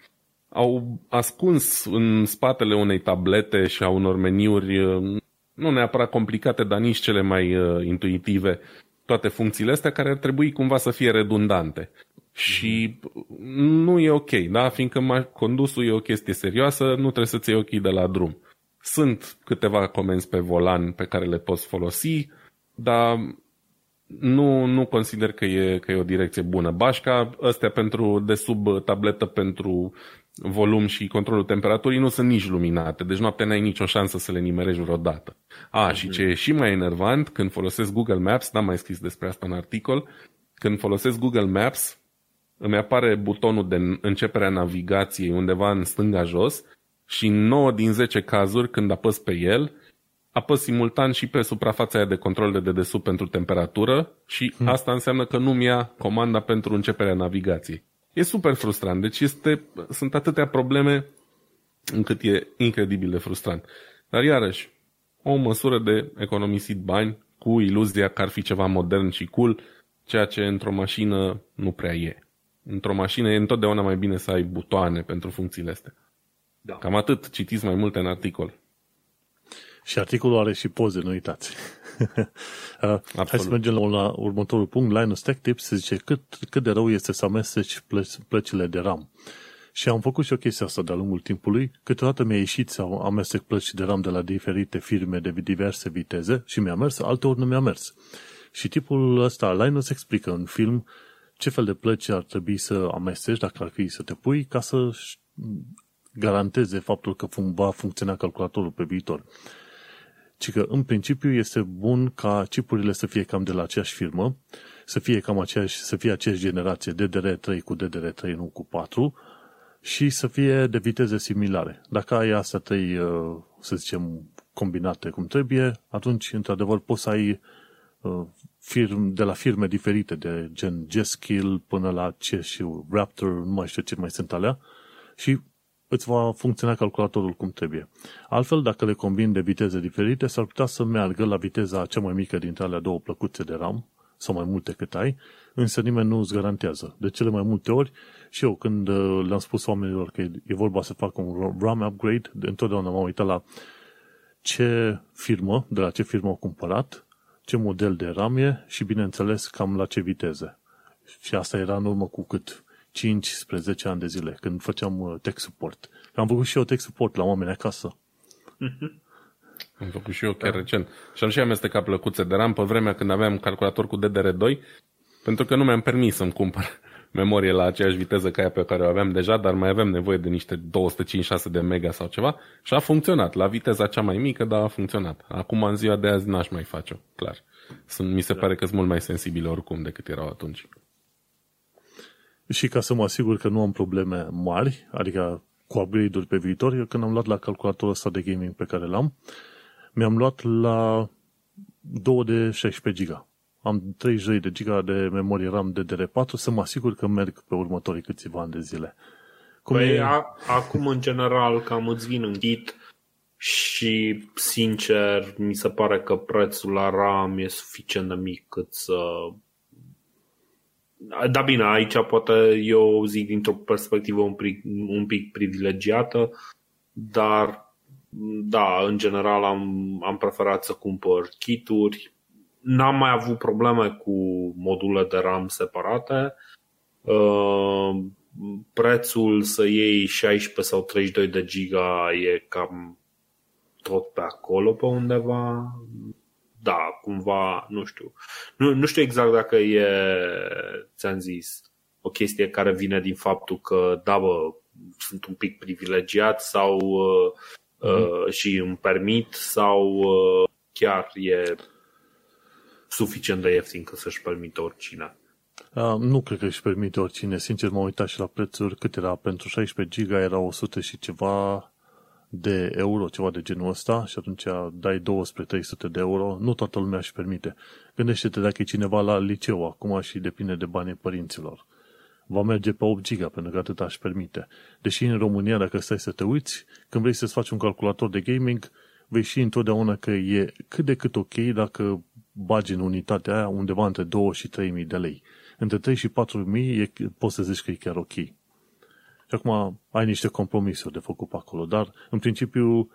au ascuns în spatele unei tablete și a unor meniuri uh, nu neapărat complicate, dar nici cele mai uh, intuitive, toate funcțiile astea care ar trebui cumva să fie redundante. Și nu e ok, da? Fiindcă condusul e o chestie serioasă, nu trebuie să-ți iei ochii de la drum. Sunt câteva comenzi pe volan pe care le poți folosi, dar nu, nu consider că e, că e o direcție bună. Bașca, astea pentru, de sub tabletă pentru volum și controlul temperaturii nu sunt nici luminate, deci noaptea n-ai nicio șansă să le nimerești vreodată. A, mm-hmm. și ce e și mai enervant, când folosesc Google Maps, n-am mai scris despre asta în articol, când folosesc Google Maps, îmi apare butonul de începere a navigației undeva în stânga jos și în 9 din 10 cazuri, când apăs pe el, apăs simultan și pe suprafața aia de control de dedesubt pentru temperatură și hmm. asta înseamnă că nu-mi ia comanda pentru începerea navigației. E super frustrant. Deci este, sunt atâtea probleme încât e incredibil de frustrant. Dar iarăși, o măsură de economisit bani cu iluzia că ar fi ceva modern și cool, ceea ce într-o mașină nu prea e. Într-o mașină e întotdeauna mai bine să ai butoane pentru funcțiile astea. Da. Cam atât, citiți mai multe în articol. Și articolul are și poze, nu uitați. uh, hai să mergem la, la următorul punct. Linus Tech Tips zice cât, cât de rău este să amesteci plăci, plăcile de RAM. Și am făcut și o chestie asta de-a lungul timpului. Câteodată mi-a ieșit să amestec plăci de RAM de la diferite firme de diverse viteze și mi-a mers, alteori nu mi-a mers. Și tipul ăsta, Linus, explică în film ce fel de plăci ar trebui să amesteci dacă ar fi să te pui ca să garanteze faptul că va funcționa calculatorul pe viitor. Ci că, în principiu, este bun ca chipurile să fie cam de la aceeași firmă, să fie cam aceeași, să fie aceeași generație DDR3 cu DDR3, nu cu 4, și să fie de viteze similare. Dacă ai astea trei, uh, să zicem, combinate cum trebuie, atunci, într-adevăr, poți să ai uh, firm, de la firme diferite, de gen G-Skill până la C și Raptor, nu mai știu ce mai sunt alea, și îți va funcționa calculatorul cum trebuie. Altfel, dacă le combini de viteze diferite, s-ar putea să meargă la viteza cea mai mică dintre alea două plăcuțe de RAM, sau mai multe cât ai, însă nimeni nu îți garantează. De cele mai multe ori, și eu când uh, le-am spus oamenilor că e vorba să fac un RAM upgrade, de întotdeauna m-am uitat la ce firmă, de la ce firmă au cumpărat, ce model de RAM e și, bineînțeles, cam la ce viteze. Și asta era în urmă cu cât? 5 spre 10 ani de zile, când făceam uh, tech support. Am făcut și eu tech support la oameni acasă. Am făcut și eu chiar da. recent. Și am și amestecat plăcuțe de RAM pe vremea când aveam calculator cu DDR2, pentru că nu mi-am permis să-mi cumpăr memorie la aceeași viteză ca aia pe care o aveam deja, dar mai aveam nevoie de niște 256 de mega sau ceva și a funcționat. La viteza cea mai mică, dar a funcționat. Acum, în ziua de azi, n-aș mai face-o, clar. Sunt, mi se da. pare că sunt mult mai sensibile oricum decât erau atunci și ca să mă asigur că nu am probleme mari, adică cu upgrade-uri pe viitor, eu când am luat la calculatorul ăsta de gaming pe care l-am, mi-am luat la 2 de 16 giga. Am 32 de giga de memorie RAM de DDR4 să mă asigur că merg pe următorii câțiva ani de zile. Cum păi, e... a, acum, în general, cam îți vin în kit și, sincer, mi se pare că prețul la RAM e suficient de mic cât să da, bine, aici poate eu zic dintr-o perspectivă un pic, un pic privilegiată, dar da, în general am, am preferat să cumpăr kituri. N-am mai avut probleme cu module de RAM separate. Uh, prețul să iei 16 sau 32 de giga e cam tot pe acolo pe undeva da, cumva, nu știu. Nu, nu știu exact dacă e, ți-am zis, o chestie care vine din faptul că, da, bă, sunt un pic privilegiat sau uh, mm-hmm. și îmi permit sau uh, chiar e suficient de ieftin că să-și permită oricine. Uh, nu cred că își permite oricine. Sincer, m-am uitat și la prețuri. Cât era pentru 16 giga? Era 100 și ceva de euro, ceva de genul ăsta, și atunci dai 200-300 de euro, nu toată lumea își permite. Gândește-te dacă e cineva la liceu acum și depinde de banii părinților. Va merge pe 8 giga, pentru că atât aș permite. Deși în România, dacă stai să te uiți, când vrei să-ți faci un calculator de gaming, vei ști întotdeauna că e cât de cât ok dacă bagi în unitatea aia undeva între 2 și 3 mii de lei. Între 3 și 4 mii poți să zici că e chiar ok. Și acum ai niște compromisuri de făcut pe acolo, dar în principiu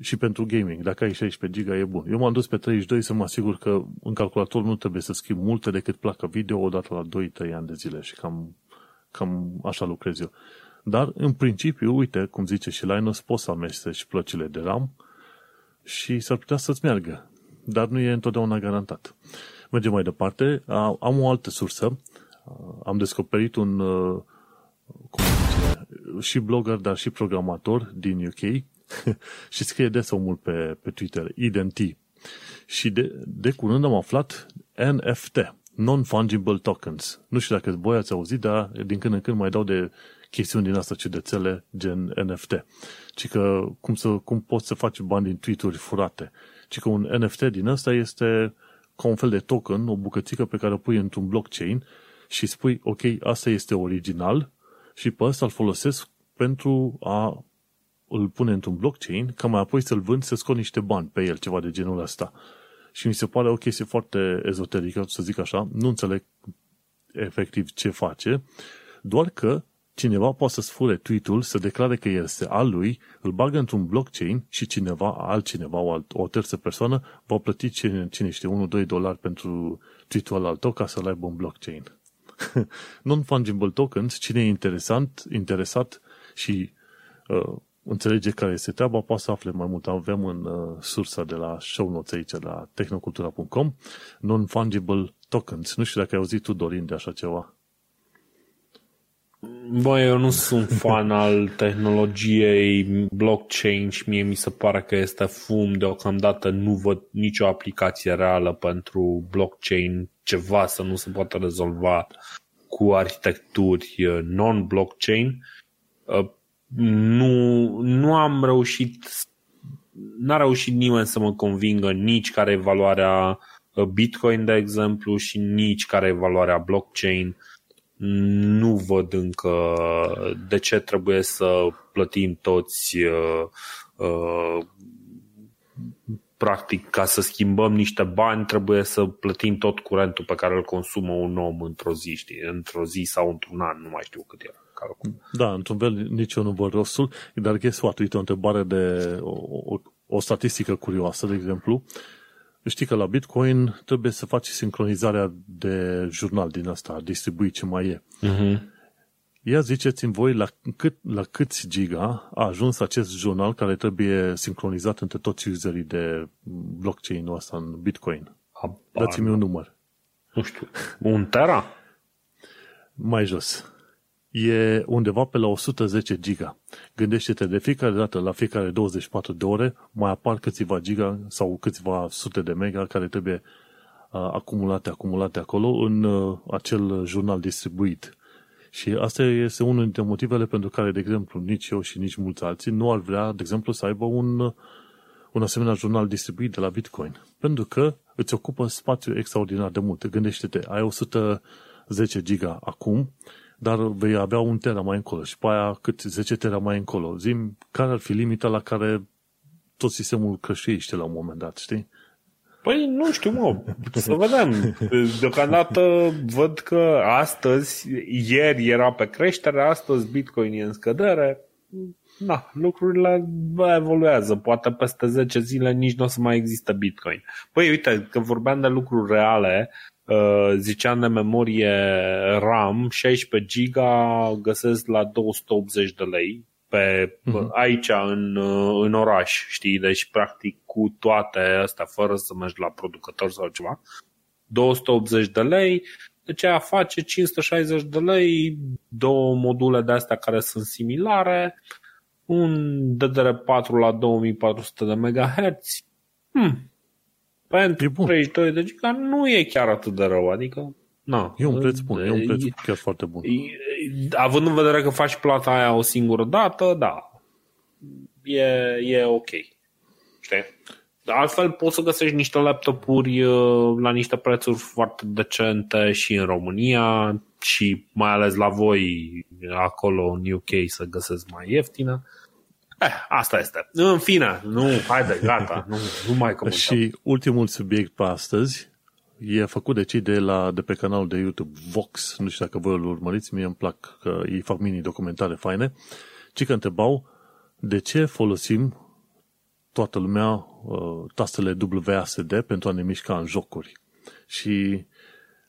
și pentru gaming, dacă ai 16 giga e bun. Eu m-am dus pe 32 să mă asigur că în calculator nu trebuie să schimb multe decât placa video odată la 2-3 ani de zile și cam, cam așa lucrez eu. Dar, în principiu, uite, cum zice și Linus, poți să amesteci plăcile de RAM și s-ar putea să-ți meargă. Dar nu e întotdeauna garantat. Mergem mai departe. Am o altă sursă. Am descoperit un uh, cum zice, și blogger, dar și programator din UK și scrie des mult pe, pe Twitter, IDNT. Și de, de curând am aflat NFT, Non-Fungible Tokens. Nu știu dacă voi ați auzit, dar din când în când mai dau de chestiuni din asta ciudățele gen NFT. Ci că cum, să, cum poți să faci bani din tweet-uri furate. Ci că un NFT din asta este ca un fel de token, o bucățică pe care o pui într-un blockchain și spui, ok, asta este original, și pe ăsta îl folosesc pentru a îl pune într-un blockchain, ca mai apoi să-l vând, să scot niște bani pe el, ceva de genul ăsta. Și mi se pare o chestie foarte ezoterică, să zic așa, nu înțeleg efectiv ce face, doar că cineva poate să-ți fure tweet-ul, să declare că este al lui, îl bagă într-un blockchain și cineva, altcineva, o, alt, o terță persoană, va plăti cine, cine știe, 1-2 dolari pentru tweet-ul al tău ca să-l aibă în blockchain. Non-fungible tokens, cine e interesant, interesat și uh, înțelege care este treaba, poate să afle mai mult. Avem în uh, sursa de la show notes aici, la tehnocultura.com, non-fungible tokens. Nu știu dacă ai auzit tu, Dorin, de așa ceva. Bă, eu nu sunt fan al tehnologiei blockchain și mie mi se pare că este fum. Deocamdată nu văd nicio aplicație reală pentru blockchain, ceva să nu se poată rezolva cu arhitecturi uh, non-blockchain. Uh, nu, nu am reușit, n-a reușit nimeni să mă convingă nici care e valoarea uh, Bitcoin, de exemplu, și nici care e valoarea blockchain nu văd încă de ce trebuie să plătim toți uh, uh, practic ca să schimbăm niște bani trebuie să plătim tot curentul pe care îl consumă un om într-o zi, știi? într-o zi sau într-un an, nu mai știu cât era. Da, într-un fel nici eu nu văd rostul, dar guess what? Uite o întrebare de o, o, o statistică curioasă, de exemplu. Uh, Știi că la Bitcoin trebuie să faci sincronizarea de jurnal din asta, distribui ce mai e. Uh-huh. Ia ziceți-mi voi la, cât, la câți giga a ajuns acest jurnal care trebuie sincronizat între toți userii de blockchain-ul ăsta în Bitcoin. Abar. Dați-mi un număr. Nu știu. Un tera? Mai jos e undeva pe la 110 giga. Gândește-te, de fiecare dată, la fiecare 24 de ore, mai apar câțiva giga sau câțiva sute de mega care trebuie uh, acumulate, acumulate acolo în uh, acel jurnal distribuit. Și asta este unul dintre motivele pentru care, de exemplu, nici eu și nici mulți alții nu ar vrea, de exemplu, să aibă un, un asemenea jurnal distribuit de la Bitcoin. Pentru că îți ocupă spațiu extraordinar de mult. Gândește-te, ai 110 giga acum, dar vei avea un tera mai încolo și pe aia cât 10 tera mai încolo. Zim, care ar fi limita la care tot sistemul creștește la un moment dat, știi? Păi nu știu, mă, să vedem. Deocamdată văd că astăzi, ieri era pe creștere, astăzi Bitcoin e în scădere. Na, lucrurile evoluează. Poate peste 10 zile nici nu o să mai există Bitcoin. Păi uite, că vorbeam de lucruri reale, Uh, ziceam de memorie RAM, 16 giga găsesc la 280 de lei pe, uh-huh. aici în, uh, în oraș, știi, deci practic cu toate astea, fără să mergi la producător sau ceva, 280 de lei, deci aia face 560 de lei, două module de astea care sunt similare, un DDR4 la 2400 de MHz, hmm, pentru 32 de giga nu e chiar atât de rău, adică Na, e un preț bun, e un preț chiar foarte bun. Având în vedere că faci plata aia o singură dată, da, e, e ok. Știi? Altfel poți să găsești niște laptopuri uh, la niște prețuri foarte decente și în România și mai ales la voi acolo în UK să găsesc mai ieftină. Eh, asta este. În fine, nu, haide, gata, nu, nu mai comentăm. Și ultimul subiect pe astăzi e făcut de cei de, la, de pe canalul de YouTube Vox. Nu știu dacă voi îl urmăriți, mie îmi plac că ei fac mini-documentare faine. Ci că întrebau de ce folosim toată lumea uh, tastele WASD pentru a ne mișca în jocuri. Și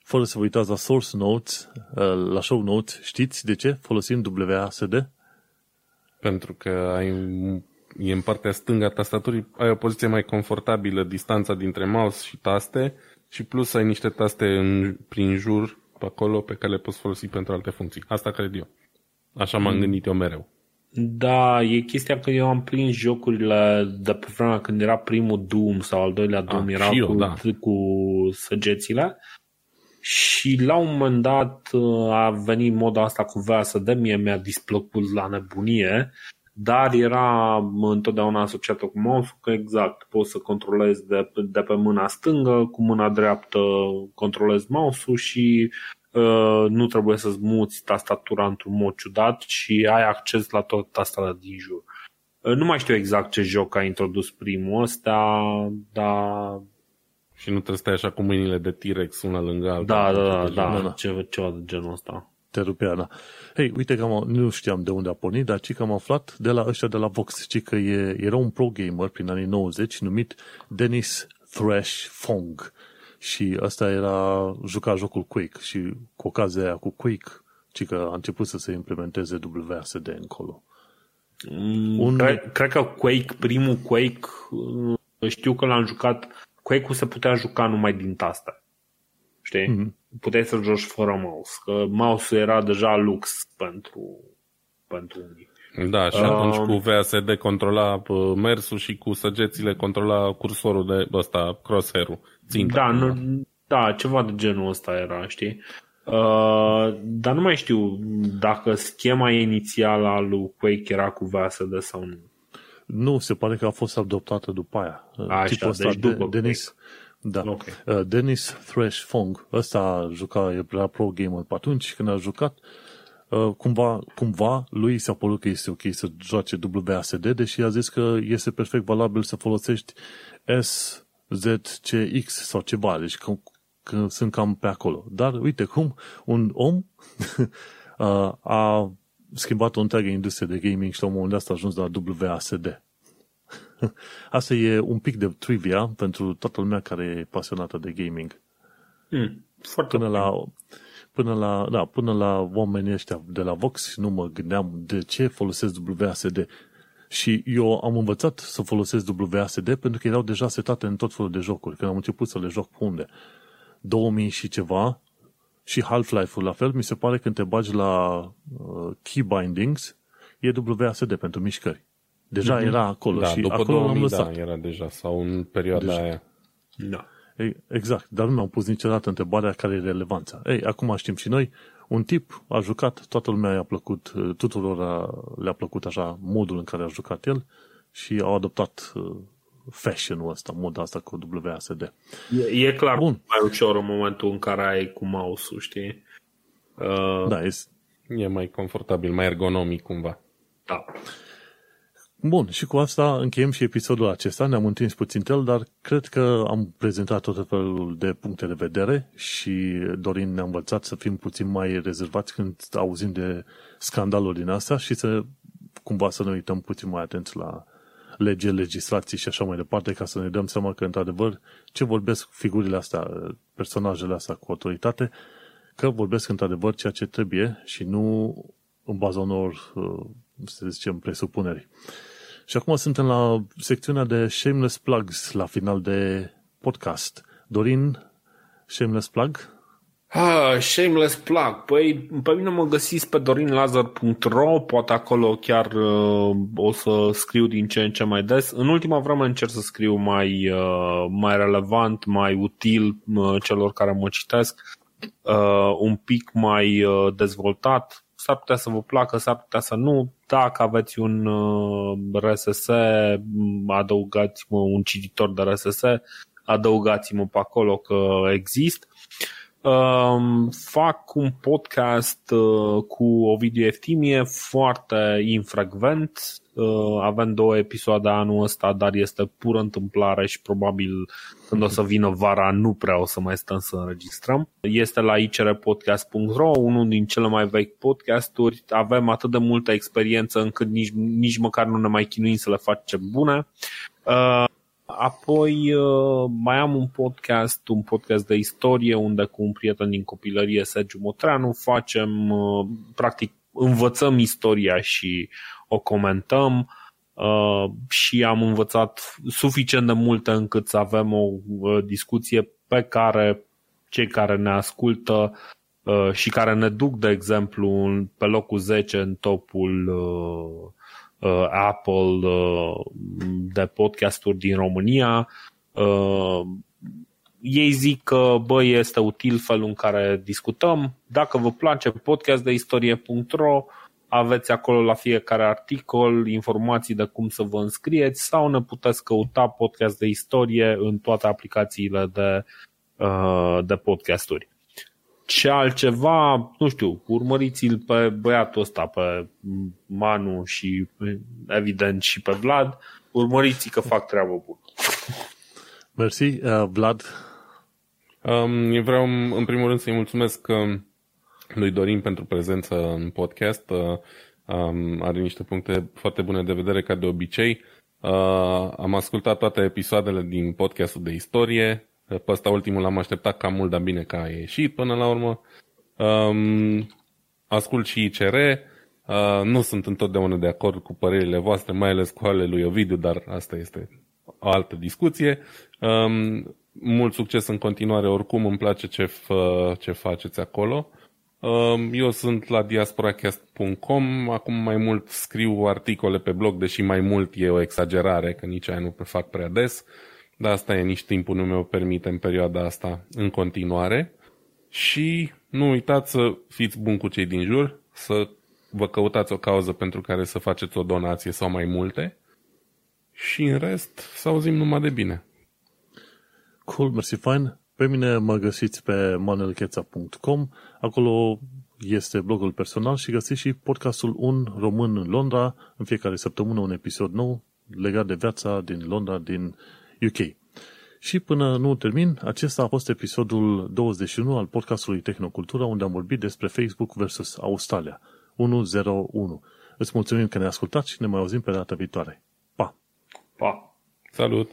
fără să vă uitați la source notes, uh, la show notes, știți de ce folosim WASD? Pentru că ai, e în partea stângă a tastaturii, ai o poziție mai confortabilă, distanța dintre mouse și taste și plus ai niște taste în, prin jur pe acolo pe care le poți folosi pentru alte funcții. Asta cred eu. Așa m-am mm. gândit eu mereu. Da, e chestia că eu am prins jocurile de pe vremea când era primul Doom sau al doilea Doom, ah, era eu, cu, da. cu săgețile și la un moment dat uh, a venit moda asta cu VSD, mie mi-a displăcut la nebunie, dar era întotdeauna asociată cu mouse că exact, poți să controlezi de, de pe mâna stângă, cu mâna dreaptă controlezi mouse-ul și uh, nu trebuie să-ți muți tastatura într-un mod ciudat și ai acces la tot tastele din jur. Nu mai știu exact ce joc a introdus primul ăsta, dar... Și nu trebuie să stai așa cu mâinile de T-Rex una lângă alta. Da, da, da, da, da, da. Ceva, ceva de genul ăsta. Te rupea, da. Hei, uite că am, nu știam de unde a pornit, dar ci că am aflat de la ăștia de la Vox, ci că e, era un pro gamer prin anii 90 numit Dennis Thrash Fong. Și ăsta era, juca jocul Quake și cu ocazia aia cu Quake, ci că a început să se implementeze WASD încolo. Mm, un... cred, cred că Quake, primul Quake, uh, știu că l-am jucat, Quake-ul se putea juca numai din taste. Știi? Mm-hmm. Puteai să joci fără mouse, că mouse-ul era deja lux pentru, pentru unii. Da, și atunci um, cu VSD controla uh, mersul și cu săgețile controla cursorul de ăsta, crosshair-ul. Ținta. Da, nu, da, ceva de genul ăsta era, știi? Uh, dar nu mai știu dacă schema inițială a lui Quake era cu VSD sau nu. Nu, se pare că a fost adoptată după aia. Așa, Tipul ăsta, deci după de, Denis, da. Okay. Uh, Dennis Thresh Fong, ăsta juca, era pro gamer pe atunci când a jucat, uh, cumva, cumva lui s-a părut că este ok să joace WASD, deși a zis că este perfect valabil să folosești SZCX sau ceva, deci că, că sunt cam pe acolo. Dar uite cum un om uh, a schimbat o întreagă industrie de gaming și la un moment dat a ajuns la WASD. Asta e un pic de trivia pentru toată lumea care e pasionată de gaming. Mm, foarte până la, până la, da, până la oamenii ăștia de la Vox nu mă gândeam de ce folosesc WASD. Și eu am învățat să folosesc WASD pentru că erau deja setate în tot felul de jocuri. Când am început să le joc pe unde? 2000 și ceva și Half-Life-ul la fel, mi se pare când te bagi la uh, key bindings, e WASD pentru mișcări. Deja mm-hmm. era acolo da, și după acolo 2000, l-am lăsat. Da, era deja, sau în perioada deja. aia. Da. Exact, dar nu mi-am pus niciodată întrebarea care e relevanța. Ei, acum știm și noi, un tip a jucat, toată lumea i-a plăcut, tuturor le-a plăcut așa modul în care a jucat el și au adoptat uh, fashion-ul ăsta, moda asta cu WASD. E, e clar Bun. mai ușor în momentul în care ai cu mouse-ul, știi? Uh... Da, e... e mai confortabil, mai ergonomic cumva. Da. Bun, și cu asta încheiem și episodul acesta. Ne-am întins puțin el, dar cred că am prezentat tot felul de puncte de vedere și Dorin ne-a învățat să fim puțin mai rezervați când auzim de scandaluri din asta și să cumva să ne uităm puțin mai atenți la lege, legislații și așa mai departe, ca să ne dăm seama că, într-adevăr, ce vorbesc figurile astea, personajele astea cu autoritate, că vorbesc într-adevăr ceea ce trebuie și nu în baza unor, să zicem, presupuneri. Și acum suntem la secțiunea de Shameless Plugs la final de podcast. Dorin, Shameless Plug? Ah, shameless plug. Păi, pe mine mă găsiți pe dorinlazar.ro, poate acolo chiar uh, o să scriu din ce în ce mai des. În ultima vreme încerc să scriu mai, uh, mai relevant, mai util uh, celor care mă citesc, uh, un pic mai uh, dezvoltat, s-ar putea să vă placă, s-ar putea să nu. Dacă aveți un uh, RSS, adăugați-mă un cititor de RSS, adăugați-mă pe acolo că exist. Um, fac un podcast uh, cu Ovidiu Eftimie foarte infrecvent. Uh, avem două episoade anul ăsta, dar este pură întâmplare și probabil când o să vină vara nu prea o să mai stăm să înregistrăm. Este la icrpodcast.ro, unul din cele mai vechi podcasturi. Avem atât de multă experiență încât nici, nici măcar nu ne mai chinuim să le facem bune. Uh, Apoi uh, mai am un podcast, un podcast de istorie, unde cu un prieten din copilărie, Sergiu Motreanu, facem, uh, practic, învățăm istoria și o comentăm uh, și am învățat suficient de multe încât să avem o discuție pe care cei care ne ascultă și care ne duc, de exemplu, pe locul 10 în topul uh, Apple uh, de podcasturi din România. Uh, ei zic că bă, este util felul în care discutăm. Dacă vă place podcast de istorie.ro, aveți acolo la fiecare articol informații de cum să vă înscrieți sau ne puteți căuta podcast de istorie în toate aplicațiile de, uh, de podcasturi. Ce altceva, nu știu, urmăriți-l pe băiatul ăsta, pe Manu și evident și pe Vlad, urmăriți că fac treabă bună. Mersi, uh, Vlad. Um, eu vreau în primul rând să-i mulțumesc um, lui Dorin pentru prezență în podcast. Uh, um, are niște puncte foarte bune de vedere ca de obicei. Uh, am ascultat toate episoadele din podcastul de istorie. Pe ăsta ultimul l-am așteptat cam mult, dar bine că a ieșit până la urmă. Um, ascult și ICR. Uh, nu sunt întotdeauna de acord cu părerile voastre, mai ales cu ale lui Ovidiu, dar asta este o altă discuție. Um, mult succes în continuare, oricum îmi place ce, fă, ce faceți acolo. Um, eu sunt la diasporacast.com, acum mai mult scriu articole pe blog, deși mai mult e o exagerare, că nici aia nu pe fac prea des, dar asta e, nici timpul nu mi-o permite în perioada asta în continuare. Și nu uitați să fiți buni cu cei din jur, să vă căutați o cauză pentru care să faceți o donație sau mai multe și în rest să auzim numai de bine. Cool, mersi fain. Pe mine mă găsiți pe manelcheța.com. Acolo este blogul personal și găsiți și podcastul Un Român în Londra. În fiecare săptămână un episod nou legat de viața din Londra, din UK. Și până nu termin, acesta a fost episodul 21 al podcastului Tehnocultura, unde am vorbit despre Facebook versus Australia. 101. Îți mulțumim că ne-ai ascultat și ne mai auzim pe data viitoare. Pa! Pa! Salut!